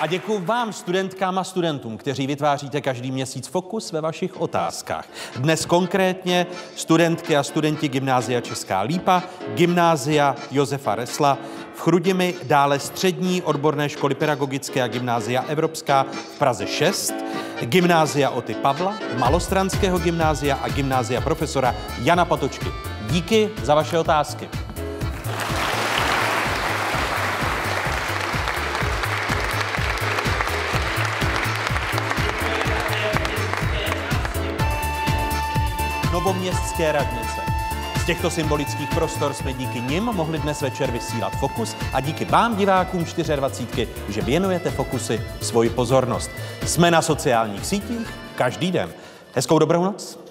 A děkuji vám, studentkám a studentům, kteří vytváříte každý měsíc fokus ve vašich otázkách. Dnes konkrétně studentky a studenti Gymnázia Česká Lípa, Gymnázia Josefa Resla, v Chrudimi dále střední odborné školy pedagogické a Gymnázia Evropská v Praze 6, Gymnázia Oty Pavla, Malostranského gymnázia a Gymnázia profesora Jana Patočky. Díky za vaše otázky. Novoměstské radnice. Z těchto symbolických prostor jsme díky nim mohli dnes večer vysílat Fokus a díky vám, divákům 24, že věnujete Fokusy svoji pozornost. Jsme na sociálních sítích každý den. Hezkou dobrou noc.